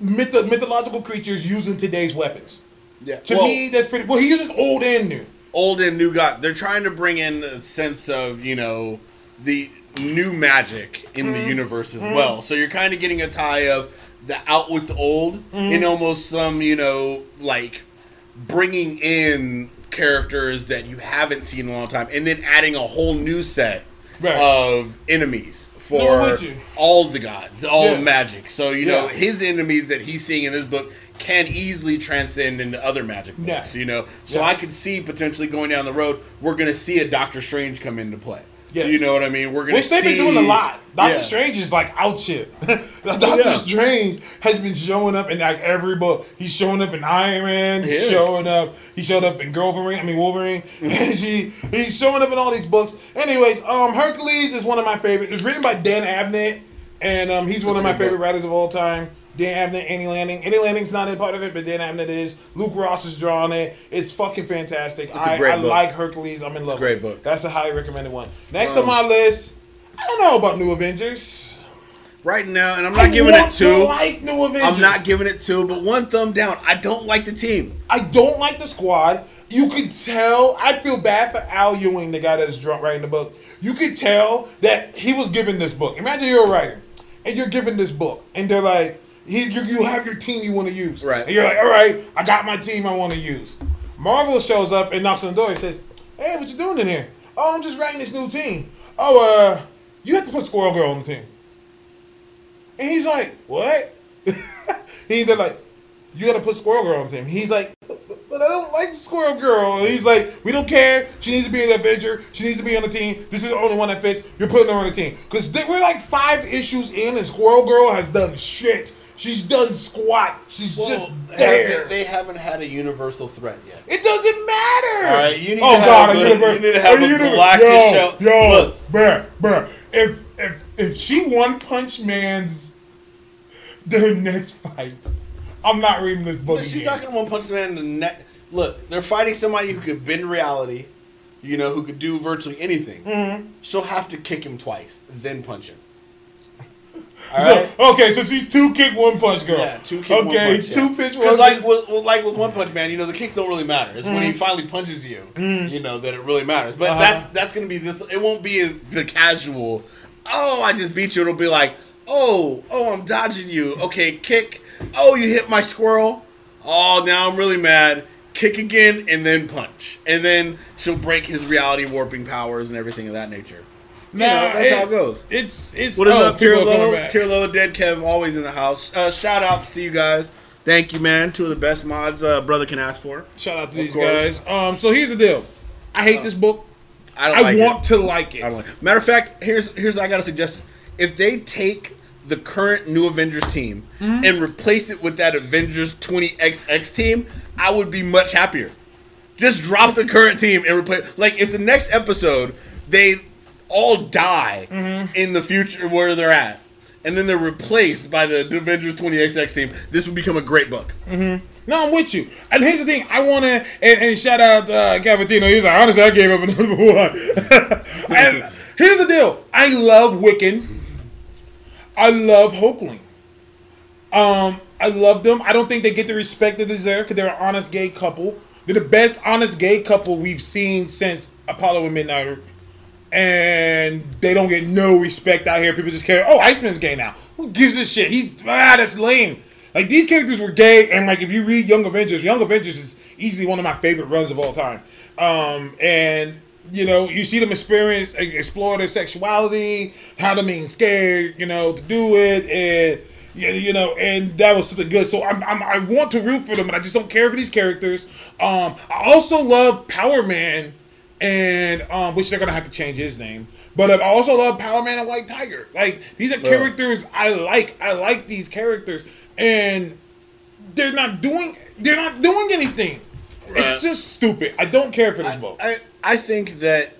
myth- mythological creatures using today's weapons.
Yeah.
To
Well,
me, that's pretty. Well, he uses old and new.
Old and new god. They're trying to bring in a sense of you know the new magic in
Mm-hmm.
the universe as well. So you're kind of getting a tie of the out with the old
Mm-hmm.
and almost some you know like bringing in characters that you haven't seen in a long time, and then adding a whole new set
Right.
of enemies. For
you.
all the gods, all
Yeah.
magic. So you know his enemies that he's seeing in this book can easily transcend into other magic books.
Yeah.
You know, so
Yeah.
I could see potentially going down the road, we're going to see a Doctor Strange come into play.
Yes.
You know what I mean? We're going to
Which
see.
they've been doing a lot. Doctor
Yeah.
Strange is like out shit. Doctor
Yeah.
Strange has been showing up in like every book. He's showing up in Iron Man. He's
He
showing up. He showed up in Wolverine. I mean Wolverine. and she he's showing up in all these books. Anyways, um, Hercules is one of my favorites. It's written by Dan Abnett, and um, he's one
That's
of my favorite
book.
writers of all time. Dan Abnett, Andy Lanning. Andy Lanning's not a part of it, but Dan Abnett is. Luke Ross is drawing it. It's fucking fantastic.
It's a
I, I like Hercules. I'm in love.
It's a great book.
That's a highly recommended one. Next
Um,
on my list, I don't know about New Avengers.
right now, and I'm
I
not giving
want
it two.
To like New Avengers.
I'm not giving it two, but one thumb down. I don't like the team.
I don't like the squad. You could tell. I feel bad for Al Ewing, the guy that's drunk writing the book. You could tell that he was given this book. Imagine you're a writer and you're given this book, and they're like, he, you, you have your team you want to use.
Right.
And you're like, all right, I got my team I want to use. Marvel shows up and knocks on the door and says, hey, what you doing in here? Oh, I'm just writing this new team. Oh, uh, you have to put Squirrel Girl on the team. And he's like, what? he's like, you gotta put Squirrel Girl on the team. He's like, but, I don't like Squirrel Girl. And he's like, we don't care. She needs to be an Avenger. She needs to be on the team. This is the only one that fits. You're putting her on the team. Because we're like five issues in, and Squirrel Girl has done shit. She's done squat. She's just there.
They haven't had a universal threat yet.
It doesn't matter.
All right, you need
oh
to have
God,
a-
a universe.
you need to have a
universe-
Galactus
yo,
show.
Yo,
Look.
bruh, bruh. If if if she one punch man's the next fight. I'm not reading this book
she's not gonna One Punch Man. The neck. Look, they're fighting somebody who could bend reality. You know, who could do virtually anything.
Mm-hmm.
She'll have to kick him twice, then punch him. All
So-
right.
okay, so she's two kick, one punch girl.
Yeah, two kick, one
Okay,
punch,
two
yeah.
pitch,
Because
one
like
punch.
with, with- like with One Punch Man, you know the kicks don't really matter. It's when he
Mhm.
finally punches you, you know that it really matters. But
Uh-huh.
that's that's gonna be this. It won't be as the casual. Oh, I just beat you. It'll be like, oh, oh, I'm dodging you. Okay, kick. Oh, you hit my squirrel. Oh, now I'm really mad. Kick again and then punch, and then she'll break his reality warping powers and everything of that nature. You know, that's
it-
how it goes.
It's it's
What is
oh,
up, Tier
people are
Low?
back.
Tier Low, Dead Kev, always in the house. Uh, shout outs to you guys. Thank you, man. Two of the best mods uh, brother can ask for.
Shout out to
Of
these
course.
guys. Um, so here's the deal. I hate this book.
I don't
I
like
want
it.
to like it.
I don't like. Matter of fact, here's here's I got a suggestion. If they take the current New Avengers team
Mm-hmm.
and replace it with that Avengers 20XX team, I would be much happier. Just drop the current team and replace. Like if the next episode they all die
Mm-hmm.
in the future where they're at, and then they're replaced by the Avengers 20XX team, this would become a great book.
No, I'm with you. And here's the thing. I want to and, and shout out uh, Cavatino. He's like, honestly, I gave up another one. and here's the deal. I love Wiccan. I love Hulkling. Um, I love them. I don't think they get the respect they deserve because they're an honest gay couple. They're the best honest gay couple we've seen since Apollo and Midnighter. And they don't get no respect out here. People just care. Oh, Iceman's gay now. Who gives a shit? He's ah, that's lame. Like these characters were gay, and like if you read Young Avengers, Young Avengers is easily one of my favorite runs of all time. Um, and you know, you see them experience, explore their sexuality, how them being scared, you know, to do it, and yeah, you know, and that was something good. So I'm, I'm, I want to root for them, but I just don't care for these characters. Um, I also love Power Man, and um, which they're gonna have to change his name. But I also love Power Man and White Tiger. Like these are characters I like. I like these characters, and they're not doing. They're not doing anything.
Right.
It's just stupid. I don't care for this book.
I, I think that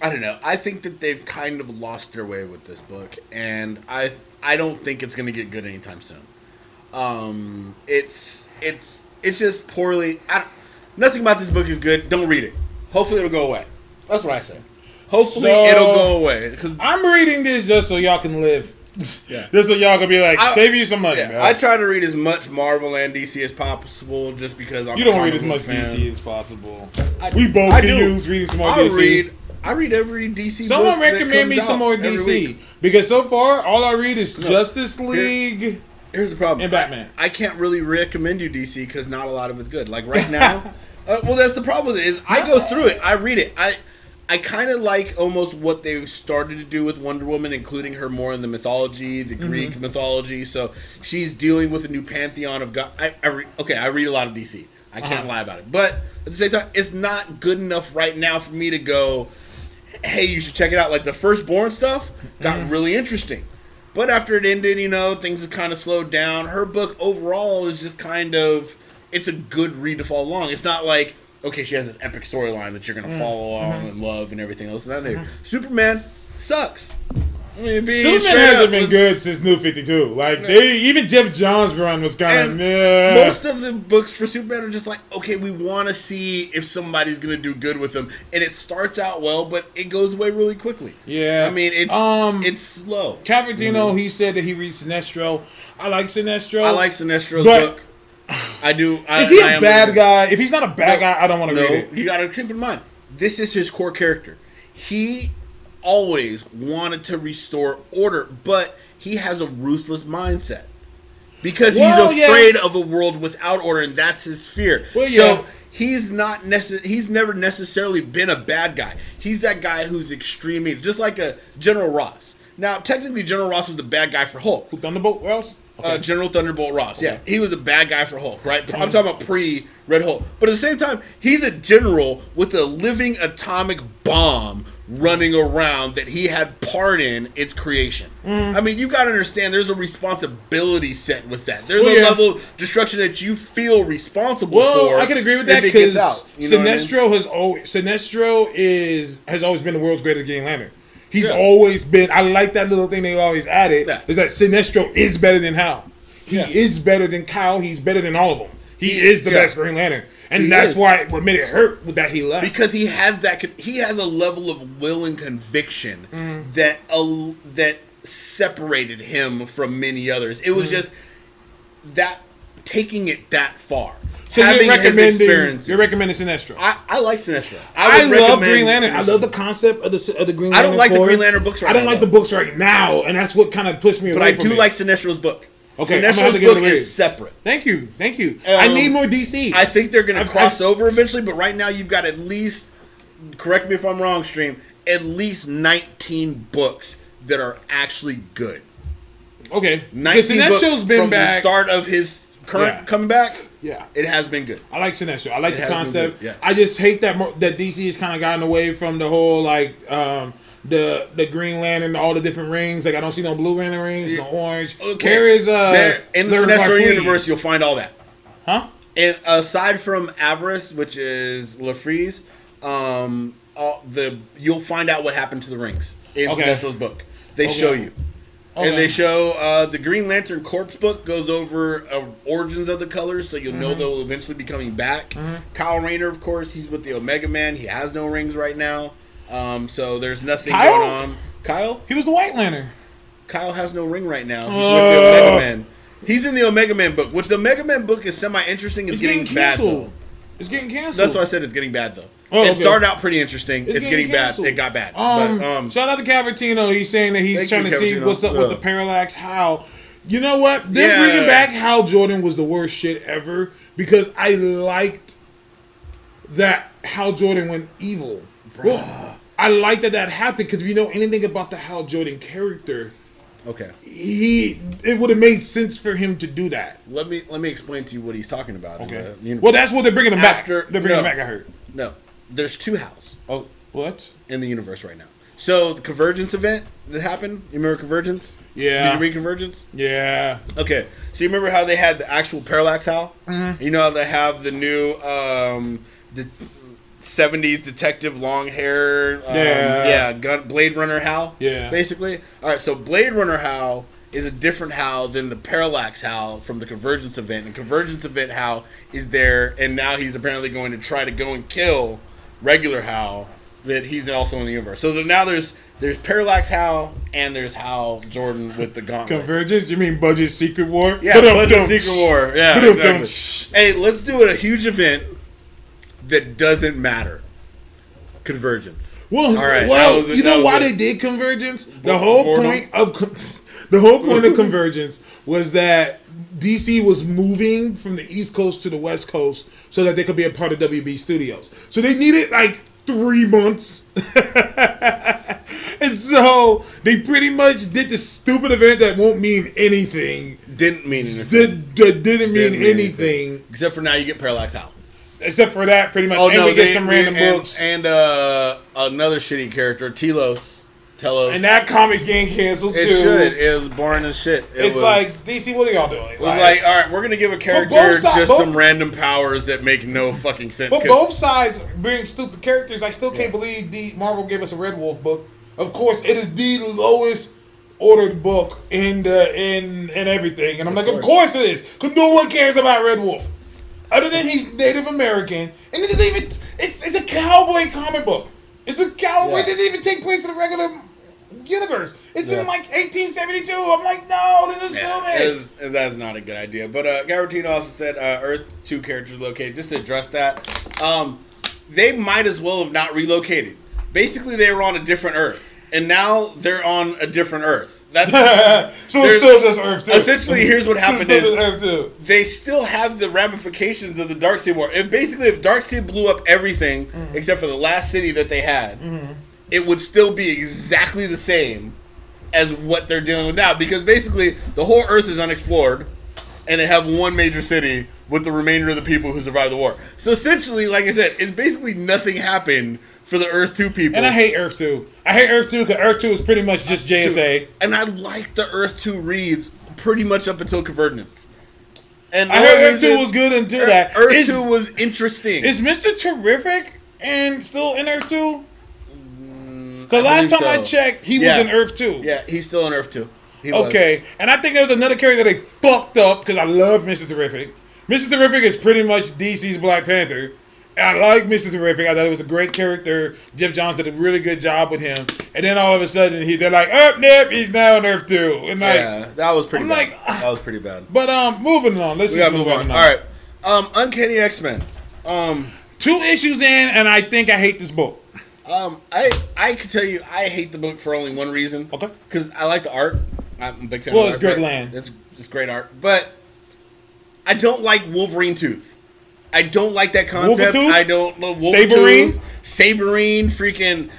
I don't know. I think that they've kind of lost their way with this book, and I I don't think it's to get good anytime soon. Um, it's it's it's just poorly. I, nothing about this book is good. Don't read it. Hopefully, it'll go away. That's what I say. Hopefully,
So-
it'll go away because
I'm reading this just so y'all can live.
Yeah.
Just so y'all can be like,
I-
save you some money.
yeah. I try to read as much Marvel and DC as possible, just because I'm.
you don't read as much
fan.
DC as possible.
I-
we both
I
can
do.
use reading some more
I
DC.
read. I read every DC.
Someone recommend me some more DC because so far all I read is
No.
Justice League.
Here's the problem.
And Batman.
I, I can't really recommend you DC because not a lot of it's good. Like right now, uh, well, that's the problem with it is I go through it. I read it. I I kind of like almost what they've started to do with Wonder Woman, including her more in the mythology, the
Mm-hmm.
Greek mythology. So she's dealing with a new pantheon of God. I, I re- okay, I read a lot of DC. I can't
Uh-huh.
lie about it. But at the same time, it's not good enough right now for me to go. Hey, you should check it out. Like the firstborn stuff got
Mm-hmm.
really interesting. But after it ended, you know, things have kind of slowed down. Her book overall is just kind of it's a good read to follow along. It's not like okay, she has this epic storyline that you're
Mm.
gonna follow along
Mm-hmm.
and love and everything else. And that Superman sucks. I mean,
Superman hasn't
up,
been good since New Fifty Two. Like they, even Geoff Johns' run was kind of meh.
most of the books for Superman are just like, okay, we want to see if somebody's gonna do good with them, and it starts out well, but it goes away really quickly.
Yeah.
I mean, it's
Um,
it's slow.
Cavatino, he said that he reads Sinestro. I like Sinestro.
I like Sinestro's
But-
book. I do. I,
Is he
I
a bad
looking-
guy? If he's not a bad
No,
guy, I don't want to
No,
it.
you got to keep in mind this is his core character. He always wanted to restore order, but he has a ruthless mindset because
Well,
he's
yeah.
afraid of a world without order, and that's his fear.
Well, yeah.
So he's not necess- He's never necessarily been a bad guy. He's that guy who's extreme, just like a General Ross. Now, technically, General Ross was the bad guy for Hulk.
Who Thunderbolt Wells?
Uh, General Thunderbolt Ross. Yeah, he was a bad guy for Hulk, right? I'm talking about pre Red Hulk. But at the same time, he's a general with a living atomic bomb running around that he had part in its creation.
Mm.
I mean, you got to understand there's a responsibility set with that. There's
Well,
a
yeah.
level of destruction that you feel responsible
Well,
for.
I can agree with that because
out. You know what I mean?
Sinestro has always Sinestro is has always been the world's greatest Green Lantern. He's
Yeah.
always been. I like that little thing they always added
Yeah.
is that Sinestro is better than Hal. He
Yeah.
is better than Kyle. He's better than all of them. He, is the best Green Lantern, and
He
that's
is.
why what made it hurt that he left.
because he has that he has a level of will and conviction
Mm.
that uh, that separated him from many others. It
Mm.
was just that taking it that far.
So you're
his
recommending
experiences.
you're recommending Sinestro.
I, I like Sinestro.
I,
would
love
recommend
Green Lantern. I love the concept of the of the Green Lantern.
I don't like the Green Lantern books right now.
I don't
now,
like the books right now, and that's what kind of pushed me
but
away
I
from
do
it.
like Sinestro's book.
Okay, I'm gonna have
Sinestro's
to give it
book is separate.
Thank you, thank you. I
Um,
need more DC.
I think they're going
I've-
to cross
I've-
over eventually, but right now you've got at least, correct me if I'm wrong, Stream, at least 19 books that are actually good.
okay,
19
because
books
Sinestro's been
from
back.
the start of his current
Yeah.
coming back.
Yeah.
It has been good.
I like Sinestro. I like
It
the concept.
yes.
I just hate that mo- that DC has kind of gotten away from the whole like um, the the Green Lantern, and all the different rings. Like I don't see no blue Lantern rings, no orange.
Okay.
Where is uh
there in the Sinestro universe? You'll find all that.
huh?
And aside from Avarice, which is Larfleeze, um, all the you'll find out what happened to the rings in
Okay.
Sinestro's book. They
Okay.
show you.
Okay.
And they show uh, the Green Lantern Corps book goes over uh, origins of the colors, so you'll know
Mm-hmm.
they'll eventually be coming back. Kyle Rayner, of course, he's with the Omega Man. He has no rings right now, um, so there's nothing
Kyle?
going on. Kyle,
He was the White Lantern.
Kyle has no ring right now. He's
Oh.
with the Omega Man. He's in the Omega Man book, which the Omega Man book is semi interesting. It's
It's
getting,
getting
bad
canceled. It's getting canceled.
That's why I said it's getting bad though.
Oh,
it
okay.
started out pretty interesting. It's, getting,
canceled.
bad. It got bad.
Um,
but, um,
shout out to Cavatino. He's saying that he's trying
you,
to see what's up with the parallax. How, you know what? They're
Yeah.
bringing back Hal Jordan was the worst shit ever because I liked that Hal Jordan went evil. Well, I like that that happened because if you know anything about the Hal Jordan character,
okay.
he it would have made sense for him to do that.
Let me let me explain to you what he's talking about.
Okay.
the universe.
Well, that's what they're bringing him
After-
back. They're bringing
no.
him back. I heard.
no, there's two Hals
Oh, what?
in the universe right now. So the Convergence event that happened. You remember Convergence?
Yeah.
Did you read Convergence?
Yeah.
Okay. So you remember how they had the actual Parallax Hal?
Mm-hmm.
You know how they have the new um, the 70s detective long hair um,
Yeah.
yeah gun Blade Runner Hal
Yeah.
basically all right so Blade Runner Hal is a different Hal than the Parallax Hal from the Convergence event and Convergence event Hal is there and now he's apparently going to try to go and kill regular Hal that he's also in the universe so now there's there's Parallax Hal and there's Hal Jordan with the gauntlet
Convergence? You mean Budget Secret War?
yeah, Budget Secret War. Yeah, exactly. Hey, let's do it a huge event that doesn't matter. Convergence.
Well,
All right,
well, you know why
it.
they did Convergence? The whole
boredom?
point of the whole point of Convergence was that DC was moving from the East Coast to the West Coast so that they could be a part of WB Studios. So they needed like three months. and so they pretty much did this stupid event that won't mean anything.
Didn't mean anything.
That, that didn't
Didn't mean
anything.
Except for now you get Parallax out.
Except for that, pretty much.
Oh
and
no,
we get
they-
some
we-
random
and,
books.
And uh, another shitty character, Telos. Telos.
And that comic's getting canceled
it
too.
should. It was boring as shit. It
It's
was,
like DC. What are y'all doing?
It was like, all right, we're gonna give a character just
both-
some random powers that make no fucking sense.
but both sides bring stupid characters. I still can't
Yeah.
believe the Marvel gave us a Red Wolf book. Of course, it is the lowest ordered book in the in in everything, and I'm like, of course it is, because no one cares about Red Wolf, other than he's Native American, and it doesn't even. It's it's a cowboy comic book. It's a cowboy
Yeah.
that doesn't even take place in the regular universe. It's
Yeah.
in like 1872. I'm like, no, this is
Yeah,
stupid.
that's not a good idea. But uh, Garatino also said uh, Earth two characters located. Just to address that, um, they might as well have not relocated. Basically, they were on a different Earth, and now they're on a different Earth. That's
so it's still just Earth too.
essentially here's what happened is they still have the ramifications of the Darkseid War. If basically if Darkseid blew up everything
Mm-hmm.
except for the last city that they had, it would still be exactly the same as what they're dealing with now. Because basically the whole Earth is unexplored, and they have one major city with the remainder of the people who survived the war. So essentially, like I said, it's basically nothing happened for the Earth Two people.
And I hate Earth 2. I hate Earth 2 because Earth 2 is pretty much just JSA.
and I like the Earth Two reads pretty much up until Convergence. And
I heard Earth 2 was good until
Earth,
that.
Earth
is,
Two was interesting.
is Mr. Terrific and still in Earth 2? Because
mm,
last time
believe
I checked, he
Yeah.
was in Earth 2.
yeah, he's still on Earth Two. He was.
okay, and I think there was another character they fucked up because I love Mr. Terrific. Mr. Terrific is pretty much DC's Black Panther. And I like Mr. Terrific. I thought it was a great character. Geoff Johns did a really good job with him. And then all of a sudden, he they're like, "Up, oh, nip, he's now on Earth too." And like,
yeah, that was pretty
I'm
bad.
like,
that was pretty bad.
but um, moving on. Let's
We
just move,
move
on.
on. All right. Um, Uncanny X Men. Um,
Two issues in, and I think I hate this book.
um, I I could tell you I hate the book for only one reason.
Okay.
Because I like the art. I'm a big fan.
Well,
of
it's Greg Land.
It's it's great art, but I don't like Wolverine Tooth. I don't like that concept.
Wolvertooth?
I don't know
Saberine?
Saberine, freaking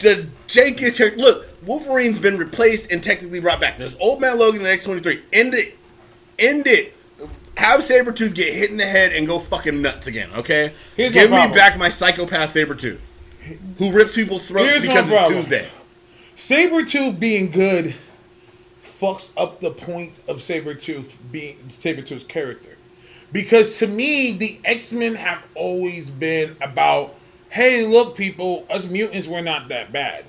the Jake is look. Wolverine's been replaced and technically brought back. There's Old Man Logan in the X twenty three. End it. End it. Have Sabretooth get hit in the head and go fucking nuts again, okay?
Here's
Give me back my psychopath Sabretooth. Who rips people's throats
Here's
because it's. Tuesday.
Sabretooth being good fucks up the point of Sabretooth being Sabretooth's character. Because to me, the X-Men have always been about, hey, look, people, us mutants were not that bad.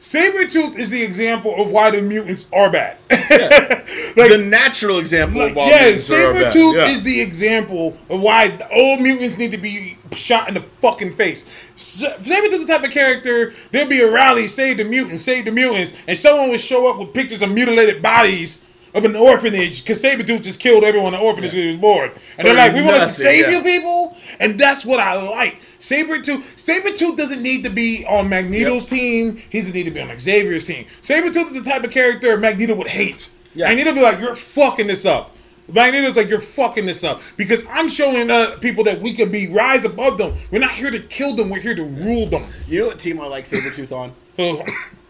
Sabretooth is the example of why the mutants are bad. like,
the natural example
like,
of why
yeah,
mutants are bad.
Sabretooth
Yeah.
is the example of why all mutants need to be shot in the fucking face. Sa- Sabretooth's the type of character, there'd be a rally, save the mutants, save the mutants, and someone would show up with pictures of mutilated bodies of an orphanage because Sabretooth just killed everyone in the orphanage when he was born. And they're like, we want to save
yeah.
you people? And that's what I like. Sabretooth, Sabretooth doesn't need to be on Magneto's
Yep.
team. He doesn't need to be on Xavier's team. Sabretooth is the type of character Magneto would hate.
Yeah.
Magneto be like, you're fucking this up. Magneto's like, you're fucking this up. Because I'm showing uh, people that we can be rise above them. We're not here to kill them. We're here to rule them.
You know what team I like Sabretooth on?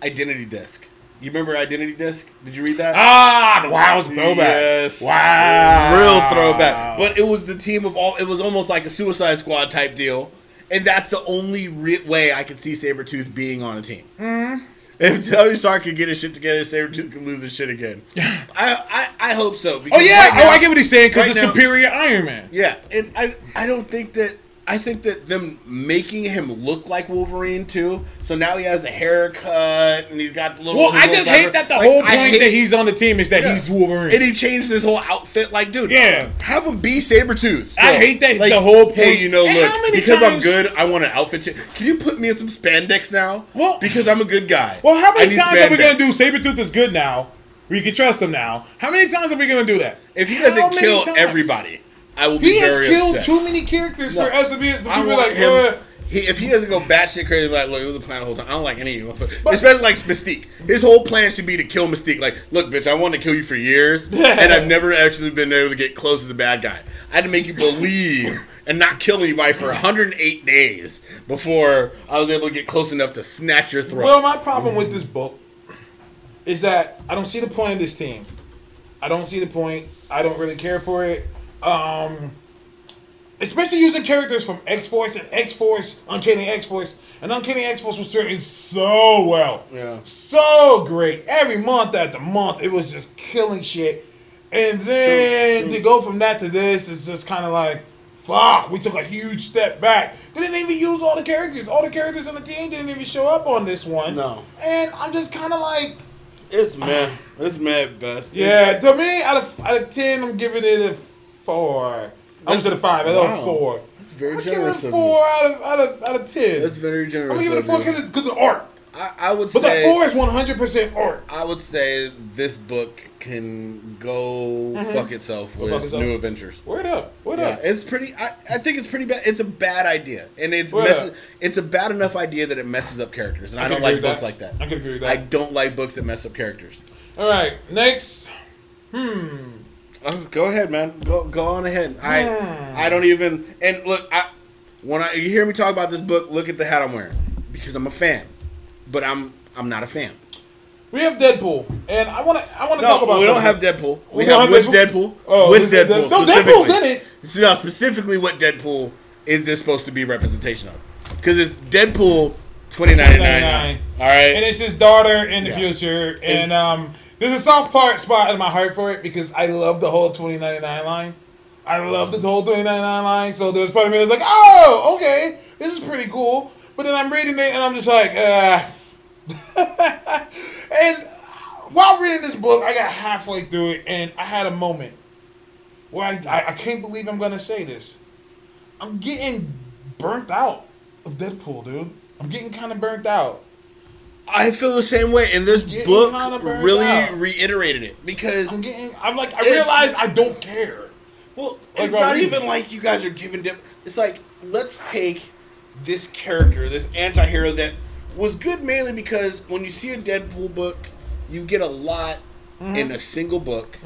Identity Disc. You remember Identity Disc? Did you read that?
ah, wow, it was a throwback.
Yes.
Wow.
Real throwback. But it was the team of all. It was almost like a Suicide Squad type deal, and that's the only re- way I could see Sabretooth being on a team.
Mm-hmm.
If Tony Stark could get his shit together, Sabretooth could lose his shit again. I, I I hope so. Because
Oh, yeah.
right now-
oh, I get what he's saying because
right
the
now-
superior Iron Man.
Yeah, and I I don't think that I think that them making him look like Wolverine too. So now he has the haircut and he's got the little.
Well, I just hate that the
like,
whole point
hate-
that he's on the team is that
Yeah.
he's Wolverine.
And he changed his whole outfit, like, dude.
Yeah.
have him be Sabretooth.
I hate that-
Like,
the whole
Hey, you know,
And
look, because I'm good, I want an outfit. Change. Can you put me in some spandex now?
Well-
because I'm a good guy.
Well, how many times are we gonna do Sabretooth is good now? We can trust him now. How many times are we gonna do that?
If he doesn't kill
times?
everybody, I will be
he has
very
killed
upset.
too many characters for us to be to
I
be
want
like,
him.
uh,
He, if he doesn't go batshit crazy, like, look, it was a plan the whole time. I don't like any of you. Especially like Mystique. His whole plan should be to kill Mystique. Like, look, bitch, I wanted to kill you for years, and I've never actually been able to get close as a bad guy. I had to make you believe and not kill anybody for 108 days before I was able to get close enough to snatch your throat.
Well, my problem with this book is that I don't see the point of this team. I don't see the point. I don't really care for it. Um, especially using characters from X Force and X Force, Uncanny X Force, and Uncanny X Force was written so well.
Yeah.
So great. Every month after month, it was just killing shit. And then
True, true.
to go from that to this is just kind of like, fuck, we took a huge step back. They didn't even use all the characters. All the characters on the team didn't even show up on this one.
No.
And I'm just kind of like,
it's meh. It's meh at best.
yeah, to me, out of out of ten, I'm giving it a four. I'm to the five. I
Wow.
love four.
It's very
I'm giving it
generous
a
of
four
you.
out of out of out of ten.
That's very generous.
I'm giving it a four
you.
because because of art.
I, I would say
But
say
that four is 100 percent art.
I would say this book can go fuck itself with
Mm-hmm. fuck itself.
New Adventures.
Word up. Word
Yeah,
up.
it's pretty. I, I think it's pretty bad. It's a bad idea, and it's
Well,
messes, it's a bad enough idea that it messes up characters, and I,
I
don't like books
that.
like that.
I can agree with that.
I don't like books that mess up characters.
All right, next.
Oh, go ahead, man. Go go on ahead. I. I don't even. And look, I when I you hear me talk about this book, look at the hat I'm wearing because I'm a fan, but I'm I'm not a fan.
We have Deadpool, and I want to I want to
No,
talk about.
we don't have. Deadpool. We,
We
have,
have
which
Deadpool?
Deadpool?
Oh,
which
is it
Deadpool?
No,
specifically?
Deadpool's in it.
So, no, specifically, what Deadpool is this supposed to be representation of? Because it's Deadpool 2099. All right.
and it's his daughter in the
Yeah.
future, and um, there's a soft part spot in my heart for it because I love the whole 2099 line. I love the whole 2099 line, so there was part of me that was like, oh, okay, this is pretty cool. But then I'm reading it and I'm just like, uh. and while reading this book, I got halfway through it and I had a moment where I, I, I can't believe I'm gonna say this. I'm getting burnt out of Deadpool, dude. I'm getting kind of burnt out.
I feel the same way, and this book really
out.
reiterated it because
I'm getting. I'm like. I realize I don't care.
Well,
Like
it's not even like you guys are giving dip. It's like let's take this character, this anti-hero that was good mainly because when you see a Deadpool book, you get a lot
Mm-hmm.
in a single book,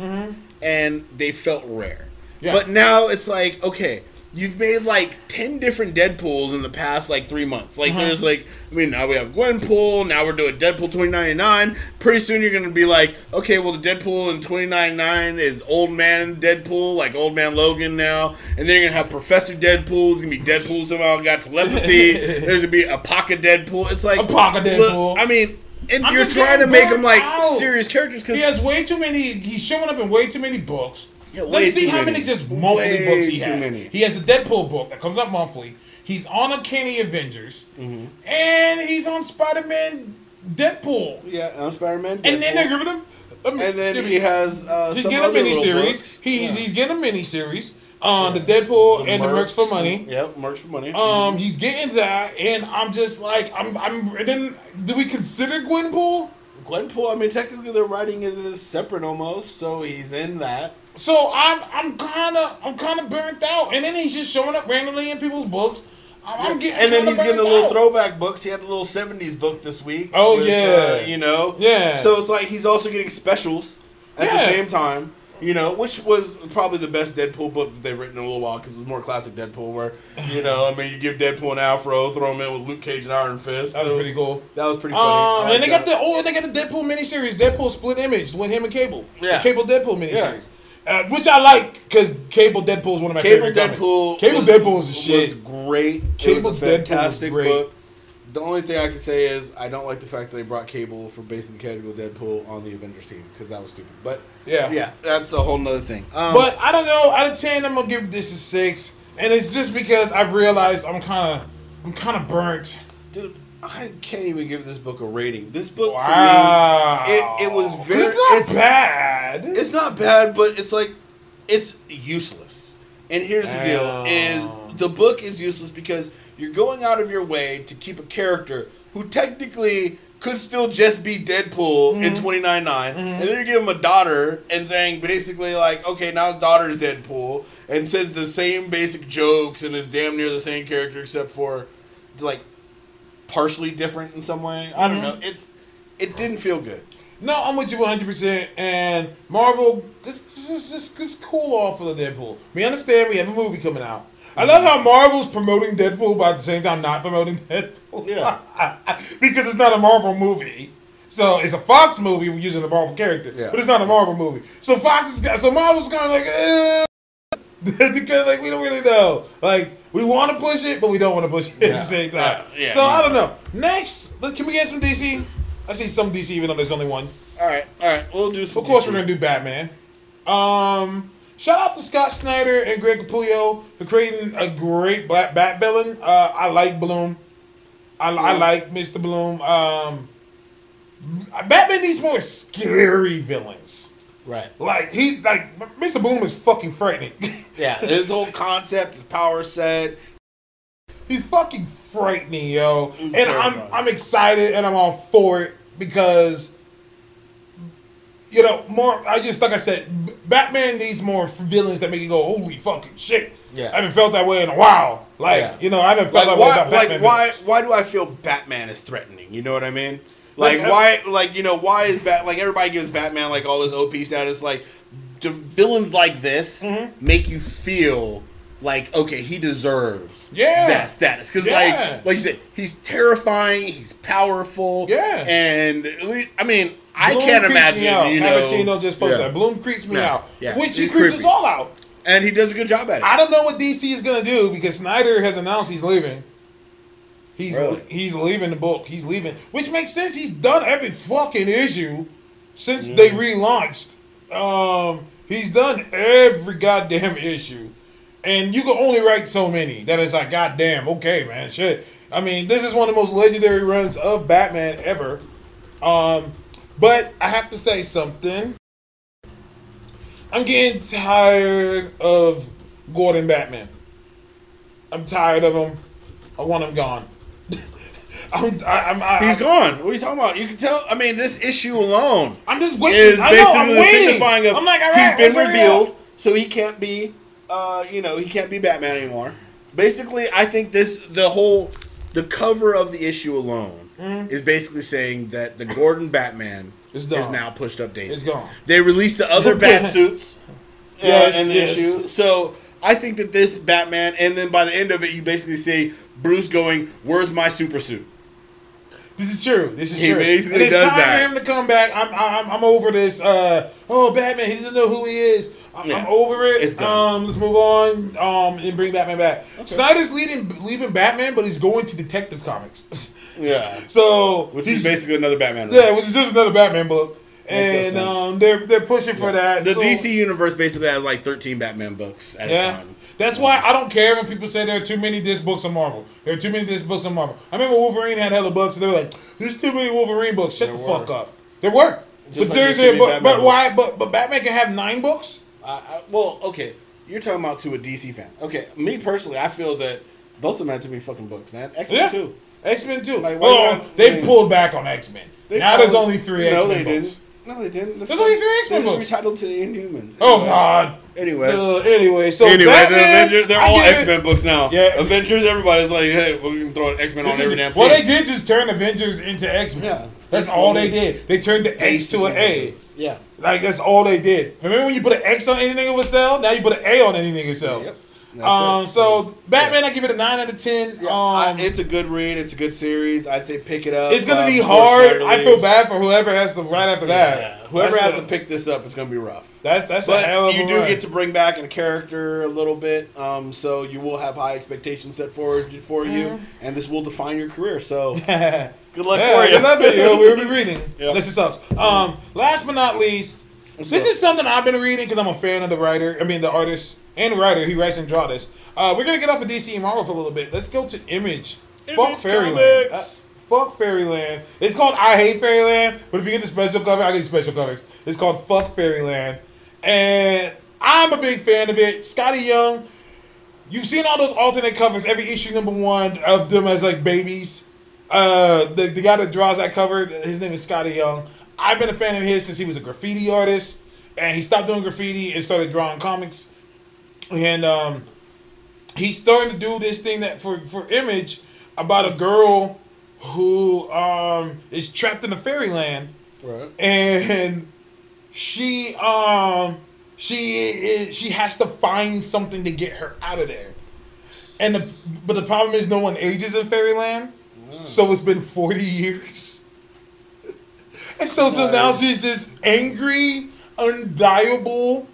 and they felt rare.
Yeah.
But now it's like okay. You've made like ten different Deadpools in the past like three months. Like
Uh-huh.
there's like I mean now we have Gwenpool, now we're doing Deadpool twenty ninety nine. Pretty soon you're gonna be like, okay, well the Deadpool in twenty ninety nine is old man Deadpool, like old man Logan now, and then you're gonna have Professor Deadpool. It's gonna be Deadpool somehow got telepathy. There's gonna be a pocket Deadpool. It's like
A pocket
look,
Deadpool.
I mean, and
I'm
you're trying to make
him
like
out.
serious characters because
He has way too many. He's showing up in way too many books.
Yeah,
Let's see how
many.
many just monthly
Way
books he has.
many.
He has the Deadpool book that comes out monthly. He's on Uncanny Avengers,
Mm-hmm.
and he's on Spider Man Deadpool.
yeah, I'm Spider Man.
And then they're giving him. I mean,
and then he has uh,
he's getting a
other
mini
little
series. He's he's getting a mini series on the Deadpool and the Mercs for money.
Yep, Mercs for money.
Um, he's getting that, and I'm just like, I'm, I'm. And then, do we consider Gwenpool?
Gwenpool, I mean, technically they're writing it as separate almost, so he's in that.
So I'm, I'm kind of, I'm kind of burnt out. And then he's just showing up randomly in people's books. I'm, I'm getting,
and then he's getting a little
out.
throwback books. He had a little 70s book this week.
Oh, yeah.
uh, you know?
Yeah.
So it's like he's also getting specials at the same time. You know, which was probably the best Deadpool book that they've written in a little while because it was more classic Deadpool. Where you know, I mean, you give Deadpool an afro, throw him in with Luke Cage and Iron Fist.
That was pretty cool.
That was pretty funny.
Um, and they got the oh, they got the Deadpool miniseries, Deadpool Split Image with him and Cable.
Yeah.
the Cable Deadpool
Yeah.
Uh, which I like because Cable Deadpool is one of my
Cable
favorite. comics.
Deadpool.
Cable
was,
Deadpool is shit.
Was great.
Cable
was
Deadpool
a
was
fantastic
great.
book. The only thing I can say is I don't like the fact that they brought Cable for basing the Cable Deadpool on the Avengers team because that was stupid. But
Yeah.
yeah, that's a whole nother thing. Um,
But I don't know. Out of ten, I'm gonna give this a six, and it's just because I've realized I'm kind of, I'm kind of burnt.
dude, I can't even give this book a rating. This book
Wow.
for me, it, it was very.
It's not
it's,
bad.
it's not bad, but it's like it's useless. And here's the
Oh.
deal: is the book is useless because you're going out of your way to keep a character who technically could still just be Deadpool
Mm-hmm.
in 29.9, and then you give him a daughter and saying basically like, okay, now his daughter is Deadpool, and says the same basic jokes and is damn near the same character except for like partially different in some way. I don't know. It's it didn't feel good.
No, I'm with you 100. percent And Marvel, this this is just this cool off for the Deadpool. We understand we have a movie coming out. I love how Marvel's promoting Deadpool, but at the same time not promoting Deadpool.
Yeah.
because it's not a Marvel movie. So it's a Fox movie. We're using a Marvel character,
Yeah.
but it's not a Marvel movie. So Fox is got so Marvel's kind of like, eh, because like we don't really know. Like we want to push it, but we don't want to push it at the same time.
Yeah.
So I don't know. Next, let- can we get some DC? I see some DC, even though there's only one.
All right, all right, we'll do some.
Of course,
DC.
we're gonna do Batman. Um, shout out to Scott Snyder and Greg Capullo for creating a great Black Bat villain. Uh, I like Bloom. I, I like Mr. Bloom. Um, Batman needs more scary villains.
Right.
Like he, like Mr. Bloom is fucking frightening.
Yeah, his whole concept, his power set.
He's fucking frightening, yo.
He's
and I'm
terrifying.
I'm excited and I'm all for it because you know, more I just like I said, Batman needs more villains that make you go, holy fucking shit.
Yeah.
I haven't felt that way in a while. Like,
Yeah.
you know, I haven't felt
Like
that way
why?
about
Like
Batman.
why?
villains.
Why do I feel Batman is threatening? You know what I mean? Like,
Like,
why? Like you know why is Bat? Like everybody gives Batman like all this OP status. Like villains like this
Mm-hmm.
make you feel like okay, he deserves
Yeah.
that status because
Yeah.
like like you said, he's terrifying, he's powerful,
Yeah.
and I mean I
Bloom
can't imagine
Me out.
you know.
Cavatino just posted
Yeah.
that. Bloom creeps me
Yeah.
out.
Yeah.
Which he
He's
creeps
creepy.
us all out.
and he does a good job at it.
I don't know what DC is gonna do because Snyder has announced he's leaving. He's
Really?
he's leaving the book. He's leaving, which makes sense. He's done every fucking issue since they relaunched. Um, he's done every goddamn issue, and you can only write so many. That is like goddamn okay, man. Shit. I mean, this is one of the most legendary runs of Batman ever. Um, But I have to say something. I'm getting tired of Gordon Batman. I'm tired of him. I want him gone. I'm, I, I'm, I,
He's gone. What are you talking about? You can tell. I mean, this issue alone
I'm just waiting.
is
I know, I'm
basically the
waiting.
signifying of
I'm like, all
he's
right,
been
let's
revealed, so he can't be, uh, you know, he can't be Batman anymore. Basically, I think this the whole the cover of the issue alone is basically saying that the Gordon Batman is now pushed up daisy.
It's gone.
They released the other bat suits uh,
Yes,
in the
yes.
issue, so I think that this Batman, and then by the end of it, you basically see Bruce going, "Where's my super suit?"
This is true. This is
He
true.
basically
and it's
does
time
that.
for him to come back. I'm, I'm, I'm over this. Uh, oh, Batman. He doesn't know who he is. I'm,
Yeah.
I'm over it.
It's done.
Um, let's move on. Um, and bring Batman back. Snyder's leading, leaving Batman, but he's going to Detective Comics.
Yeah,
so
which is basically another Batman.
yeah, which is just another Batman book. And um, they're they're pushing for that.
The
So-
DC universe basically has like 13 Batman books at a
Yeah.
time.
That's why I don't care when people say there are too many disc books on Marvel. There are too many disc books on Marvel. I remember Wolverine had hella books, and they were like, "There's too many Wolverine books." Shut
There
the
were.
fuck up. There were,
Just
but
like
there's
there
a but, but why? But but Batman can have nine books.
I, I, well, okay, you're talking about to a DC fan. Okay, me personally, I feel that both of them had too many fucking books, man. X Men
Yeah.
too.
X Men too.
Like, oh,
well,
not-
they
I mean-
pulled back on X Men. Now there's only three
No,
X Men
didn't.
books.
No, they didn't. This
There's only three X-Men books.
retitled to the Inhumans.
Oh God.
Anyway.
Uh, anyway, so
Anyway,
Batman,
the Avengers, they're
I
all. X Men books now.
Yeah.
Avengers, everybody's like, hey, we're going to throw an X Men on
This
every
is-
damn
well, they did just turn Avengers into X Men.
Yeah.
That's
Basically
all they did. They turned the X to an A.
Yeah.
Like that's all they did. Remember when you put an X on anything it would sell? Now you put an A on anything it sells.
Yep. That's
Um,
it.
so Batman, I give it a nine out of ten.
Yeah,
um,
I- it's a good read. It's a good series. I'd say pick it up.
it's gonna
uh,
be hard. I feel bad for whoever has to right after that.
Yeah. Whoever
That's
has
a-
to pick this up, it's gonna be rough.
That's that's a
But
hell of
you
a
do
run.
get to bring back a character a little bit, um, so you will have high expectations set forward for you,
Mm-hmm.
and this will define your career. So good luck for you.
good luck with you. We'll be reading.
Yeah.
Unless it sucks. Um, last but not least,
Let's
this
go.
is something I've been reading because I'm a fan of the writer. I mean, the artist and writer. He writes and draws this. Uh, we're gonna get off of DC and Marvel for a little bit. Let's go to Image. Fuck Fairyland. Uh, fuck Fairyland. It's called I Hate Fairyland, but if you get the special cover, I get special covers. It's called Fuck Fairyland, and I'm a big fan of it. Skottie Young. You've seen all those alternate covers, every issue number one of them as like babies. Uh, the, the guy that draws that cover, his name is Skottie Young. I've been a fan of his since he was a graffiti artist, and he stopped doing graffiti and started drawing comics. And um, he's starting to do this thing that for for Image about a girl who um, is trapped in a fairyland
Right.
and she um she is, she has to find something to get her out of there. And the but the problem is no one ages in Fairyland, so it's been forty years. And so so now she's this angry, undiable.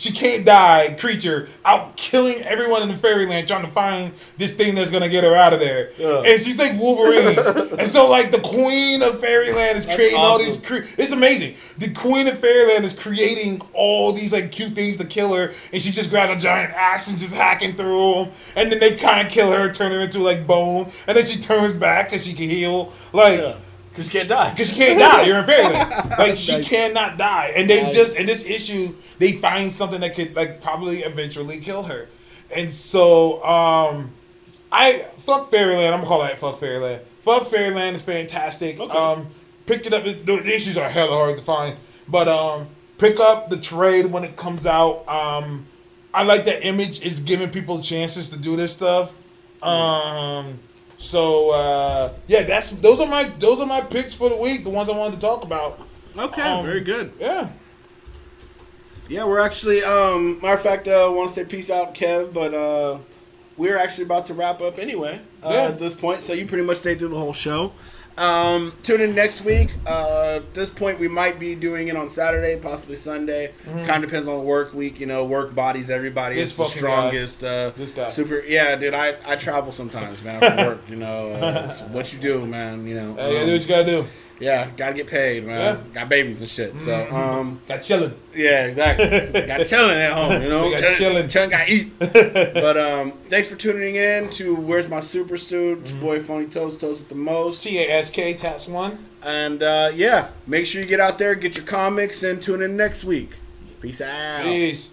She can't die creature out killing everyone in the fairyland trying to find this thing that's gonna get her out of there.
Yeah.
And she's like Wolverine. and so like the queen of fairyland is
That's
creating all these cre- it's amazing. The Queen of Fairyland is creating all these like cute things to kill her, and she just grabs a giant axe and just hacking through them. And then they kind of kill her, turn her into like bone, and then she turns back because she can heal. Like,
Yeah. Because you can't die.
because she can't die. You're in Fairyland. Like she
Nice.
cannot die. And they
Nice.
just in this issue they find something that could like probably eventually kill her. And so um I fuck Fairyland. I'm gonna call that fuck Fairyland. Fuck Fairyland is fantastic.
Okay.
Um pick it up. The, issues are hella hard to find. But um pick up the trade when it comes out. Um I like that image is giving people chances to do this stuff. Um so uh, yeah, that's those are my those are my picks for the week. The ones I wanted to talk about.
Okay,
Um,
very good.
Yeah.
Yeah, we're actually. Um, matter of fact, I uh, want to say peace out, Kev, but uh, we're actually about to wrap up anyway uh,
Yeah.
at this point. So you pretty much stayed through the whole show. Um, tune in next week. Uh, at this point, we might be doing it on Saturday, possibly Sunday. Kind of depends on the work week. You know, work bodies everybody.
Mm-hmm. This
It's the strongest. Uh,
This guy.
Super. Yeah, dude. I, I travel sometimes, man, for work. You know, uh, it's what you do, man. You know.
Hey,
um,
do what you gotta do.
Yeah, gotta get paid, man.
Yeah. Mm-hmm.
Got babies and shit. So, um,
Got chilling.
yeah, exactly. got chilling at home, you know.
Got
Chillin'-
chilling.
chillin' got eat. but um, thanks for tuning in to Where's My Super Suit?
Mm-hmm.
Boy Phony Toast Toast with the most.
T A S K Task One.
And uh, yeah, make sure you get out there, get your comics, and tune in next week. Peace out.
Peace.